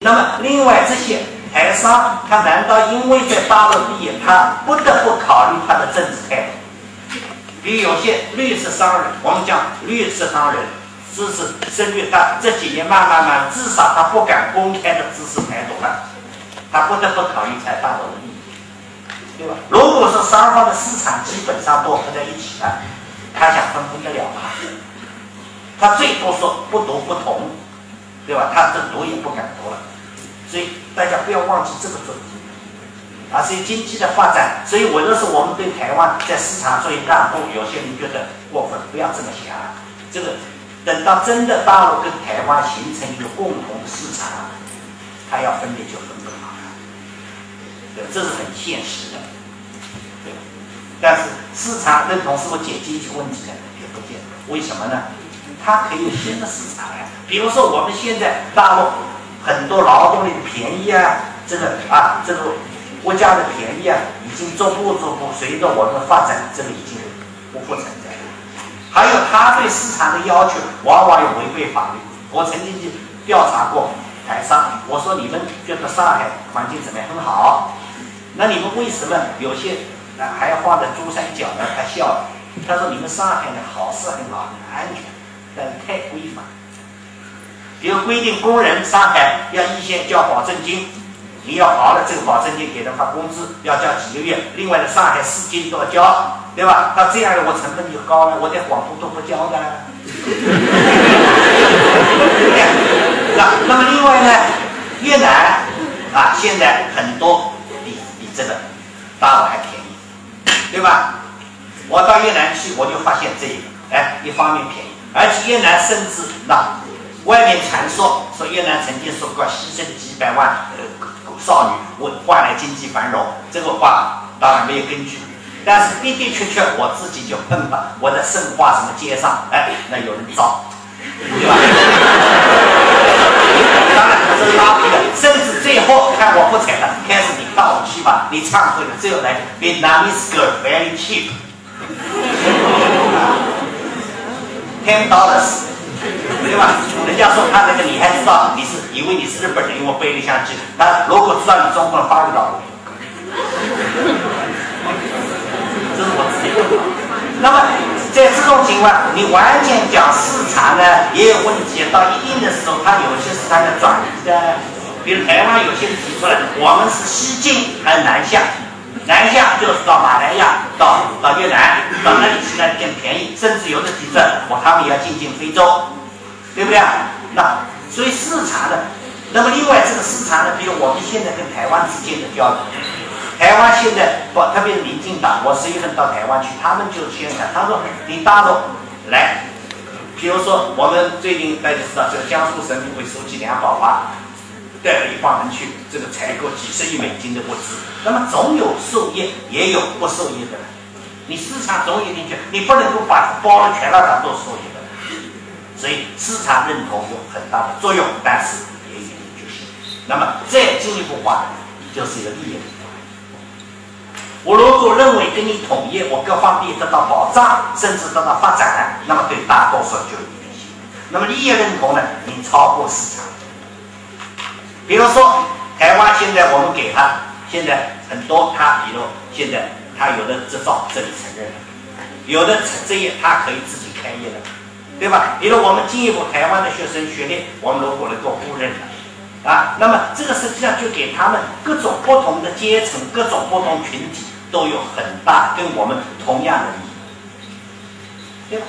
那么另外这些台商，他难道因为在大陆毕业，他不得不考虑他的政治态度？比如有些绿色商人，我们讲绿色商人。知识深入，他这几年慢慢慢，至少他不敢公开的支持台独了，他不得不考虑在大陆的利益，对吧？如果说双方的市场基本上都合在一起了，他想分分得了吗？他最多说不读不同，对吧？他这读也不敢读了，所以大家不要忘记这个准则，啊，所以经济的发展，所以我认为我们对台湾在市场做一让步，有些人觉得过分，不要这么想，这个。等到真的大陆跟台湾形成一个共同的市场，它要分裂就分不好了，对，这是很现实的，对。但是市场认同是否解决经济问题呢？也不见得。为什么呢？它可以有新的市场呀。比如说我们现在大陆很多劳动力的便宜啊，这个啊，这个国家的便宜啊，已经逐步逐步随着我们的发展，这个已经不复存在。还有他对市场的要求，往往有违背法律。我曾经去调查过台商，我说你们觉得上海环境怎么样？很好。那你们为什么有些还要放在珠三角呢？他笑了，他说你们上海的好是很好，很安全，但是太规范。比如规定工人上海要预先交保证金，你要熬了这个保证金给他发工资，要交几个月。另外的上海市金都要交，对吧？那这样的我成本就高了，我在广东都不交的。那那么另外呢，越南啊，现在很多比比这个大陆还便宜，对吧？我到越南去，我就发现这个，哎，一方面便宜，而且越南甚至那。外面传说说越南曾经说过牺牲几百万呃少女为换来经济繁荣，这个话当然没有根据，但是的的确确我自己就碰到我在圣化什么街上，哎，那有人造，对吧？当然这是拉皮的，甚至最后看我不睬了，开始你看我去吧，你唱会了，最后来 Vietnamese girl very cheap ten dollars。对吧？人家说他那个，你还知道你是以为你是日本人，因为背了相机。他如果知道你中国人，发个岛。这是我自己问的。那么在这种情况，你完全讲市场呢也有问题。到一定的时候，它有些是它的转移的。比如台湾有些提出来，我们是西进还是南下？南向就是到马来亚、到到越南，到那里去呢更便宜。甚至有的提出，我他们也要进进非洲。对不对啊？那所以市场呢？那么另外这个市场呢？比如我们现在跟台湾之间的交流，台湾现在不特别是民进党，我十月份到台湾去，他们就宣传，他说你大陆来，比如说我们最近大家知道，这个江苏省委书记梁宝华带了一帮人去，这个采购几十亿美金的物资，那么总有受益，也有不受益的，你市场总有一定去，你不能够把包了全让它都受益的。所以市场认同有很大的作用，但是也有一定局限。那么再进一步话，就是一个利益。我如果认为跟你统一，我各方面得到保障，甚至得到发展，那么对大多数就有利益。那么利益认同呢？已经超过市场。比如说台湾现在我们给他，现在很多他，比如现在他有的执照这里承认了，有的职业他可以自己开业了。对吧？比如我们进一步，台湾的学生学历，我们如果能够互认的，啊，那么这个实际上就给他们各种不同的阶层、各种不同群体都有很大跟我们同样的利益，对吧？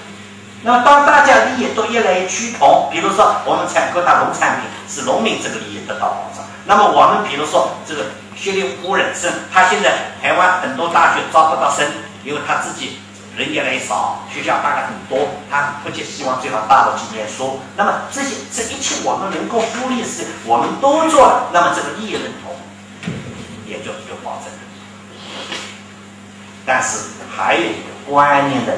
那么当大家利益都越来越趋同，比如说我们采购它农产品，使农民这个利益得到保障。那么我们比如说这个学历互认生，他现在台湾很多大学招不到生，因为他自己。人越来越少，学校大概很多，他不仅希望最好大陆去念书。那么这些这一切我们能够互利是，我们都做了，那么这个利益认同也就有保证。但是还有一个观念的，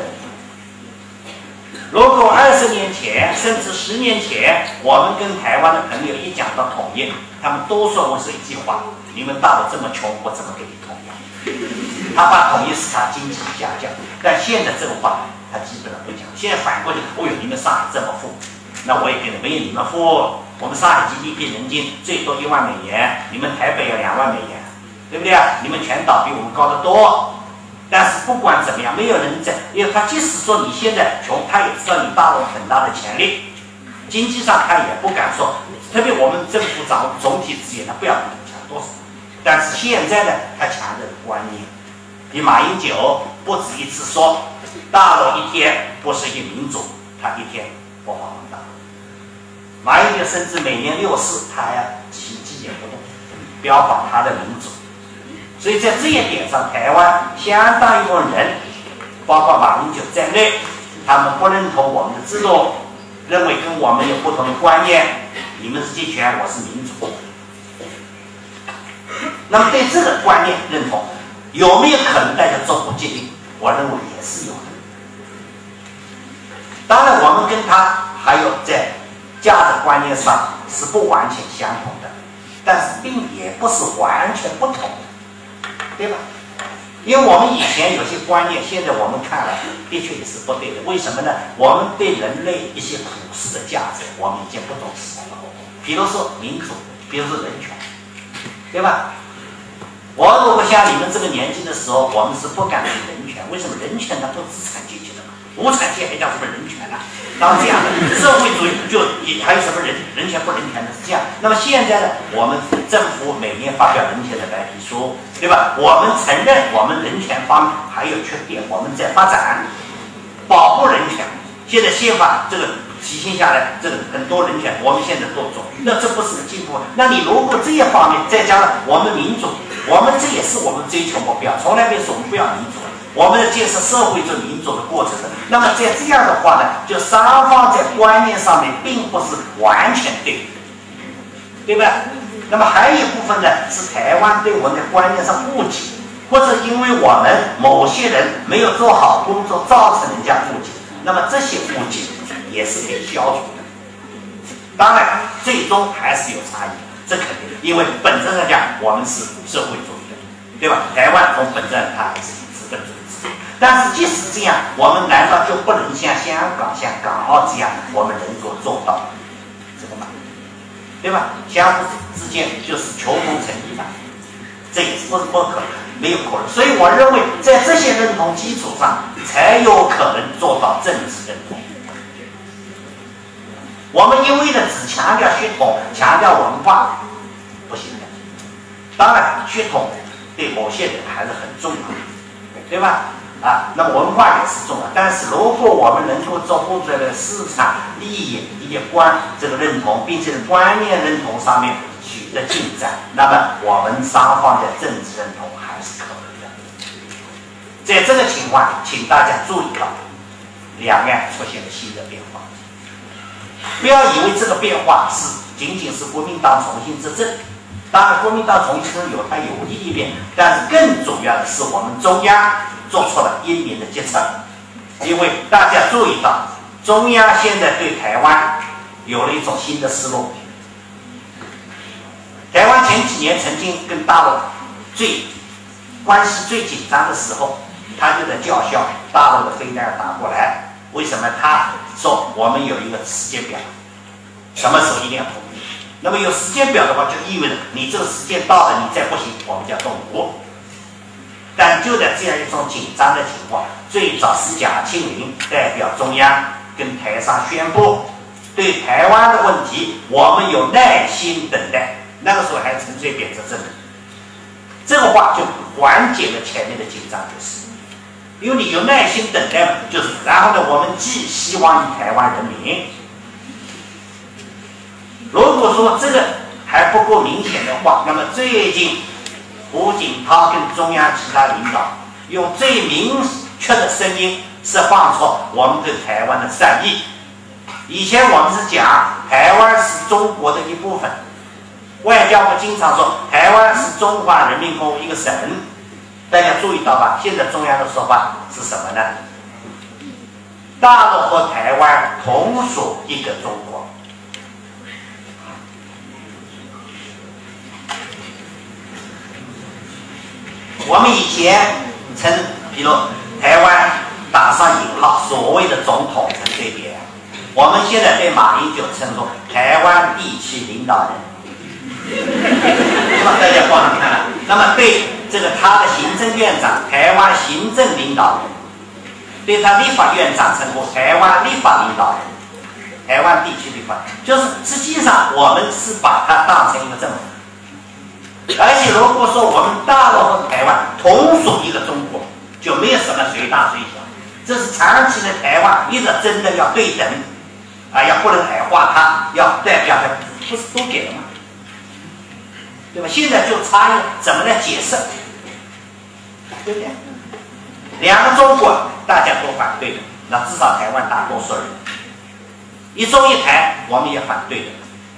如果二十年前甚至十年前，我们跟台湾的朋友一讲到统一，他们都说我是一句话：你们大陆这么穷，我怎么给你统一？他怕统一市场经济下降，但现在这个话他基本上不讲。现在反过来，哦哟，你们上海这么富，那我也给你没有你们富。我们上海 GDP 人均最多一万美元，你们台北要两万美元，对不对啊？你们全岛比我们高得多。但是不管怎么样，没有人在，因为他即使说你现在穷，他也知道你大陆很大的潜力，经济上他也不敢说。特别我们政府掌握总体资源，他不要比你强多少。但是现在呢，他强的观念。你马英九不止一次说，大陆一天不实行民主，他一天不发光大。马英九甚至每年六四，他还要行纪念活动，标榜他的民主。所以在这一点上，台湾相当一部分人，包括马英九在内，他们不认同我们的制度，认为跟我们有不同的观念。你们是集权，我是民主。那么对这个观念认同。有没有可能大家做不决定？我认为也是有的。当然，我们跟他还有在价值观念上是不完全相同的，但是并也不是完全不同，对吧？因为我们以前有些观念，现在我们看来的确也是不对的。为什么呢？我们对人类一些普世的价值，我们已经不重视了。比如说民主，比如说人权，对吧？我如果像你们这个年纪的时候，我们是不敢提人权。为什么？人权它不资产阶级的嘛，无产阶级还讲什么人权呢？然这样的社会主义就也还有什么人人权不人权的是这样。那么现在呢，我们政府每年发表人权的白皮书，对吧？我们承认我们人权方面还有缺点，我们在发展保护人权。现在宪法这个体现下来，这个很多人权，我们现在都做，那这不是个进步？那你如果这一方面再加上我们民主，我们这也是我们追求目标，从来没说我们不要民主。我们的建设社会主义民主的过程的，那么在这样的话呢，就双方在观念上面并不是完全对，对吧？那么还有一部分呢，是台湾对我们的观念上误解，或者因为我们某些人没有做好工作，造成人家误解。那么这些误解也是可以消除的。当然，最终还是有差异，这肯定，因为本质上讲，我们是社会主义的，对吧？台湾从本质上它还是。但是即使这样，我们难道就不能像香港、像港澳这样，我们能够做到这个吗？对吧？相互之间就是求同存异的，这也是不是不可能，没有可能。所以我认为，在这些认同基础上，才有可能做到政治认同。我们一味的只强调血统、强调文化，不行的。当然，血统对某些人还是很重要的，对吧？啊，那文化也是重要，但是如果我们能够做不出来的市场利益以及观这个认同，并且观念认同上面取得进展，那么我们双方的政治认同还是可能的。在这个情况，请大家注意到，两岸出现了新的变化。不要以为这个变化是仅仅是国民党重新执政，当然国民党重新执政有它有利一面，但是更重要的是我们中央。做出了英明的决策，因为大家注意到，中央现在对台湾有了一种新的思路。台湾前几年曾经跟大陆最关系最紧张的时候，他就在叫嚣大陆的飞弹打过来。为什么？他说我们有一个时间表，什么时候一定要统一。那么有时间表的话，就意味着你这个时间到了，你再不行，我们就要动武。但就在这样一种紧张的情况，最早是贾庆林代表中央跟台上宣布，对台湾的问题，我们有耐心等待。那个时候还陈水扁执政，这个话就缓解了前面的紧张，就是因为你有耐心等待，就是然后呢，我们寄希望于台湾人民。如果说这个还不够明显的话，那么最近。不仅他跟中央其他领导用最明确的声音释放出我们对台湾的善意。以前我们是讲台湾是中国的一部分，外交部经常说台湾是中华人民共和国一个省。大家注意到吧？现在中央的说法是什么呢？大陆和台湾同属一个中国。我们以前称，比如台湾打上引号，所谓的总统陈水扁，我们现在对马英九称作台湾地区领导人。那么大家帮上看了，那么对这个他的行政院长台湾行政领导人，对他立法院长称呼台湾立法领导人，台湾地区立法，就是实际上我们是把它当成一个政府。而且如果说我们大陆和台湾同属一个中国，就没有什么谁大谁小，这是长期的台湾一直真的要对等，啊，要不能矮化它，要代表的不是都给了吗？对吧？现在就差一个怎么来解释，对不对？两个中国大家都反对的，那至少台湾大多数人，一中一台我们也反对的，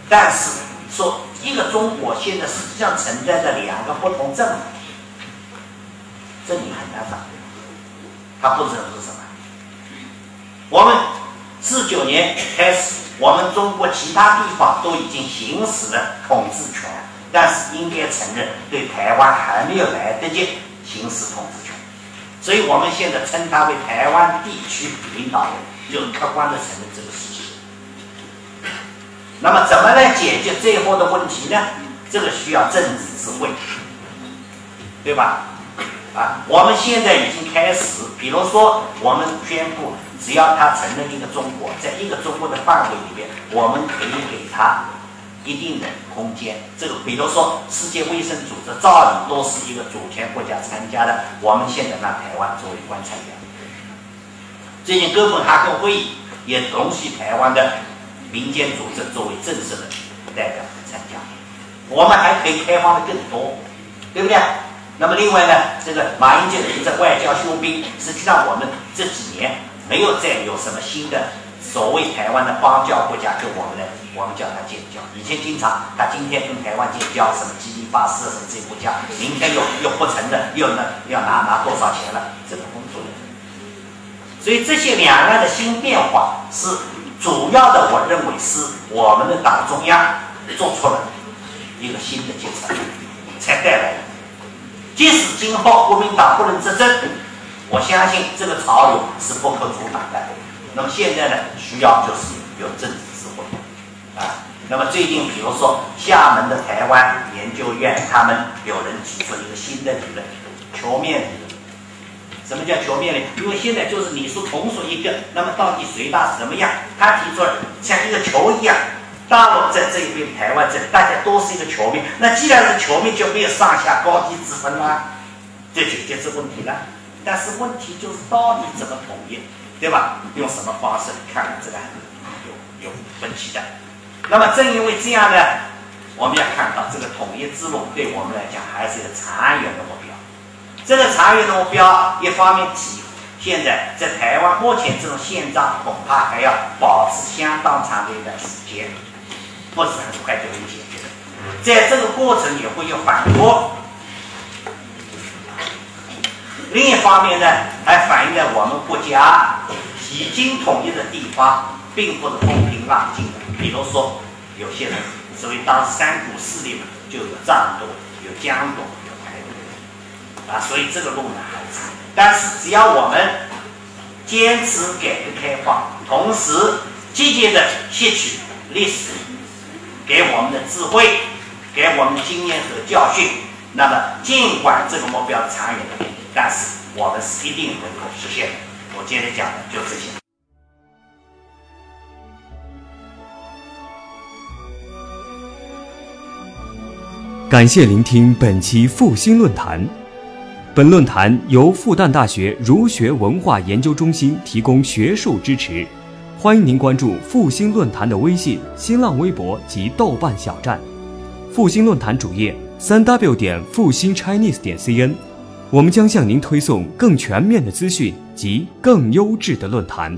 但是说。一个中国现在实际上存在着两个不同政府，这你很难反对。它不知道是什么。我们四九年开始，我们中国其他地方都已经行使了统治权，但是应该承认，对台湾还没有来得及行使统治权，所以我们现在称它为台湾地区领导人，就客观的承认这个事实。那么怎么来解决最后的问题呢？这个需要政治智慧，对吧？啊，我们现在已经开始比如说，我们宣布，只要他承认一个中国，在一个中国的范围里面，我们可以给他一定的空间。这个，比如说，世界卫生组织照理都是一个主权国家参加的，我们现在让台湾作为观察员。最近哥本哈根会议也容许台湾的民间组织作为正式的代表参加，我们还可以开放的更多，对不对？那么另外呢，这个马英九提着外交修兵，实际上我们这几年没有再有什么新的所谓台湾的邦交国家跟我们的，我们叫他建交。以前经常他今天跟台湾建交，什么吉利巴斯什么这些国家，明天又又不成的，又呢要拿拿多少钱了，这个工作。所以这些两岸的新变化是主要的，我认为是我们的党中央做出了一个新的决策，才带来的。即使今后国民党不能执政，我相信这个潮流是不可阻挡的。那么现在呢，需要就是有政治智慧啊。那么最近，比如说厦门的台湾研究院，他们有人提出一个新的理论——球面理论。什么叫球面呢？因为现在就是你说同属一个，那么到底谁大什么样？他提出了像一个球一样。大陆在这一边，台湾这里大家都是一个球面。那既然是球面，就没有上下高低之分啦，就解决这问题了。但是问题就是到底怎么统一，对吧？用什么方式？看这个有有分歧的。那么正因为这样呢，我们要看到这个统一之路对我们来讲还是一个长远的目标。这个长远的目标，一方面体现在在台湾目前这种现状，恐怕还要保持相当长的一段时间。不是很快就能解决的，在这个过程也会有反复。另一方面呢，还反映在我们国家已经统一的地方，并不是风平浪静的。比如说，有些人所谓当三股势力嘛，就有藏独、有江、独，啊，所以这个路呢还长。但是只要我们坚持改革开放，同时积极的吸取历史。给我们的智慧，给我们的经验和教训。那么，尽管这个目标长远的，但是我们是一定能够实现的。我今天讲的就这些。感谢聆听本期复兴论坛。本论坛由复旦大学儒学文化研究中心提供学术支持。欢迎您关注复兴论坛的微信、新浪微博及豆瓣小站，复兴论坛主页三 w 点复兴 Chinese 点 cn，我们将向您推送更全面的资讯及更优质的论坛。